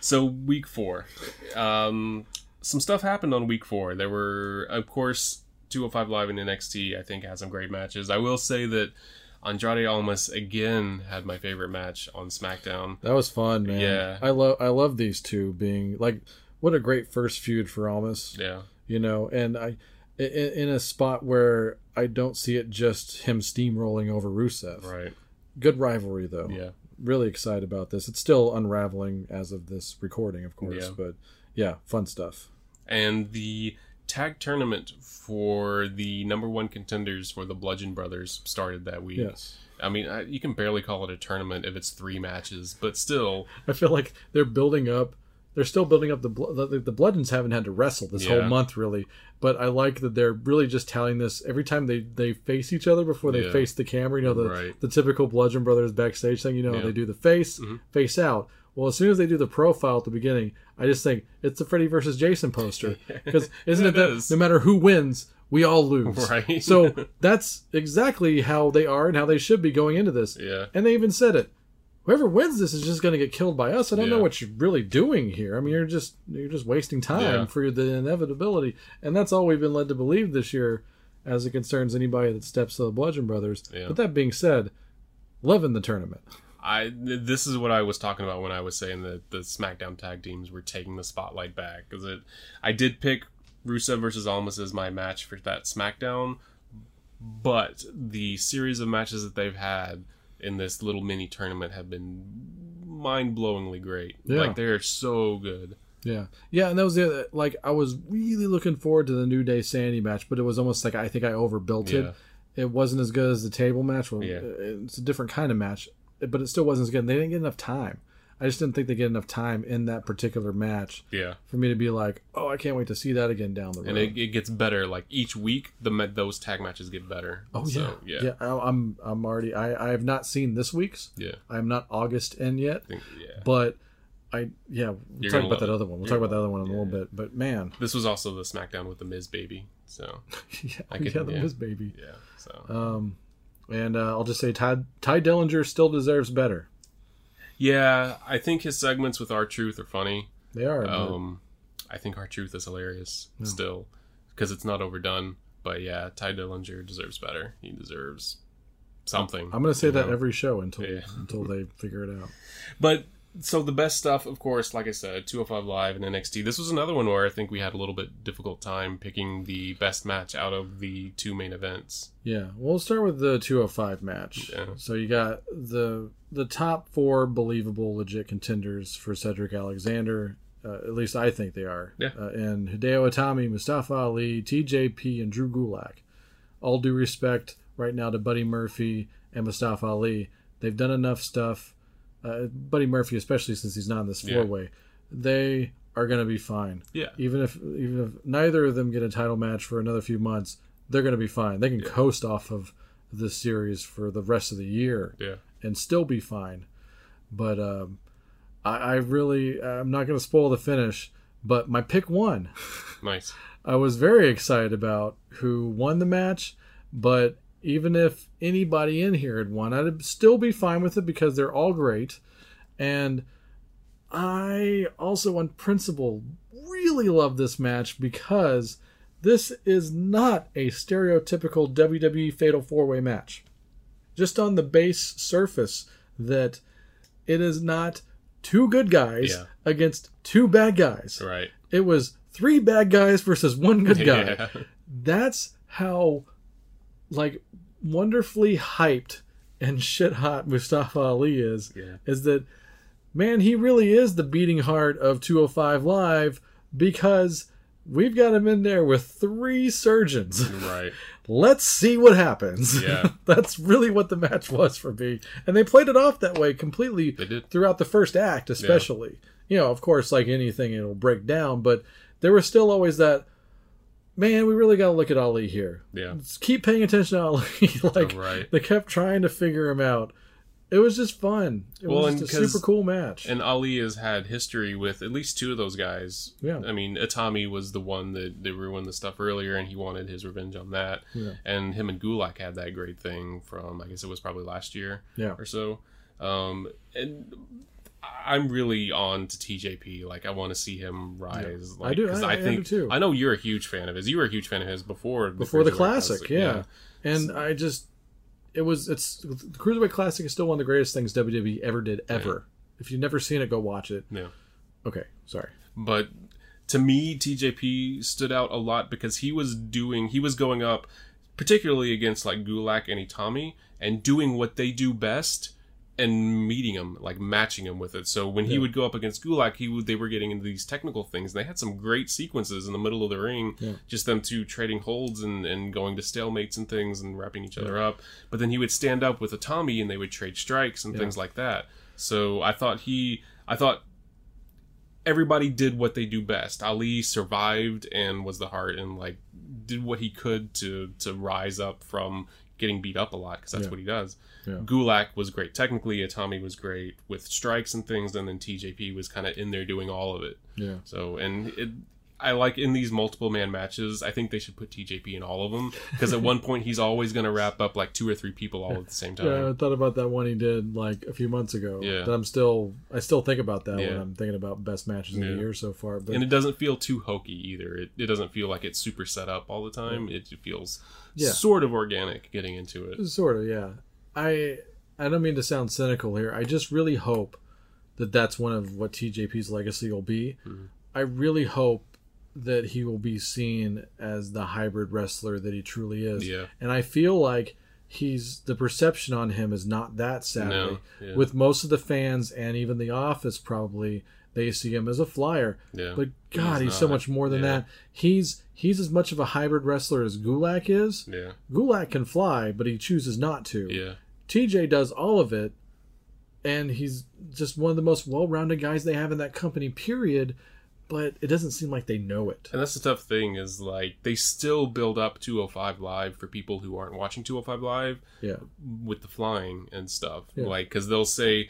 So week four, um, some stuff happened on week four. There were, of course, 205 Live and NXT. I think had some great matches. I will say that Andrade Almas again had my favorite match on SmackDown. That was fun, man. Yeah. I love I love these two being like what a great first feud for Almas. Yeah, You know, and I in, in a spot where I don't see it just him steamrolling over Rusev. right. Good rivalry though. Yeah, Really excited about this. It's still unraveling as of this recording, of course, Yeah. but yeah, fun stuff. and the tag tournament for the number one contenders for the Bludgeon Brothers started that week. Yes. I mean, I, you can barely call it a tournament if it's three matches, but still, I feel like they're building up. They're still building up the the, the Bludgeons haven't had to wrestle this whole month really, but I like that they're really just telling this every time they they face each other before they Yeah. face the camera. You know the Right. the typical Bludgeon Brothers backstage thing. You know Yeah. Mm-hmm. they do the face face out. Well, as soon as they do the profile at the beginning, I just think it's the Freddy versus Jason poster *laughs* because isn't it, It that is. no matter who wins, we all lose. Right. So *laughs* that's exactly how they are and how they should be going into this. yeah, And they even said it. Whoever wins this is just going to get killed by us. I don't know what you're really doing here. I mean, you're just you're just wasting time Yeah. for the inevitability, and that's all we've been led to believe this year, as it concerns anybody that steps to the Bludgeon Brothers. Yeah. But that being said, loving the tournament. I this is what I was talking about when I was saying that the SmackDown tag teams were taking the spotlight back because it. I did pick Rusev versus Almas as my match for that SmackDown, but the series of matches that they've had in this little mini tournament have been mind-blowingly great. Yeah. Like they're so good. Yeah, yeah, and that was the other, like I was really looking forward to the New Day SAnitY match, but it was almost like I think I overbuilt Yeah. it. It wasn't as good as the table match. Well, Yeah. it's a different kind of match, but it still wasn't as good. They didn't get enough time. I just didn't think they get enough time in that particular match Yeah, for me to be like, oh, I can't wait to see that again down the road. and it, it gets better. Like each week, the those tag matches get better. oh So, yeah, yeah, yeah. I- I'm I'm already. I I have not seen this week's. yeah. I'm not August in yet, think, yeah. but I yeah. We'll You're talk about that it. other one. We'll You're talk about the other one in a little bit. But man, This was also the SmackDown with the Miz baby. So *laughs* yeah, I could- yeah, the yeah. Miz baby. yeah, so Um, and uh, I'll just say Ty Tye Dillinger still deserves better. yeah, I think his segments with R-Truth are funny. They are. Um, I think R-Truth is hilarious still because it's not overdone. But yeah, Tye Dillinger deserves better. He deserves something. I'm going to say that know? every show until Yeah. until they figure it out. *laughs* But so the best stuff, of course, like I said, 205 Live and NXT. This was another one where I think we had a little bit difficult time picking the best match out of the two main events. Yeah, we'll start with the 205 match. Yeah. So you got the the top four believable, legit contenders for Cedric Alexander. Uh, at least I think they are. Yeah. Uh, and Hideo Itami, Mustafa Ali, TJP, and Drew Gulak. All due respect right now to Buddy Murphy and Mustafa Ali. They've done enough stuff. Uh, Buddy Murphy, especially since he's not in this four way, they are going to be fine. Yeah. Even if even if neither of them get a title match for another few months, they're going to be fine. They can coast off of this series for the rest of the year Yeah. and still be fine. But um, I, I really, I'm not going to spoil the finish. But my pick one, *laughs* Nice. I was very excited about who won the match, But even if anybody in here had won, I'd still be fine with it because they're all great. And I also, on principle, really love this match because this is not a stereotypical WWE Fatal Four Way match. Just on the base surface, that it is not two good guys Yeah. against two bad guys. Right. It was three bad guys versus one good *laughs* guy. Yeah. That's how, like, wonderfully hyped and *laughs* shit hot Mustafa Ali is. Yeah. Is that, man, he really is the beating heart of 205 Live because we've got him in there with three surgeons. Right. *laughs* Let's see what happens. Yeah. *laughs* That's really what the match was for me. And they played it off that way completely They did. throughout the first act, especially. You know, of course, like anything, it'll break down, but there was still always that, man, we really got to look at Ali here. Yeah. Let's keep paying attention to Ali. *laughs* like, Right. they kept trying to figure him out. It was just fun. It Well, was a super cool match. And Ali has had history with at least two of those guys. Yeah. I mean, Itami was the one that, that ruined the stuff earlier, and he wanted his revenge on that. Yeah. And him and Gulak had that great thing from, I guess it was probably last year yeah. or so. Um, and I'm really on to TJP. Like, I want to see him rise. Like, I do- I- I do think too. I know you're a huge fan of his. You were a huge fan of his before Before the Cruiserweight classic, yeah. And I just, it was, it's, the Cruiserweight Classic is still one of the greatest things WWE ever did, ever. If you've never seen it, go watch it. Yeah. Okay, sorry. but to me TJP stood out a lot because he was doing he was going up particularly against like Gulak and Itami and doing what they do best and meeting him like matching him with it so when he Yeah. would go up against Gulak he would they were getting into these technical things and they had some great sequences in the middle of the ring Yeah. just them two trading holds and, and going to stalemates and things and wrapping each other up but then he would stand up with Itami and they would trade strikes and things like that so I thought he I thought everybody did what they do best. Ali survived and was the heart and like did what he could to to rise up from getting beat up a lot because that's Yeah. what he does. Yeah. Gulak was great technically. Itami was great with strikes and things, and then TJP was kind of in there doing all of it. Yeah. So and it. I like in these multiple man matches. I think they should put TJP in all of them because at one *laughs* point he's always going to wrap up like two or three people all at the same time. Yeah, I thought about that one he did like a few months ago. Yeah. That I'm still, I still think about that when I'm thinking about best matches of the year so far. But and it doesn't feel too hokey either. It, it doesn't feel like it's super set up all the time. It feels Yeah. sort of organic getting into it. Sort of, yeah. I I don't mean to sound cynical here. I just really hope that that's one of what TJP's legacy will be. Mm-hmm. I really hope that he will be seen as the hybrid wrestler that he truly is. Yeah. And I feel like he's the perception on him is not that sadly. No, yeah. With most of the fans and even the office probably they see him as a flyer. Yeah. But God, he's, He's so much more than Yeah. that. He's he's as much of a hybrid wrestler as Gulak is. Yeah, Gulak can fly, but he chooses not to. yeah, TJ does all of it, and he's just one of the most well-rounded guys they have in that company. Period. But it doesn't seem like they know it. and that's the tough thing is like they still build up 205 live for people who aren't watching 205 live Yeah, with the flying and stuff. Yeah. Like because they'll say.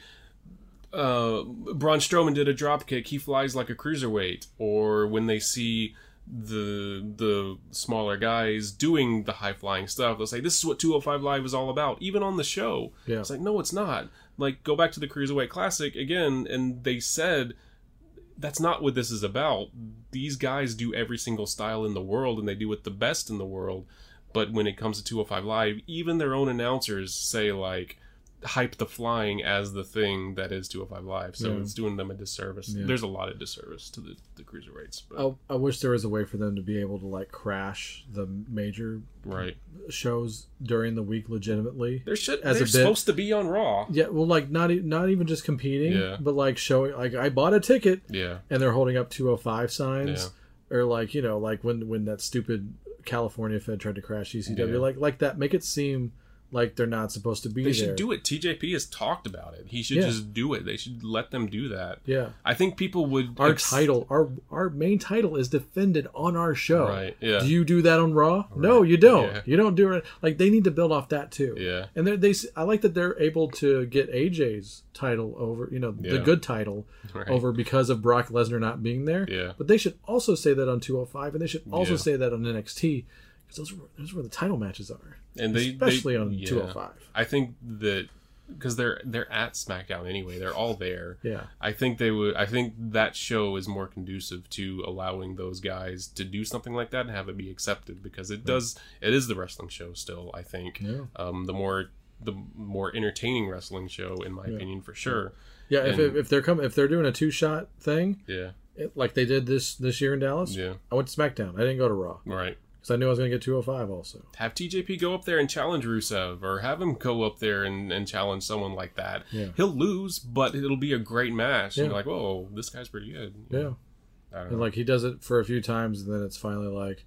Uh, Braun Strowman did a drop kick. He flies like a cruiserweight. Or when they see the the smaller guys doing the high flying stuff, they'll say, "This is what 205 Live is all about." Even on the show, Yeah. it's like, no, it's not. Like, go back to the Cruiserweight Classic again, and they said that's not what this is about. These guys do every single style in the world, and they do it the best in the world. But when it comes to 205 Live, even their own announcers say like hype the flying as the thing that is 205 Live. So Yeah. it's doing them a disservice. Yeah. There's a lot of disservice to the, the cruiserweights. But, I, I wish there was a way for them to be able to like crash the major right. shows during the week legitimately. There should As a they're bit- supposed to be on Raw. Yeah, well, like not e- not even just competing, Yeah. but like showing. Like I bought a ticket, Yeah. and they're holding up 205 signs, or like you know, like when when that stupid California Fed tried to crash ECW, like like that. Make it seem like they're not supposed to be They there. should do it. TJP has talked about it. He should Yeah. just do it. They should let them do that. Yeah. I think people would Our ex- title, our our main title is defended on our show. Right, yeah. Do you do that on Raw? No, you don't. yeah. You don't do it. Like they need to build off that too. Yeah. And they're- they, like that they're able to get AJ's title over, you know, the good title Right. over because of Brock Lesnar not being there. Yeah. But they should also say that on 205, and they should also Yeah. say that on NXT, because those were those were the title matches are, and they especially they, on yeah. 205. I think that because they're they're at SmackDown anyway, they're all there. Yeah, I think they would. I think that show is more conducive to allowing those guys to do something like that and have it be accepted because it does. It is the wrestling show still. I think. Yeah. Um, the more the more entertaining wrestling show, in my opinion, for sure. yeah. If, if they're coming, if they're doing a two shot thing, Yeah. it, like they did this this year in Dallas, Yeah. I went to SmackDown. I didn't go to Raw Right. Because I knew I was going to get 205 also. Have TJP go up there and challenge Rusev, or have him go up there and, and challenge someone like that. Yeah. He'll lose, but it'll be a great match. And Yeah. you're like, whoa, this guy's pretty good. Yeah. I And know. like he does it for a few times, and then it's finally like,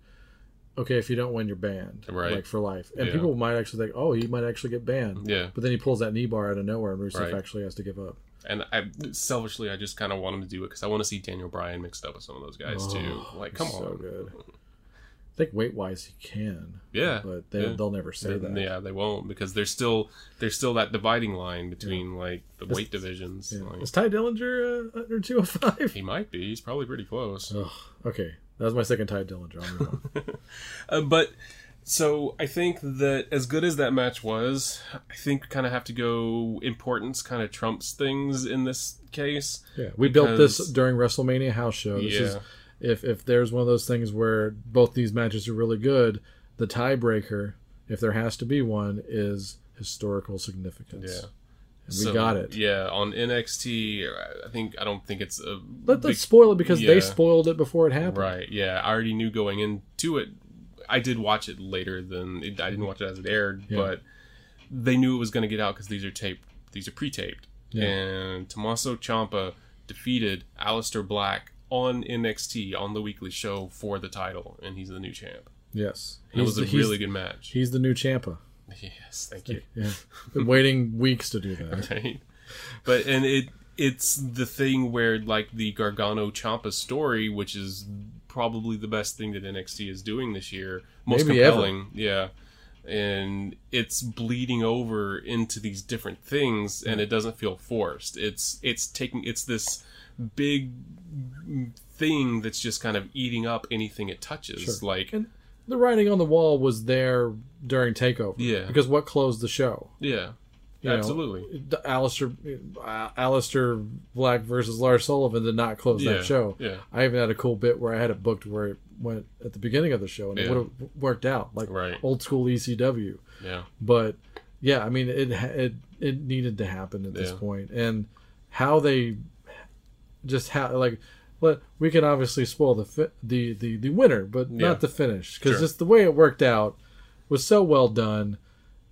okay, if you don't win, you're banned, Right. Like for life. And Yeah. people might actually think, oh, he might actually get banned. Yeah. But then he pulls that knee bar out of nowhere, and Rusev Right. actually has to give up. And I selfishly, I just kind of want him to do it because I want to see Daniel Bryan mixed up with some of those guys too. Oh, like, come Oh, so on. good. I think weight wise he can. Yeah, But they yeah. they'll never say that. Yeah, they won't because there's still there's still that dividing line between like the weight divisions. Yeah. Like, Is Tye Dillinger uh, under 205? he might be. He's probably pretty close. Okay. That was my second Tye Dillinger. I'll move on. *laughs* Uh, but so I think that as good as that match was, I think kind of have to go importance kind of trumps things in this case. Yeah, we built this during WrestleMania house show. This is Yeah. If if there's one of those things where both these matches are really good, the tiebreaker, if there has to be one, is historical significance. Yeah. And we got it. Yeah, on NXT, I think I don't think it's a Let, big- spoil it because yeah. they spoiled it before it happened. Right. Yeah, I already knew going into it. I did watch it later than it, I didn't watch it as it aired, Yeah. but they knew it was going to get out because these are taped. These are pre-taped, Yeah. and Tommaso Ciampa defeated Aleister Black on NXT on the weekly show for the title, and he's the new champ. Yes, it was a he's- really good match. He's the new Ciampa. Yes, thank you. Yeah, been waiting weeks to do that. *laughs* right? But and it it's the thing where like the Gargano Ciampa story, which is probably the best thing that NXT is doing this year, most Maybe ever. compelling, yeah. And it's bleeding over into these different things, and it doesn't feel forced. It's it's taking it's this big thing that's just kind of eating up anything it touches. Sure. Like And the writing on the wall was there during Takeover. Yeah. because what closed the show? yeah, You know, absolutely. the Aleister, uh, Aleister Black versus Lars Sullivan did not close Yeah, that show. yeah. I even had a cool bit where I had it booked where it went at the beginning of the show and it would have worked out like Right. old school ECW. Yeah, But yeah, I mean it it it needed to happen at this Yeah. point, and how they just how like. But we can obviously spoil the fi- the the, the winner, but Yeah. not the finish because Sure. just the way it worked out was so well done,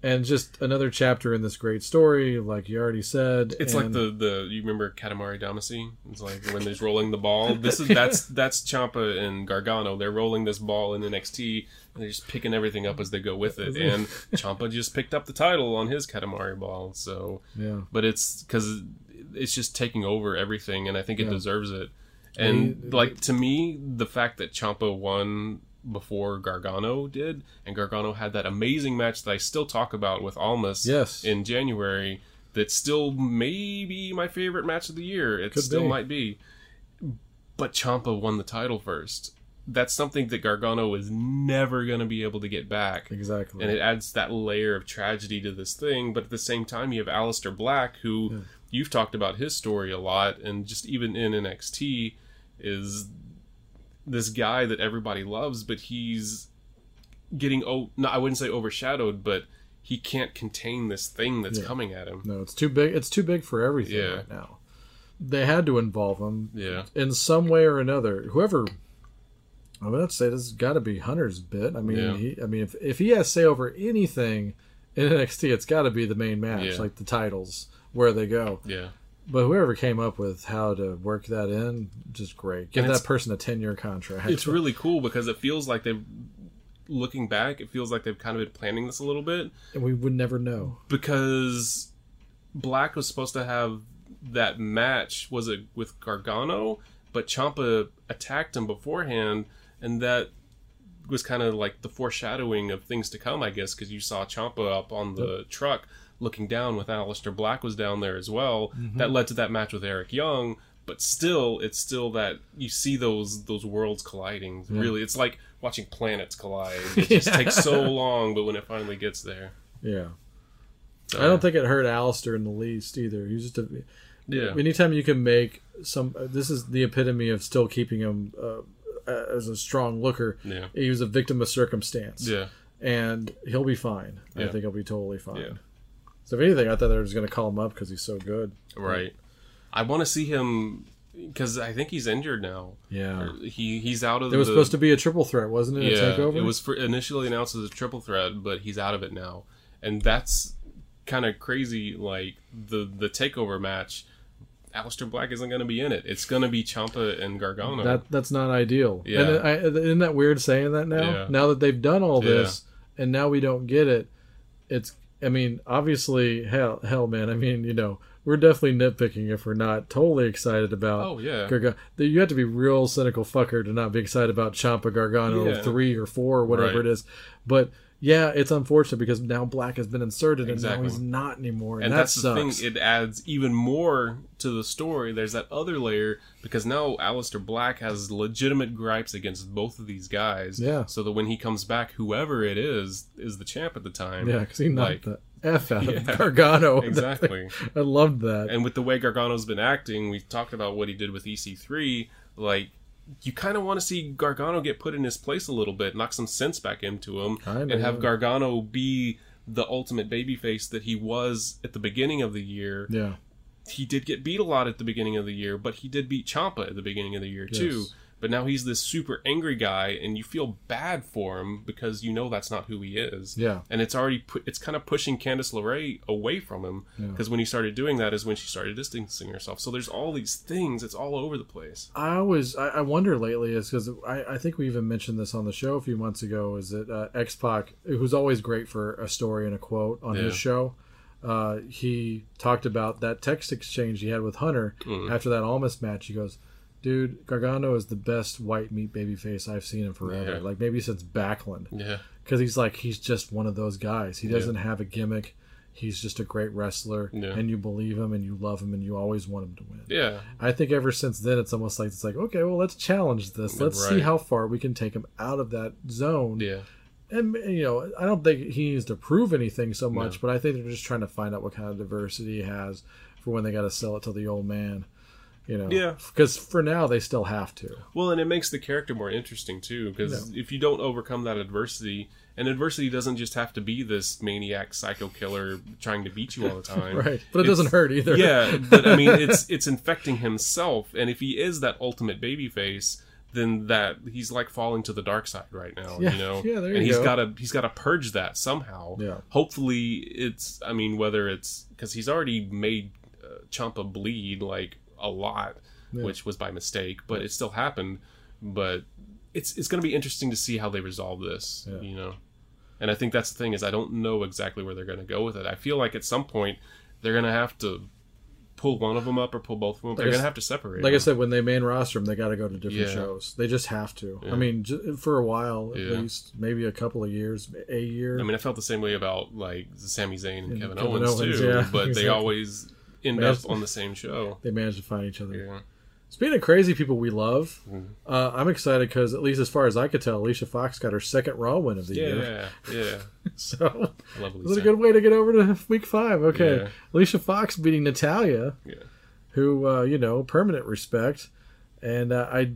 and just another chapter in this great story, like you already said. It's like the the you remember Katamari Damacy? It's like when there's rolling the ball. This is that's *laughs* that's Ciampa and Gargano. They're rolling this ball in NXT and they're just picking everything up as they go with it. And *laughs* Ciampa just picked up the title on his Katamari ball. So, yeah. but it's because it's just taking over everything, and I think it Yeah. deserves it. And like to me, the fact that Ciampa won before Gargano did, and Gargano had that amazing match that I still talk about with Almas Yes. in January, that still may be my favorite match of the year. It Could still be. might be. But Ciampa won the title first. That's something that Gargano is never going to be able to get back Exactly. and it adds that layer of tragedy to this thing. But at the same time, you have Aleister Black, who you've talked about his story a lot, and just even in NXT, is this guy that everybody loves, but he's getting oh, no, I wouldn't say overshadowed, but he can't contain this thing that's Yeah. coming at him. no, it's too big. It's too big for everything Yeah. right now. They had to involve him Yeah, in some way or another. Whoever, I would say this has got to be Hunter's bit. I mean, Yeah. he, I mean, if if he has say over anything in NXT, it's got to be the main match, like the titles where they go. yeah. But whoever came up with how to work that in, just great. Give And that person a ten year contract. It's really *laughs* cool because it feels like they've. Looking back, it feels like they've kind of been planning this a little bit. and we would never know. because Black was supposed to have that match was it with Gargano, but Ciampa attacked him beforehand, and that was kind of like the foreshadowing of things to come, I guess, because you saw Ciampa up on the truck looking down with Aleister Black was down there as well. That led to that match with Eric Young. But still, it's still that you see those those worlds colliding. Really, it's like watching planets collide. *laughs* It just takes so long, but when it finally gets there, Yeah. so, I don't think it hurt Aleister in the least either. He just a. Yeah, Anytime you can make some, this is the epitome of still keeping him uh, as a strong looker. yeah, He was a victim of circumstance, yeah. and he'll be fine. I think he'll be totally fine. Yeah. So if anything, I thought they were just going to call him up because he's so good. Right. I want to see him because I think he's injured now. Yeah. He he's out of. It was the, supposed to be a triple threat, wasn't it? Yeah, a takeover. it was for, initially announced as a triple threat, but he's out of it now, and that's kind of crazy. Like the the takeover match, Aleister Black isn't going to be in it. It's going to be Ciampa and Gargano. That that's not ideal. Yeah. And uh, I, uh, isn't that weird saying that now? Yeah. Now that they've done all Yeah. this, and now we don't get it. It's. I mean, obviously, hell, hell, man. I mean, you know, we're definitely nitpicking if we're not totally excited about. oh yeah, Gargano. You have to be real cynical fucker to not be excited about Ciampa Gargano Yeah. three or four or whatever Right. it is. But yeah, it's unfortunate because now Black has been inserted and now he's not anymore, and, and that that's sucks. the thing. It adds even more to the story. There's that other layer because now Aleister Black has legitimate gripes against both of these guys. Yeah. So that when he comes back, whoever it is is the champ at the time. yeah, because he knocked like- the f out *laughs* Yeah. of Gargano. *laughs* Exactly. I loved that. and with the way Gargano's been acting, we talked about what he did with EC3. Like, you kind of want to see Gargano get put in his place a little bit, knock some sense back into him, and have. Gargano be the ultimate babyface that he was at the beginning of the year. yeah. He did get beat a lot at the beginning of the year, but he did beat Ciampa at the beginning of the year too. But now he's this super angry guy, and you feel bad for him because you know that's not who he is Yeah. and it's already pu- it's kind of pushing Candice LeRae away from him because when he started doing that is when she started distancing herself. So there's all these things; it's all over the place. I always I, I wonder lately is because I, I think we even mentioned this on the show a few months ago is that uh, X Pac who's always great for a story and a quote on his show uh, he talked about that text exchange he had with Hunter Mm. after that Almas match he goes dude Gargano is the best white meat babyface I've seen in forever Yeah. like maybe since Backlund Yeah, because he's like he's just one of those guys he doesn't have a gimmick he's just a great wrestler Yeah. and you believe him and you love him and you always want him to win yeah, I think ever since then, it's almost like it's like okay, well, let's challenge this. Let's see how far we can take him out of that zone. yeah, And you know, I don't think he needs to prove anything so much, No. but I think they're just trying to find out what kind of diversity he has for when they got to sell it to the old man. You know, Yeah. Because for now, they still have to. Well, and it makes the character more interesting too, because if you don't overcome that adversity, and adversity doesn't just have to be this maniac psycho killer trying to beat you all the *laughs* time, Right, but it It's- doesn't hurt either. yeah, but I mean, *laughs* it's it's infecting himself, and if he is that ultimate baby face then that he's like falling to the dark side right now. Yeah, you know, *laughs* yeah, there and you he's go. got to he's got to purge that somehow. Yeah. Hopefully, it's. I mean, whether it's because he's already made uh, Ciampa bleed like a lot, which was by mistake, but it still happened. But it's it's going to be interesting to see how they resolve this. Yeah. You know. And I think that's the thing is I don't know exactly where they're going to go with it. I feel like at some point they're going to have to pull one of them up or pull both of them up. they're going to have to separate. Like I said, when they main roster them, they got to go to different Yeah. shows. They just have to. Yeah. I mean, for a while at Yeah. least, maybe a couple of years, a year. I mean, I felt the same way about like Sami Zayn and, And Kevin, Kevin Owens, Owens, too, yeah, *laughs* but they always end up on the same show. they managed to find each other. Yeah. Speaking of crazy people we love, Mm-hmm. uh, I'm excited because at least as far as I could tell, Alicia Fox got her second Raw win of the year. Yeah, yeah. *laughs* So I love this is a good way to get over to week five. Okay, Yeah. Alicia Fox beating Natalya, Yeah. who uh, you know permanent respect, and uh, I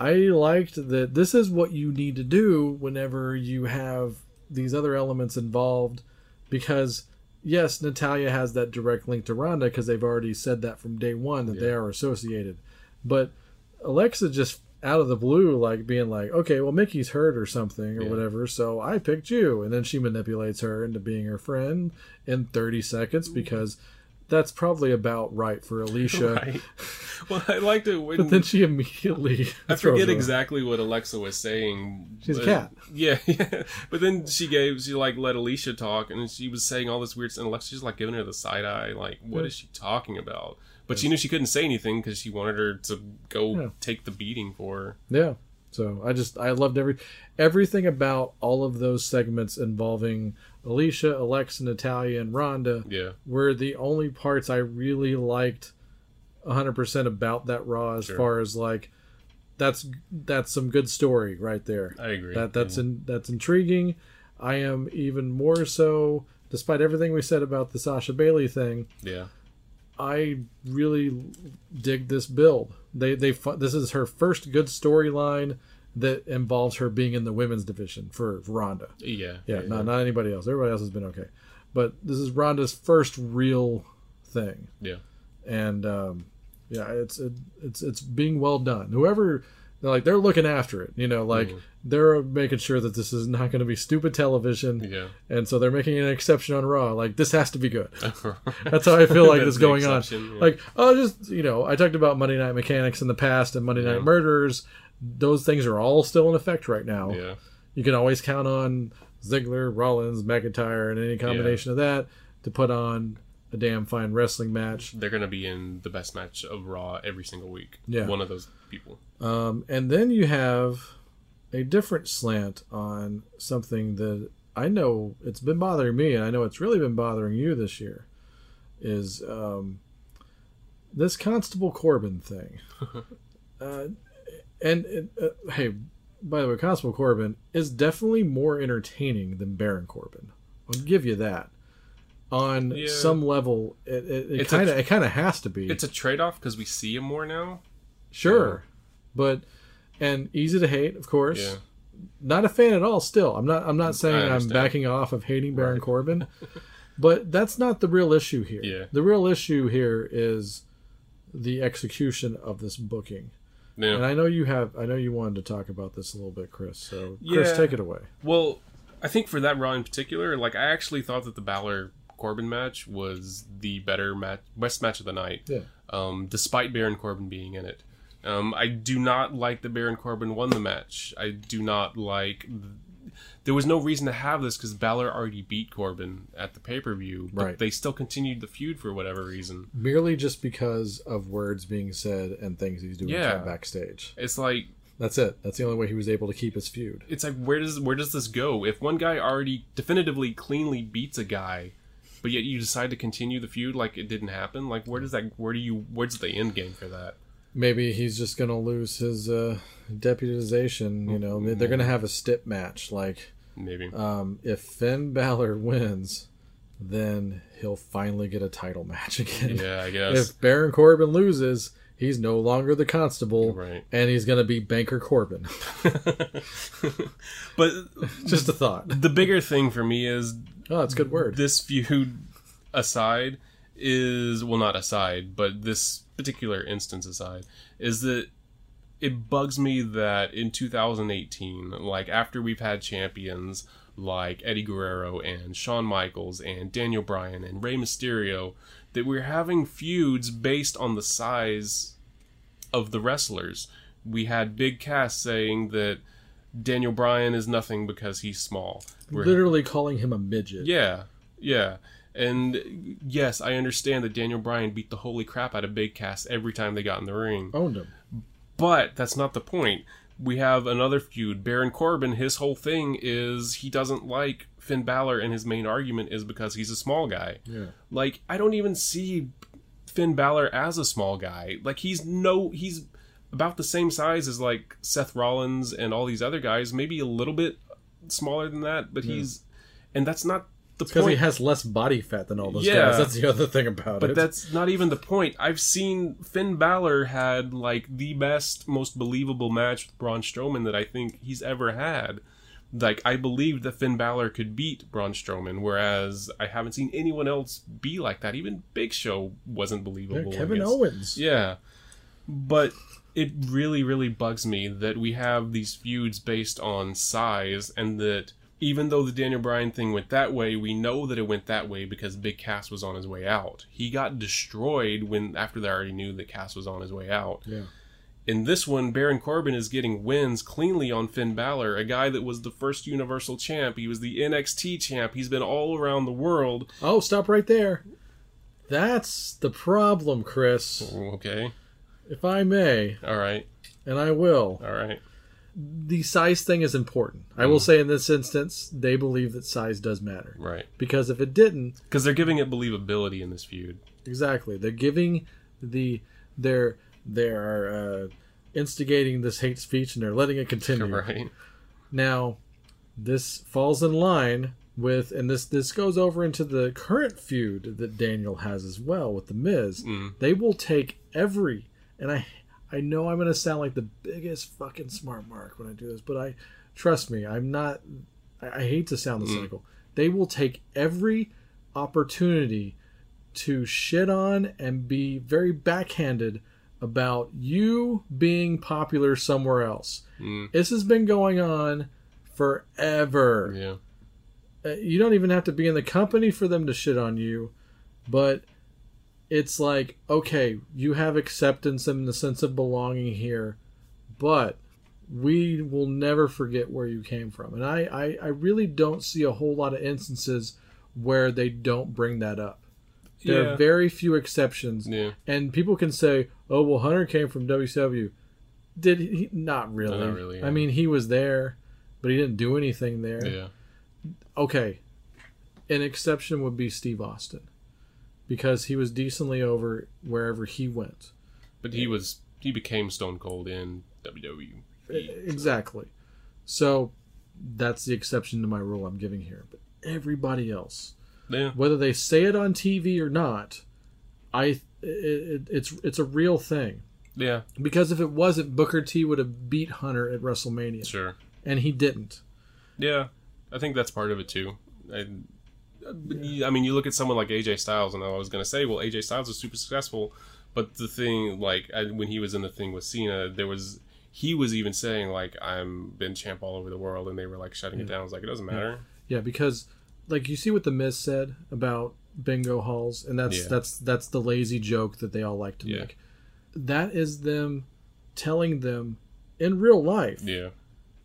I liked that this is what you need to do whenever you have these other elements involved, because yes, Natalya has that direct link to Ronda because they've already said that from day one that they are associated, but Alexa just out of the blue, like being like, okay, well, Mickey's hurt or something or Yeah. whatever, so I picked you. And then she manipulates her into being her friend in 30 seconds because that's probably about right for Alicia. *laughs* Right. Well, I liked it when But then she immediately. *laughs* I forget exactly what Alexa was saying. She's a cat. Yeah, *laughs* yeah. But then she gave, she like let Alicia talk, and she was saying all this weird stuff. And Alexa's just like giving her the side eye, like, what is she talking about? But she knew she couldn't say anything because she wanted her to go Yeah. take the beating for her. Yeah. So I just I loved every everything about all of those segments involving Alicia, Alexa, Natalya, and Ronda Yeah, were the only parts I really liked 100% about that Raw as Sure. far as like that's that's some good story right there. I agree. That that's in, that's intriguing. I am even more so, despite everything we said about the Sasha Bayley thing. yeah. I really dig this build. They they this is her first good storyline that involves her being in the women's division for Ronda. Yeah. Yeah, not not anybody else. Everybody else has been okay, but this is Ronda's first real thing, Yeah. and um, yeah, it's it, it's it's being well done. Whoever they're like they're looking after it, you know, like they're making sure that this is not going to be stupid television, Yeah. and so they're making an exception on Raw. Like this has to be good. *laughs* That's how I feel like this going on. yeah. Like, oh, just you know, I talked about Monday Night Mechanics in the past and Monday Night Murders. Those things are all still in effect right now. Yeah. You can always count on Ziggler, Rollins, McIntyre, and any combination of that to put on a damn fine wrestling match. They're gonna be in the best match of Raw every single week. Yeah. One of those people. Um, and then you have a different slant on something that I know it's been bothering me, and I know it's really been bothering you this year. Is um, this Constable Corbin thing? *laughs* uh, and uh, hey, by the way, Constable Corbin is definitely more entertaining than Baron Corbin. I'll give you that. On Yeah. some level, it, it, it kind of it kind of has to be. It's a trade off because we see him more now. Sure, but and easy to hate, of course. Yeah. Not a fan at all. Still, I'm not. I'm not saying I'm backing off of hating Baron Corbin, *laughs* but that's not the real issue here. Yeah. The real issue here is the execution of this booking. Yeah. And I know you have. I know you wanted to talk about this a little bit, Chris. So, Chris, Yeah. take it away. Well, I think for that Raw in particular, like I actually thought that the Balor Corbin match was the better match, best match of the night. Yeah. Um, despite Baron Corbin being in it, um, I do not like that Baron Corbin won the match. I do not like. There was no reason to have this because Balor already beat Corbin at the pay per view, but Right. they still continued the feud for whatever reason. Merely just because of words being said and things he's doing Yeah. backstage. It's like That's it. That's the only way he was able to keep his feud. it's like where does where does this go? If one guy already definitively cleanly beats a guy, but yet you decide to continue the feud like it didn't happen, like where does that where do you where's the end game for that? Maybe he's just gonna lose his uh, deputization. You know, they're gonna have a stip match. Like, Maybe. um, if Finn *laughs* Balor wins, then he'll finally get a title match *laughs* again. yeah, I guess. If Baron Corbin loses, he's no longer the constable, Right. and he's gonna be Banker Corbin. *laughs* but just a thought. the bigger thing for me is Oh, that's a good word. this feud aside is well not aside but this particular instance aside is that it bugs me that in 2018 like after we've had champions like Eddie Guerrero and Shawn Michaels and Daniel Bryan and Rey Mysterio that we're having feuds based on the size of the wrestlers we had Big Cass saying that Daniel Bryan is nothing because he's small We're- Literally calling him a midget. yeah, yeah. And yes, I understand that Daniel Bryan beat the holy crap out of Big Cass every time they got in the ring. Owned him. But that's not the point. We have another feud. Baron Corbin, his whole thing is he doesn't like Finn Balor, and his main argument is because he's a small guy. Yeah. Like, I don't even see Finn Balor as a small guy. Like, he's no, he's about the same size as like Seth Rollins and all these other guys, maybe a little bit smaller than that, but he's, and that's not Because point. he has less body fat than all those Yeah. guys. That's the other thing about But it. But that's not even the point. I've seen Finn Balor had like the best, most believable match with Braun Strowman that I think he's ever had. Like I believed that Finn Balor could beat Braun Strowman, whereas I haven't seen anyone else be like that. Even Big Show wasn't Yeah, believable. Kevin against- Owens. Yeah. But it really, really bugs me that we have these feuds based on size and that even though the Daniel Bryan thing went that way, we know that it went that way because Big Cass was on his way out. He got destroyed when after they already knew that Cass was on his way out. Yeah. In this one, Baron Corbin is getting wins cleanly on Finn Balor, a guy that was the first Universal Champ. He was the NXT champ. He's been all around the world. Oh, stop right there. That's the problem, Chris. Okay. If I may, All right. and I will. All right. The size thing is important. I will say in this instance, they believe that size does matter. Right. Because if it didn't, Because they're giving it believability in this feud. exactly, they're giving the their their uh, instigating this hate speech and they're letting it continue. *laughs* Right. Now, this falls in line with, and this this goes over into the current feud that Daniel has as well with the Miz. They will take every, and I I know I'm going to sound like the biggest fucking smart mark when I do this, but I trust me, I'm not. I, I hate to sound the cynical. They will take every opportunity to shit on and be very backhanded about you being popular somewhere else. This has been going on forever. Yeah. Uh, you don't even have to be in the company for them to shit on you, but it's like, okay, you have acceptance and the sense of belonging here, but we will never forget where you came from. And I, I, I really don't see a whole lot of instances where they don't bring that up. There Yeah. are very few exceptions. Yeah. And people can say, oh, well, Hunter came from WCW. Did he? Not really. Not really, I mean, he was there, but he didn't do anything there Yeah. okay, an exception would be Steve Austin because he was decently over wherever he went. But he was he became Stone Cold in. WWE. Exactly. So that's the exception to my rule I'm giving here. But everybody else, Yeah. whether they say it on TV or not, I it, it's it's a real thing. Yeah. Because if it wasn't, Booker T would have beat Hunter at WrestleMania, Sure. and he didn't. Yeah, I think that's part of it too. I, I mean, you look at someone like AJ Styles, and I was going to say, well, AJ Styles is super successful, but the thing, like, I, when he was in the thing with Cena, there was he was even saying like, I'm been champ all over the world, and they were like shutting it down. I was like, it doesn't matter. Yeah, because like you see what the Miz said about bingo halls, and that's Yeah. that's that's the lazy joke that they all like to Yeah. make. That is them telling them in real life. Yeah,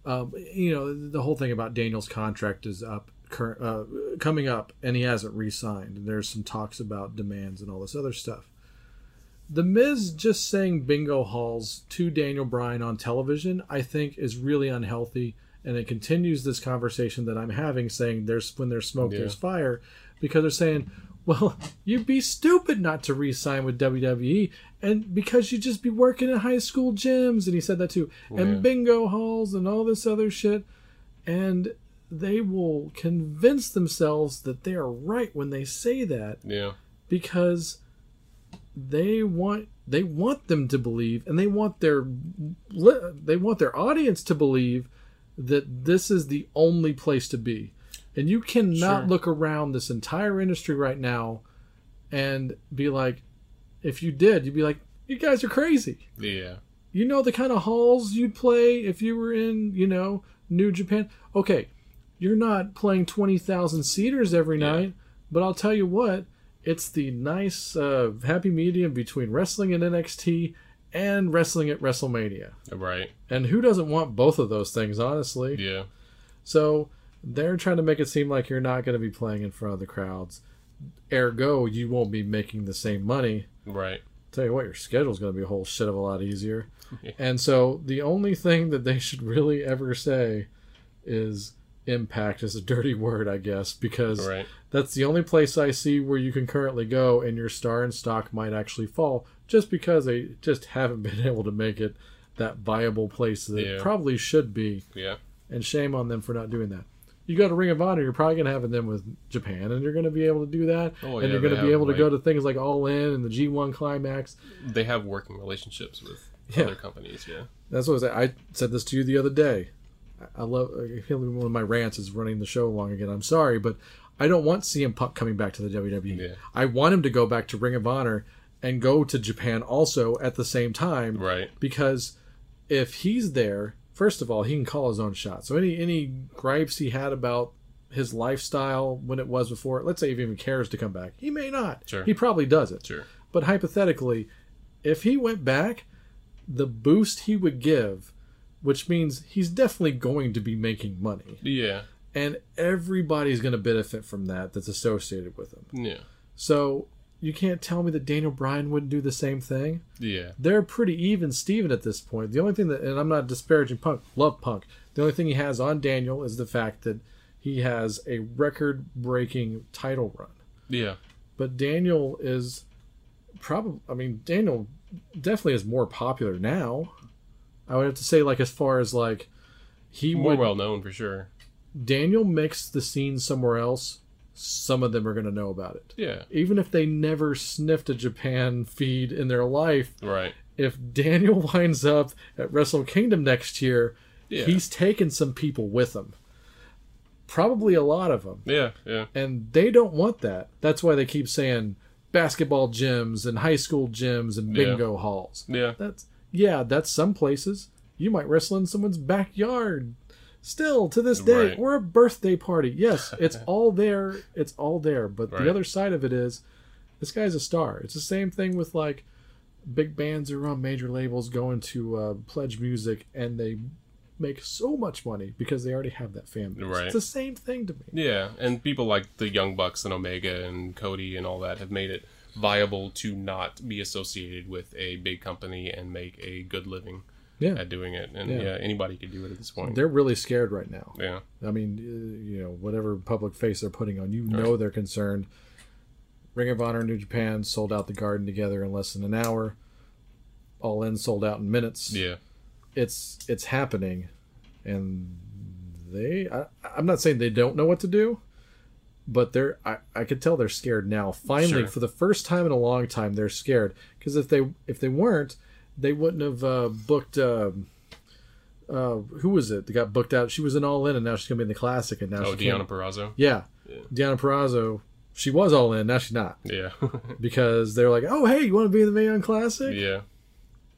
Um, you know, the whole thing about Daniel's contract is up, cur- uh, coming up, and he hasn't re-signed. And there's some talks about demands and all this other stuff. The Miz just saying bingo halls to Daniel Bryan on television, I think, is really unhealthy, and it continues this conversation that I'm having, saying there's when there's smoke, Yeah. there's fire, because they're saying, well, you'd be stupid not to re-sign with WWE, and because you'd just be working in high school gyms, and he said that too, and Yeah. bingo halls and all this other shit, and they will convince themselves that they are right when they say that yeah, because they want they want them to believe and they want their they want their audience to believe that this is the only place to be and you cannot Sure. look around this entire industry right now and be like if you did you'd be like you guys are crazy yeah, you know the kind of halls you'd play if you were in, you know, New Japan. Okay, you're not playing 20,000 seaters every Yeah. night, but I'll tell you what, it's the nice uh, happy medium between wrestling and NXT and wrestling at WrestleMania. right. And who doesn't want both of those things, honestly? Yeah, So they're trying to make it seem like you're not going to be playing in front of the crowds. Ergo, you won't be making the same money right. tell you what, your schedule's going to be a whole shit of a lot easier. *laughs* Yeah. And so the only thing that they should really ever say is impact is a dirty word, I guess, because Right. that's the only place I see where you can currently go and your star and stock might actually fall just because they just haven't *laughs* been able to make it that viable place that it probably should be. Yeah, And shame on them for not doing that. You go to Ring of Honor, you're probably going to have them with Japan, and you're going to be able to do that. Oh, and yeah, you're going to be able to go to things like All In and the G1 Climax. they have working relationships with Yeah. other companies. Yeah, That's what I, said. I said this to you the other day. I- love. I feel like one of my rants is running the show along again. I'm sorry, but I don't want CM Punk coming back to the WWE. Yeah. I want him to go back to Ring of Honor and go to Japan also at the same time. right. Because if he's there, first of all, he can call his own shot. So any any gripes he had about his lifestyle when it was before, let's say if he even cares to come back, he may not. Sure. He probably does it. Sure. But hypothetically, if he went back, the boost he would give, which means he's definitely going to be making money, Yeah, and everybody's going to benefit from that that's associated with him. yeah, So you can't tell me that Daniel Bryan wouldn't do the same thing. yeah. They're pretty even Steven at this point. The only thing that, and I'm not disparaging Punk, love Punk. The only thing he has on Daniel is the fact that he has a record breaking title run. Yeah, but Daniel is probably I mean Daniel definitely is more popular now I would have to say like as far as like he More would well known for sure. Daniel makes the scene somewhere else. Some of them are going to know about it, Yeah. even if they never sniffed a Japan feed in their life. Right. If Daniel *laughs* winds up at Wrestle Kingdom next year, Yeah. he's taken some people with him. Probably a lot of them. Yeah. Yeah. and they don't want that. That's why they keep saying basketball gyms and high school gyms and Yeah. bingo halls. Yeah. That's yeah, that's some places. You might wrestle in someone's backyard. Still to this day, Right. we're a birthday party. Yes, it's *laughs* all there. It's all there. But Right. the other side of it is, this guy's a star. It's the same thing with like big bands who are on major labels going to uh, pledge music and they make so much money because they already have that fan base. Right. It's the same thing to me. Yeah, and people like the Young Bucks and Omega and Cody and all that have made it viable to not be associated with a big company and make a good living Yeah. at doing it. And Yeah. yeah, anybody could do it at this point. They're really scared right now. yeah, I mean, uh, you know, whatever public face they're putting on, you know they're concerned. Ring of Honor New Japan sold out the Garden together in less than an hour. All in sold out in minutes. yeah, It's it's happening, and they. I, I'm not saying they don't know what to do, but they're. I, I could tell they're scared now. Finally, Sure. for the first time in a long time, they're scared because if they if they weren't, they wouldn't have uh, booked. Um, uh, who was it that got booked out? She was in All In, and now she's gonna be in the Classic, and now Oh, she Deonna Purrazzo. yeah. Deonna Purrazzo, she was all in, now she's not. Yeah, *laughs* Because they're like, oh, hey, you want to be in the Mae Young Classic? yeah.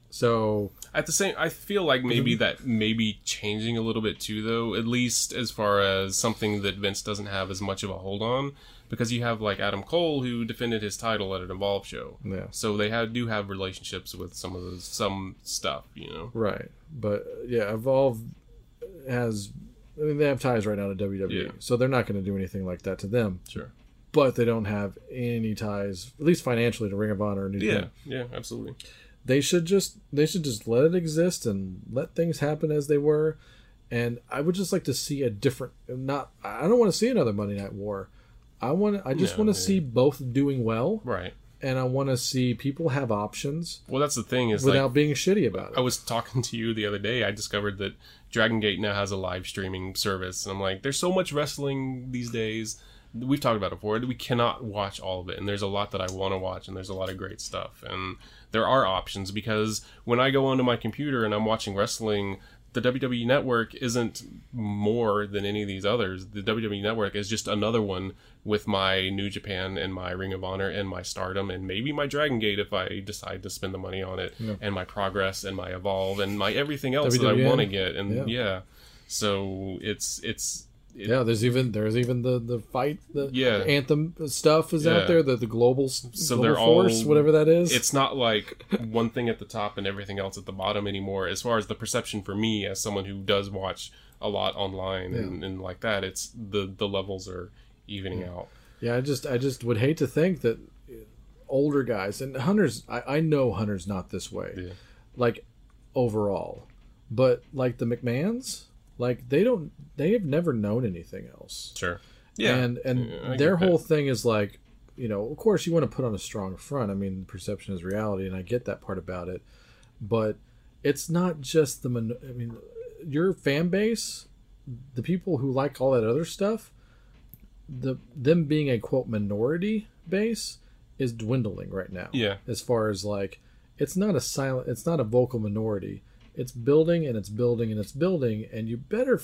So, At the same, I feel like maybe mm-hmm. that maybe changing a little bit too, though. At least as far as something that Vince doesn't have as much of a hold on, because you have like Adam Cole who defended his title at an Evolve show. yeah. So they have do have relationships with some of those some stuff, you know. Right. But, yeah, Evolve has, I mean, they have ties right now to WWE. Yeah. So they're not going to do anything like that to them. Sure. But they don't have any ties, at least financially, to Ring of Honor or New Yeah, yeah, absolutely. They should just, they should just let it exist and let things happen as they were. And I would just like to see a different, not, I don't want to see another Monday Night War. I want I just No, want to see both doing well. Right. and I want to see people have options Well, that's the thing is without like being shitty about it. I was talking to you the other day. I discovered that Dragon Gate now has a live streaming service, and I'm like, there's so much wrestling these days. We've talked about it before. We cannot watch all of it, and there's a lot that I want to watch, and there's a lot of great stuff, and there are options because when I go onto my computer and I'm watching wrestling. The WWE Network isn't more than any of these others. The WWE Network is just another one with my New Japan and my Ring of Honor and my Stardom and maybe my Dragon Gate if I decide to spend the money on it and my Progress and my Evolve and my everything else that I want to get and Yeah. yeah. So it's it's it, yeah, there's even there's even the the fight the Yeah. anthem stuff is out there the the global So global they're force all- whatever that is. it's not like one thing at the top and everything else at the bottom anymore as far as the perception for me as someone who does watch a lot online and, and like that it's the the levels are evening out yeah, I just I just would hate to think that older guys and Hunter's I, I know Hunter's not this way. Yeah. Like overall. But like the McMahons, like they don't they have never known anything else. sure yeah and and Yeah, their that. whole thing is like you know of course you want to put on a strong front i mean perception is reality and i get that part about it but it's not just the mon- i mean your fan base the people who like all that other stuff the them being a quote minority base is dwindling right now Yeah. as far as like it's not a silent it's not a vocal minority it's building and it's building and it's building and you better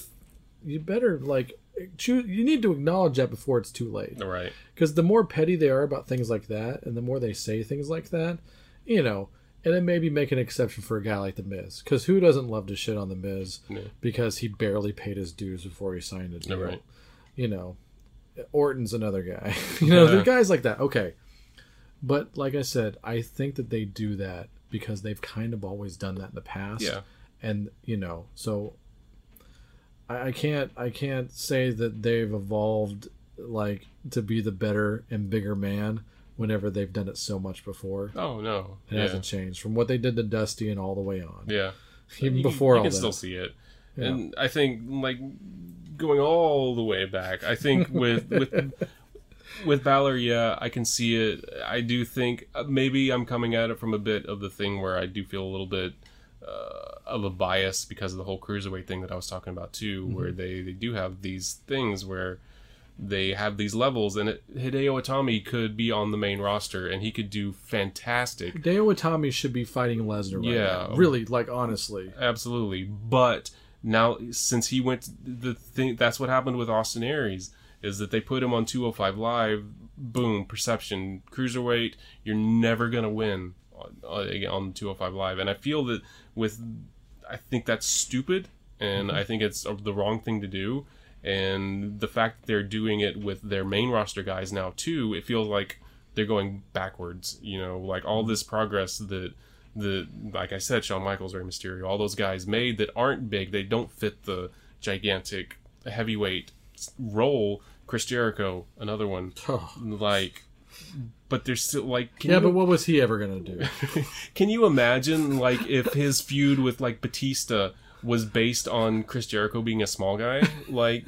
you better like choose you need to acknowledge that before it's too late. Right. Because the more petty they are about things like that and the more they say things like that you know and then maybe make an exception for a guy like the miz because who doesn't love to shit on the miz Yeah. because he barely paid his dues before he signed a deal? Right. you know orton's another guy. *laughs* You know the guys like that. Okay. But like i said i think that they do that because they've kind of always done that in the past. Yeah. and you know so I, I can't i can't say that they've evolved like to be the better and bigger man whenever they've done it so much before. Oh no. It yeah. hasn't changed from what they did to dusty and all the way on. Yeah. Even you, before you all can that. still see it. And i think like going all the way back i think with with *laughs* with Balor, yeah, I can see it. I do think uh, maybe I'm coming at it from a bit of the thing where I do feel a little bit uh, of a bias because of the whole cruiserweight thing that I was talking about too, where they they do have these things where they have these levels, and it, Hideo Itami could be on the main roster and he could do fantastic. Hideo Itami should be fighting Lesnar right Yeah. now. Really, like honestly. Absolutely, but now since he went, the thing that's what happened with Austin Aries is that they put him on 205 Live. Boom, perception, cruiserweight. You're never gonna win uh, on, on 205 Live, and I feel that with, I think that's stupid, and mm-hmm. I think it's uh, the wrong thing to do. And the fact that they're doing it with their main roster guys now too, it feels like they're going backwards. You know, like all this progress that the like I said, Shawn Michaels, Rey Mysterio, all those guys made that aren't big. They don't fit the gigantic heavyweight role. Chris Jericho, another one, oh. like, but there's still like, can Yeah, you, but what was he ever gonna do? *laughs* can you imagine like if his feud with like Batista was based on Chris Jericho being a small guy? Like,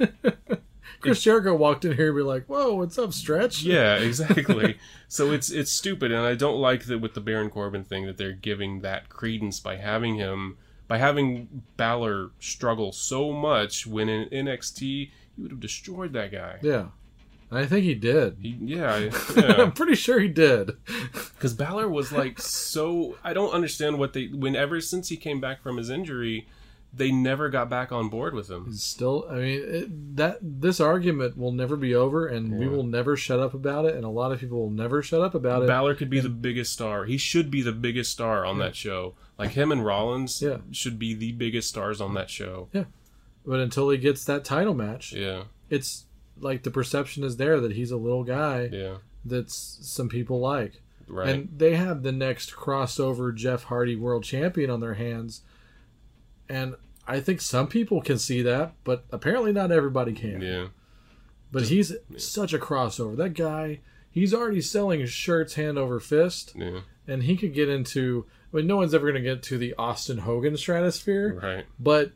*laughs* Chris Jericho walked in here and be like, "Whoa, what's up, Stretch?" Yeah, *laughs* exactly. so it's it's stupid, and I don't like that with the Baron Corbin thing that they're giving that credence by having him by having Balor struggle so much when in NXT he would have destroyed that guy. Yeah. I think he did. He, yeah, *laughs* I'm pretty sure he did. Because Balor was like so. I don't understand what they. Whenever since he came back from his injury, they never got back on board with him. Still, I mean, it, that this argument will never be over, and we will never shut up about it, and a lot of people will never shut up about it. Balor could be the biggest star. He should be the biggest star on that show. Like him and Rollins Yeah. should be the biggest stars on that show. But until he gets that title match, Yeah, it's like the perception is there that he's a little guy yeah, that's some people like. right. And they have the next crossover Jeff Hardy world champion on their hands. And I think some people can see that, but apparently not everybody can. yeah, But he's such a crossover. That guy, he's already selling shirts hand over fist, yeah, and he could get into. I mean, no one's ever going to get to the Austin Hogan stratosphere, right. but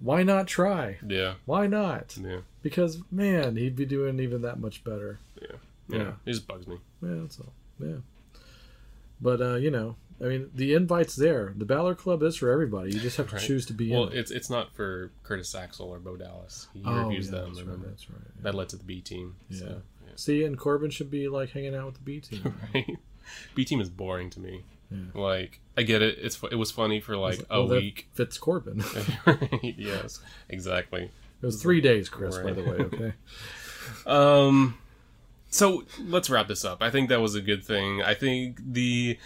why not try? Yeah, Why not? yeah, Because man, he'd be doing even that much better. yeah. Yeah. It just bugs me. Yeah, that's all. Yeah. But uh, you know, I mean, the invite's there. The Balor Club is for everybody. You just have to Right. choose to be Well, in. it. it's it's not for Curtis Axel or Bo Dallas. He Oh, reviews yeah, them. that's Remember right. That's right. yeah. that led to the B team. Yeah. So, See, and Corbin should be like hanging out with the B team. *laughs* right. B team is boring to me. Yeah. Like I get it. It's it was funny for like a Well, week. fits Corbin. *laughs* *laughs* yes, exactly. It was three days, Chris. By the way. Okay. *laughs* Um, so let's wrap this up. I think that was a good thing. I think the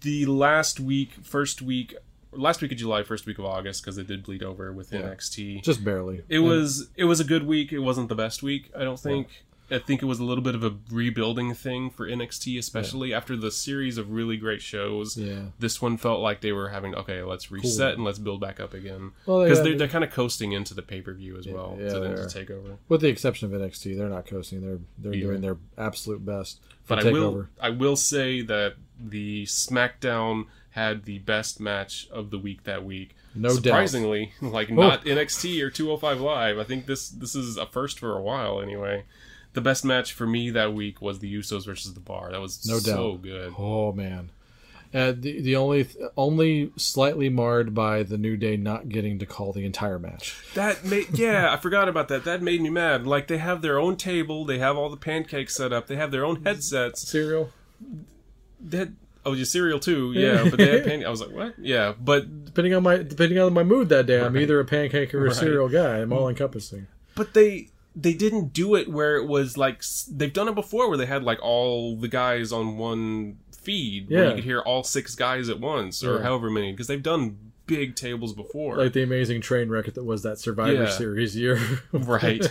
the last week, first week, last week of July, first week of August, because it did bleed over with NXT. Just barely. It was it was a good week. It wasn't the best week. I don't think. I think it was a little bit of a rebuilding thing for NXT, especially after the series of really great shows. Yeah. This one felt like they were having okay, let's reset and let's build back up again Well, they because they're, they're kind of coasting into the pay per view as well yeah, to to take over. With the exception of NXT, they're not coasting. They're they're Yeah. doing their absolute best But I will. I will say that the SmackDown had the best match of the week that week. No doubt. Surprisingly, like oh. not NXT or 205 Live. I think this this is a first for a while anyway. The best match for me that week was the Usos versus the Bar. That was No so doubt. good. Oh man. Uh, the the only th- only slightly marred by the New Day not getting to call the entire match. That made yeah, I forgot about that. That made me mad. Like they have their own table, they have all the pancakes set up, they have their own headsets. Cereal. That oh, your cereal too, *laughs* yeah. But they had I was like, what? Yeah, but Depending on my depending on my mood that day, I'm either a pancake or a *laughs* Right. cereal guy. I'm all encompassing. but they they didn't do it where it was like they've done it before where they had like all the guys on one feed where you could hear all six guys at once or Yeah. however many because they've done big tables before Like the amazing train wreck that was that Survivor Yeah. Series year. *laughs* right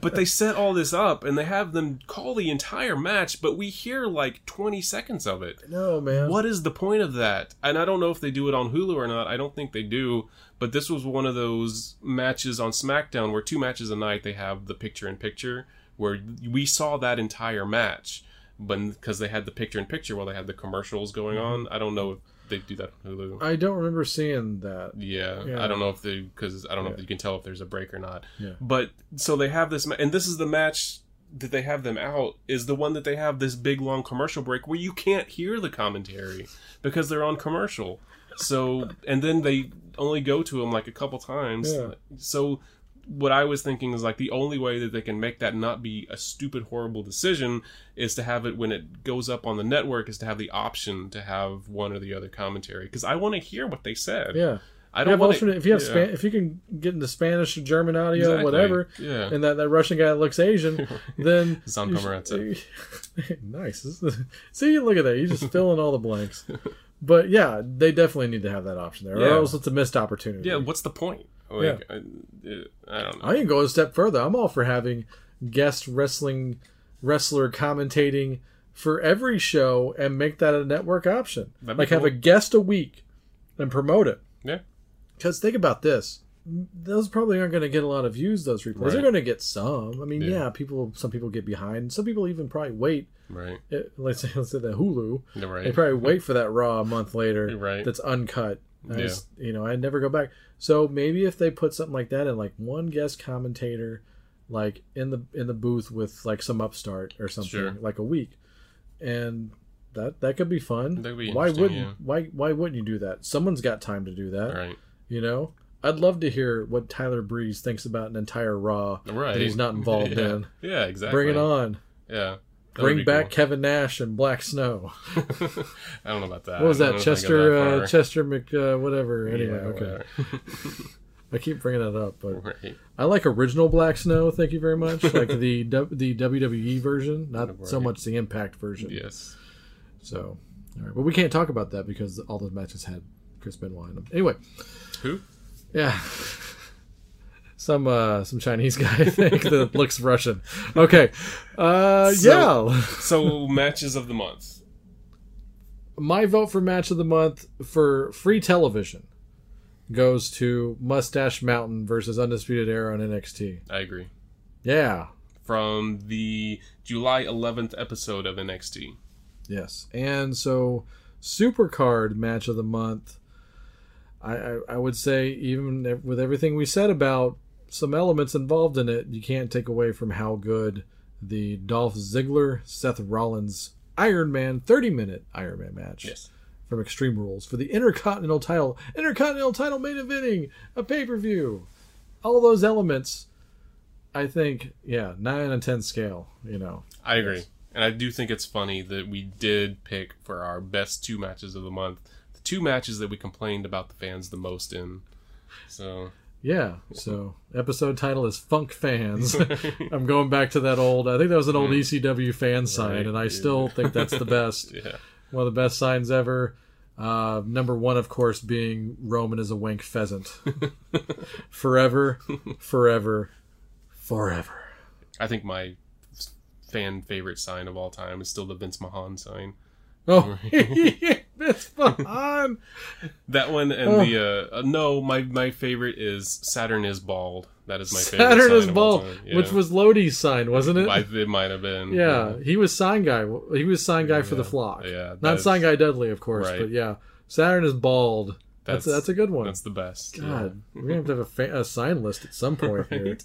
but they *laughs* set all this up and they have them call the entire match but we hear like 20 seconds of it no man. what is the point of that? And I don't know if they do it on Hulu or not. I don't think they do. But this was one of those matches on SmackDown where two matches a night they have the picture in picture where we saw that entire match, but because they had the picture in picture while they had the commercials going mm-hmm. on. I don't know if they do that on Hulu. I don't remember seeing that. Yeah, Yeah. I don't know if they because I don't know if you can tell if there's a break or not. Yeah. But so they have this, and this is the match that they have them out is the one that they have this big long commercial break where you can't hear the commentary because they're on commercial. So and then they only go to him like a couple times. Yeah. So what I was thinking is like the only way that they can make that not be a stupid horrible decision is to have it when it goes up on the network is to have the option to have one or the other commentary because I want to hear what they said. Yeah. I don't want alternate, if you have yeah. Span, if you can get into Spanish or German audio, Exactly. whatever, Yeah. and that, that Russian guy that looks Asian, *laughs* then Zon you Pomerantsev. *laughs* nice. *laughs* See, look at that. You just fill in all the blanks. But yeah, they definitely need to have that option there, Yeah. or else it's a missed opportunity. Yeah, what's the point? Like, I, I don't know. I can go a step further. I'm all for having guest wrestling wrestler commentating for every show and make that a network option. That'd Like have cool. a guest a week and promote it. yeah. Because think about this. Those probably aren't going to get a lot of views. Those replays Right. they're going to get some. I mean, Yeah. yeah. people. Some people get behind. Some people even probably wait. Right. eh, Let's say, *laughs* let's say the Hulu. Right. They probably wait for that Raw a month later. Right. That's uncut. I Yeah. just- you know, I never go back. So maybe if they put something like that in, like one guest commentator, like in the in the booth with like some upstart or something, Sure. like a week, and that that could be fun. That'd be why wouldn't yeah. why why wouldn't you do that? Someone's got time to do that. Right. You know, I'd love to hear what Tyler Breeze thinks about an entire Raw Right. that he's not *laughs* involved yeah. in. Yeah, exactly. Bring it on. Yeah. Bring back cool. Kevin Nash and Black Snow. *laughs* I don't know about that. What was that? don't think I'd go Chester that uh. Chester Mc uh, whatever. Anyway, Yeah, okay. whatever. *laughs* I keep bringing that up, but right. I like original Black Snow. Thank you very much. Like the *laughs* the WWE version, not so much the Impact version. Yes. So, all right, but we can't talk about that because all those matches had Chris Benoit in them. Anyway, Who? yeah. Some uh some Chinese *laughs* guy I think that looks Russian. Okay. Uh So- yeah. So matches of the month. My vote for match of the month for free television goes to Mustache Mountain versus Undisputed Era on NXT. I agree. Yeah. From the July 11th episode of NXT. Yes. And so Supercard match of the month I, I, I would say even with everything we said about some elements involved in it, you can't take away from how good the Dolph Ziggler Seth Rollins Iron Man 30 minute Iron Man match Yes. from Extreme Rules for the Intercontinental title. Intercontinental title main eventing a pay per view. All those elements, I think, yeah, 9 and 10 scale, you know. I agree. And I do think it's funny that we did pick for our best two matches of the month the two matches that we complained about the fans the most in. So, Yeah, so episode title is Funk Fans. *laughs* I'm going back to that old, I think that was an old ECW fan sign. Right, and I yeah. still think that's the best. *laughs* yeah. One of the best signs ever. Uh, number one, of course, being Roman is a wank pheasant. *laughs* forever, forever, forever. I think my fan favorite sign of all time is still the Vince Mahan sign. Oh, fun. That one and Oh. the uh, uh, no, my my favorite is Saturn is bald. That is my favorite. Saturn is bald. Yeah. which was Lodi's sign, wasn't it? I, it might have been. yeah, he was sign guy. He was sign guy for the flock. yeah, not is- sign guy Dudley, of course, Right. but yeah, Saturn is bald. That's That's- that's, a good one. That's the best. yeah. God, we're gonna have to have a, fa- a sign list at some point here.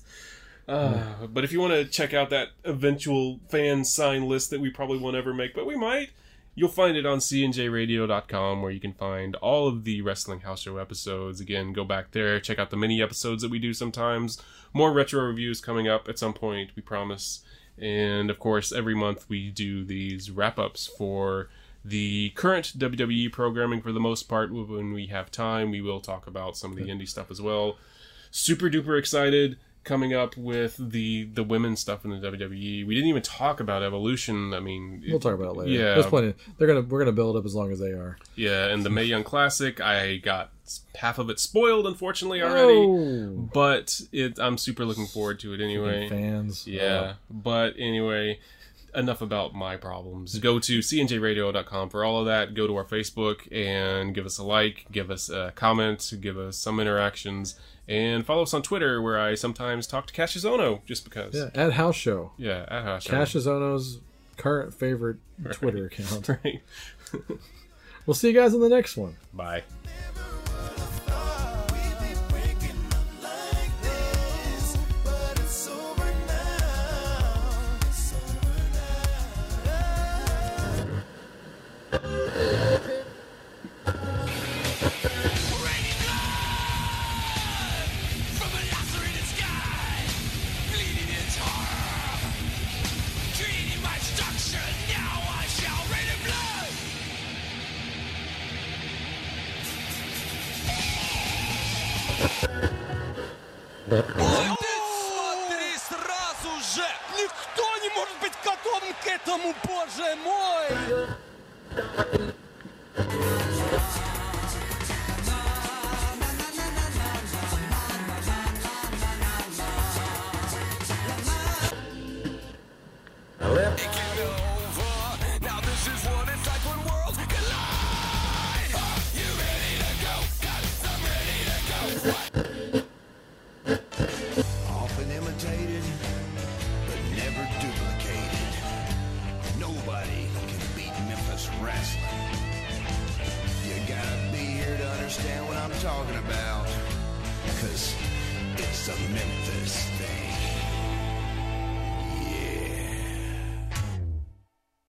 Uh, but if you want to check out that eventual fan sign list that we probably won't ever make, but we might, you'll find it on cnjradio.com where you can find all of the Wrestling House Show episodes. Again, go back there, check out the mini episodes that we do sometimes. More retro reviews coming up at some point, we promise. And of course, every month we do these wrap ups for the current WWE programming for the most part. When we have time, we will talk about some of the indie stuff as well super duper excited coming up with the the women's stuff in the WWE. We didn't even talk about Evolution. I mean, We'll talk about it later. Yeah. There's plenty. They're gonna we're gonna build up as long as they are. yeah, and the Mae Young Classic. I got half of it spoiled, unfortunately, already. Oh, But it, I'm super looking forward to it anyway. fans. Yeah, oh. but anyway, enough about my problems. Go to cnjradio.com for all of that. Go to our Facebook and give us a like, give us a comment, give us some interactions, and follow us on Twitter where I sometimes talk to Kassius Ohno just because. Yeah, at House Show. Yeah, at Hash. Kassius Ohno's current favorite Twitter account. *laughs* Right. *laughs* We'll see you guys on the next one. Bye.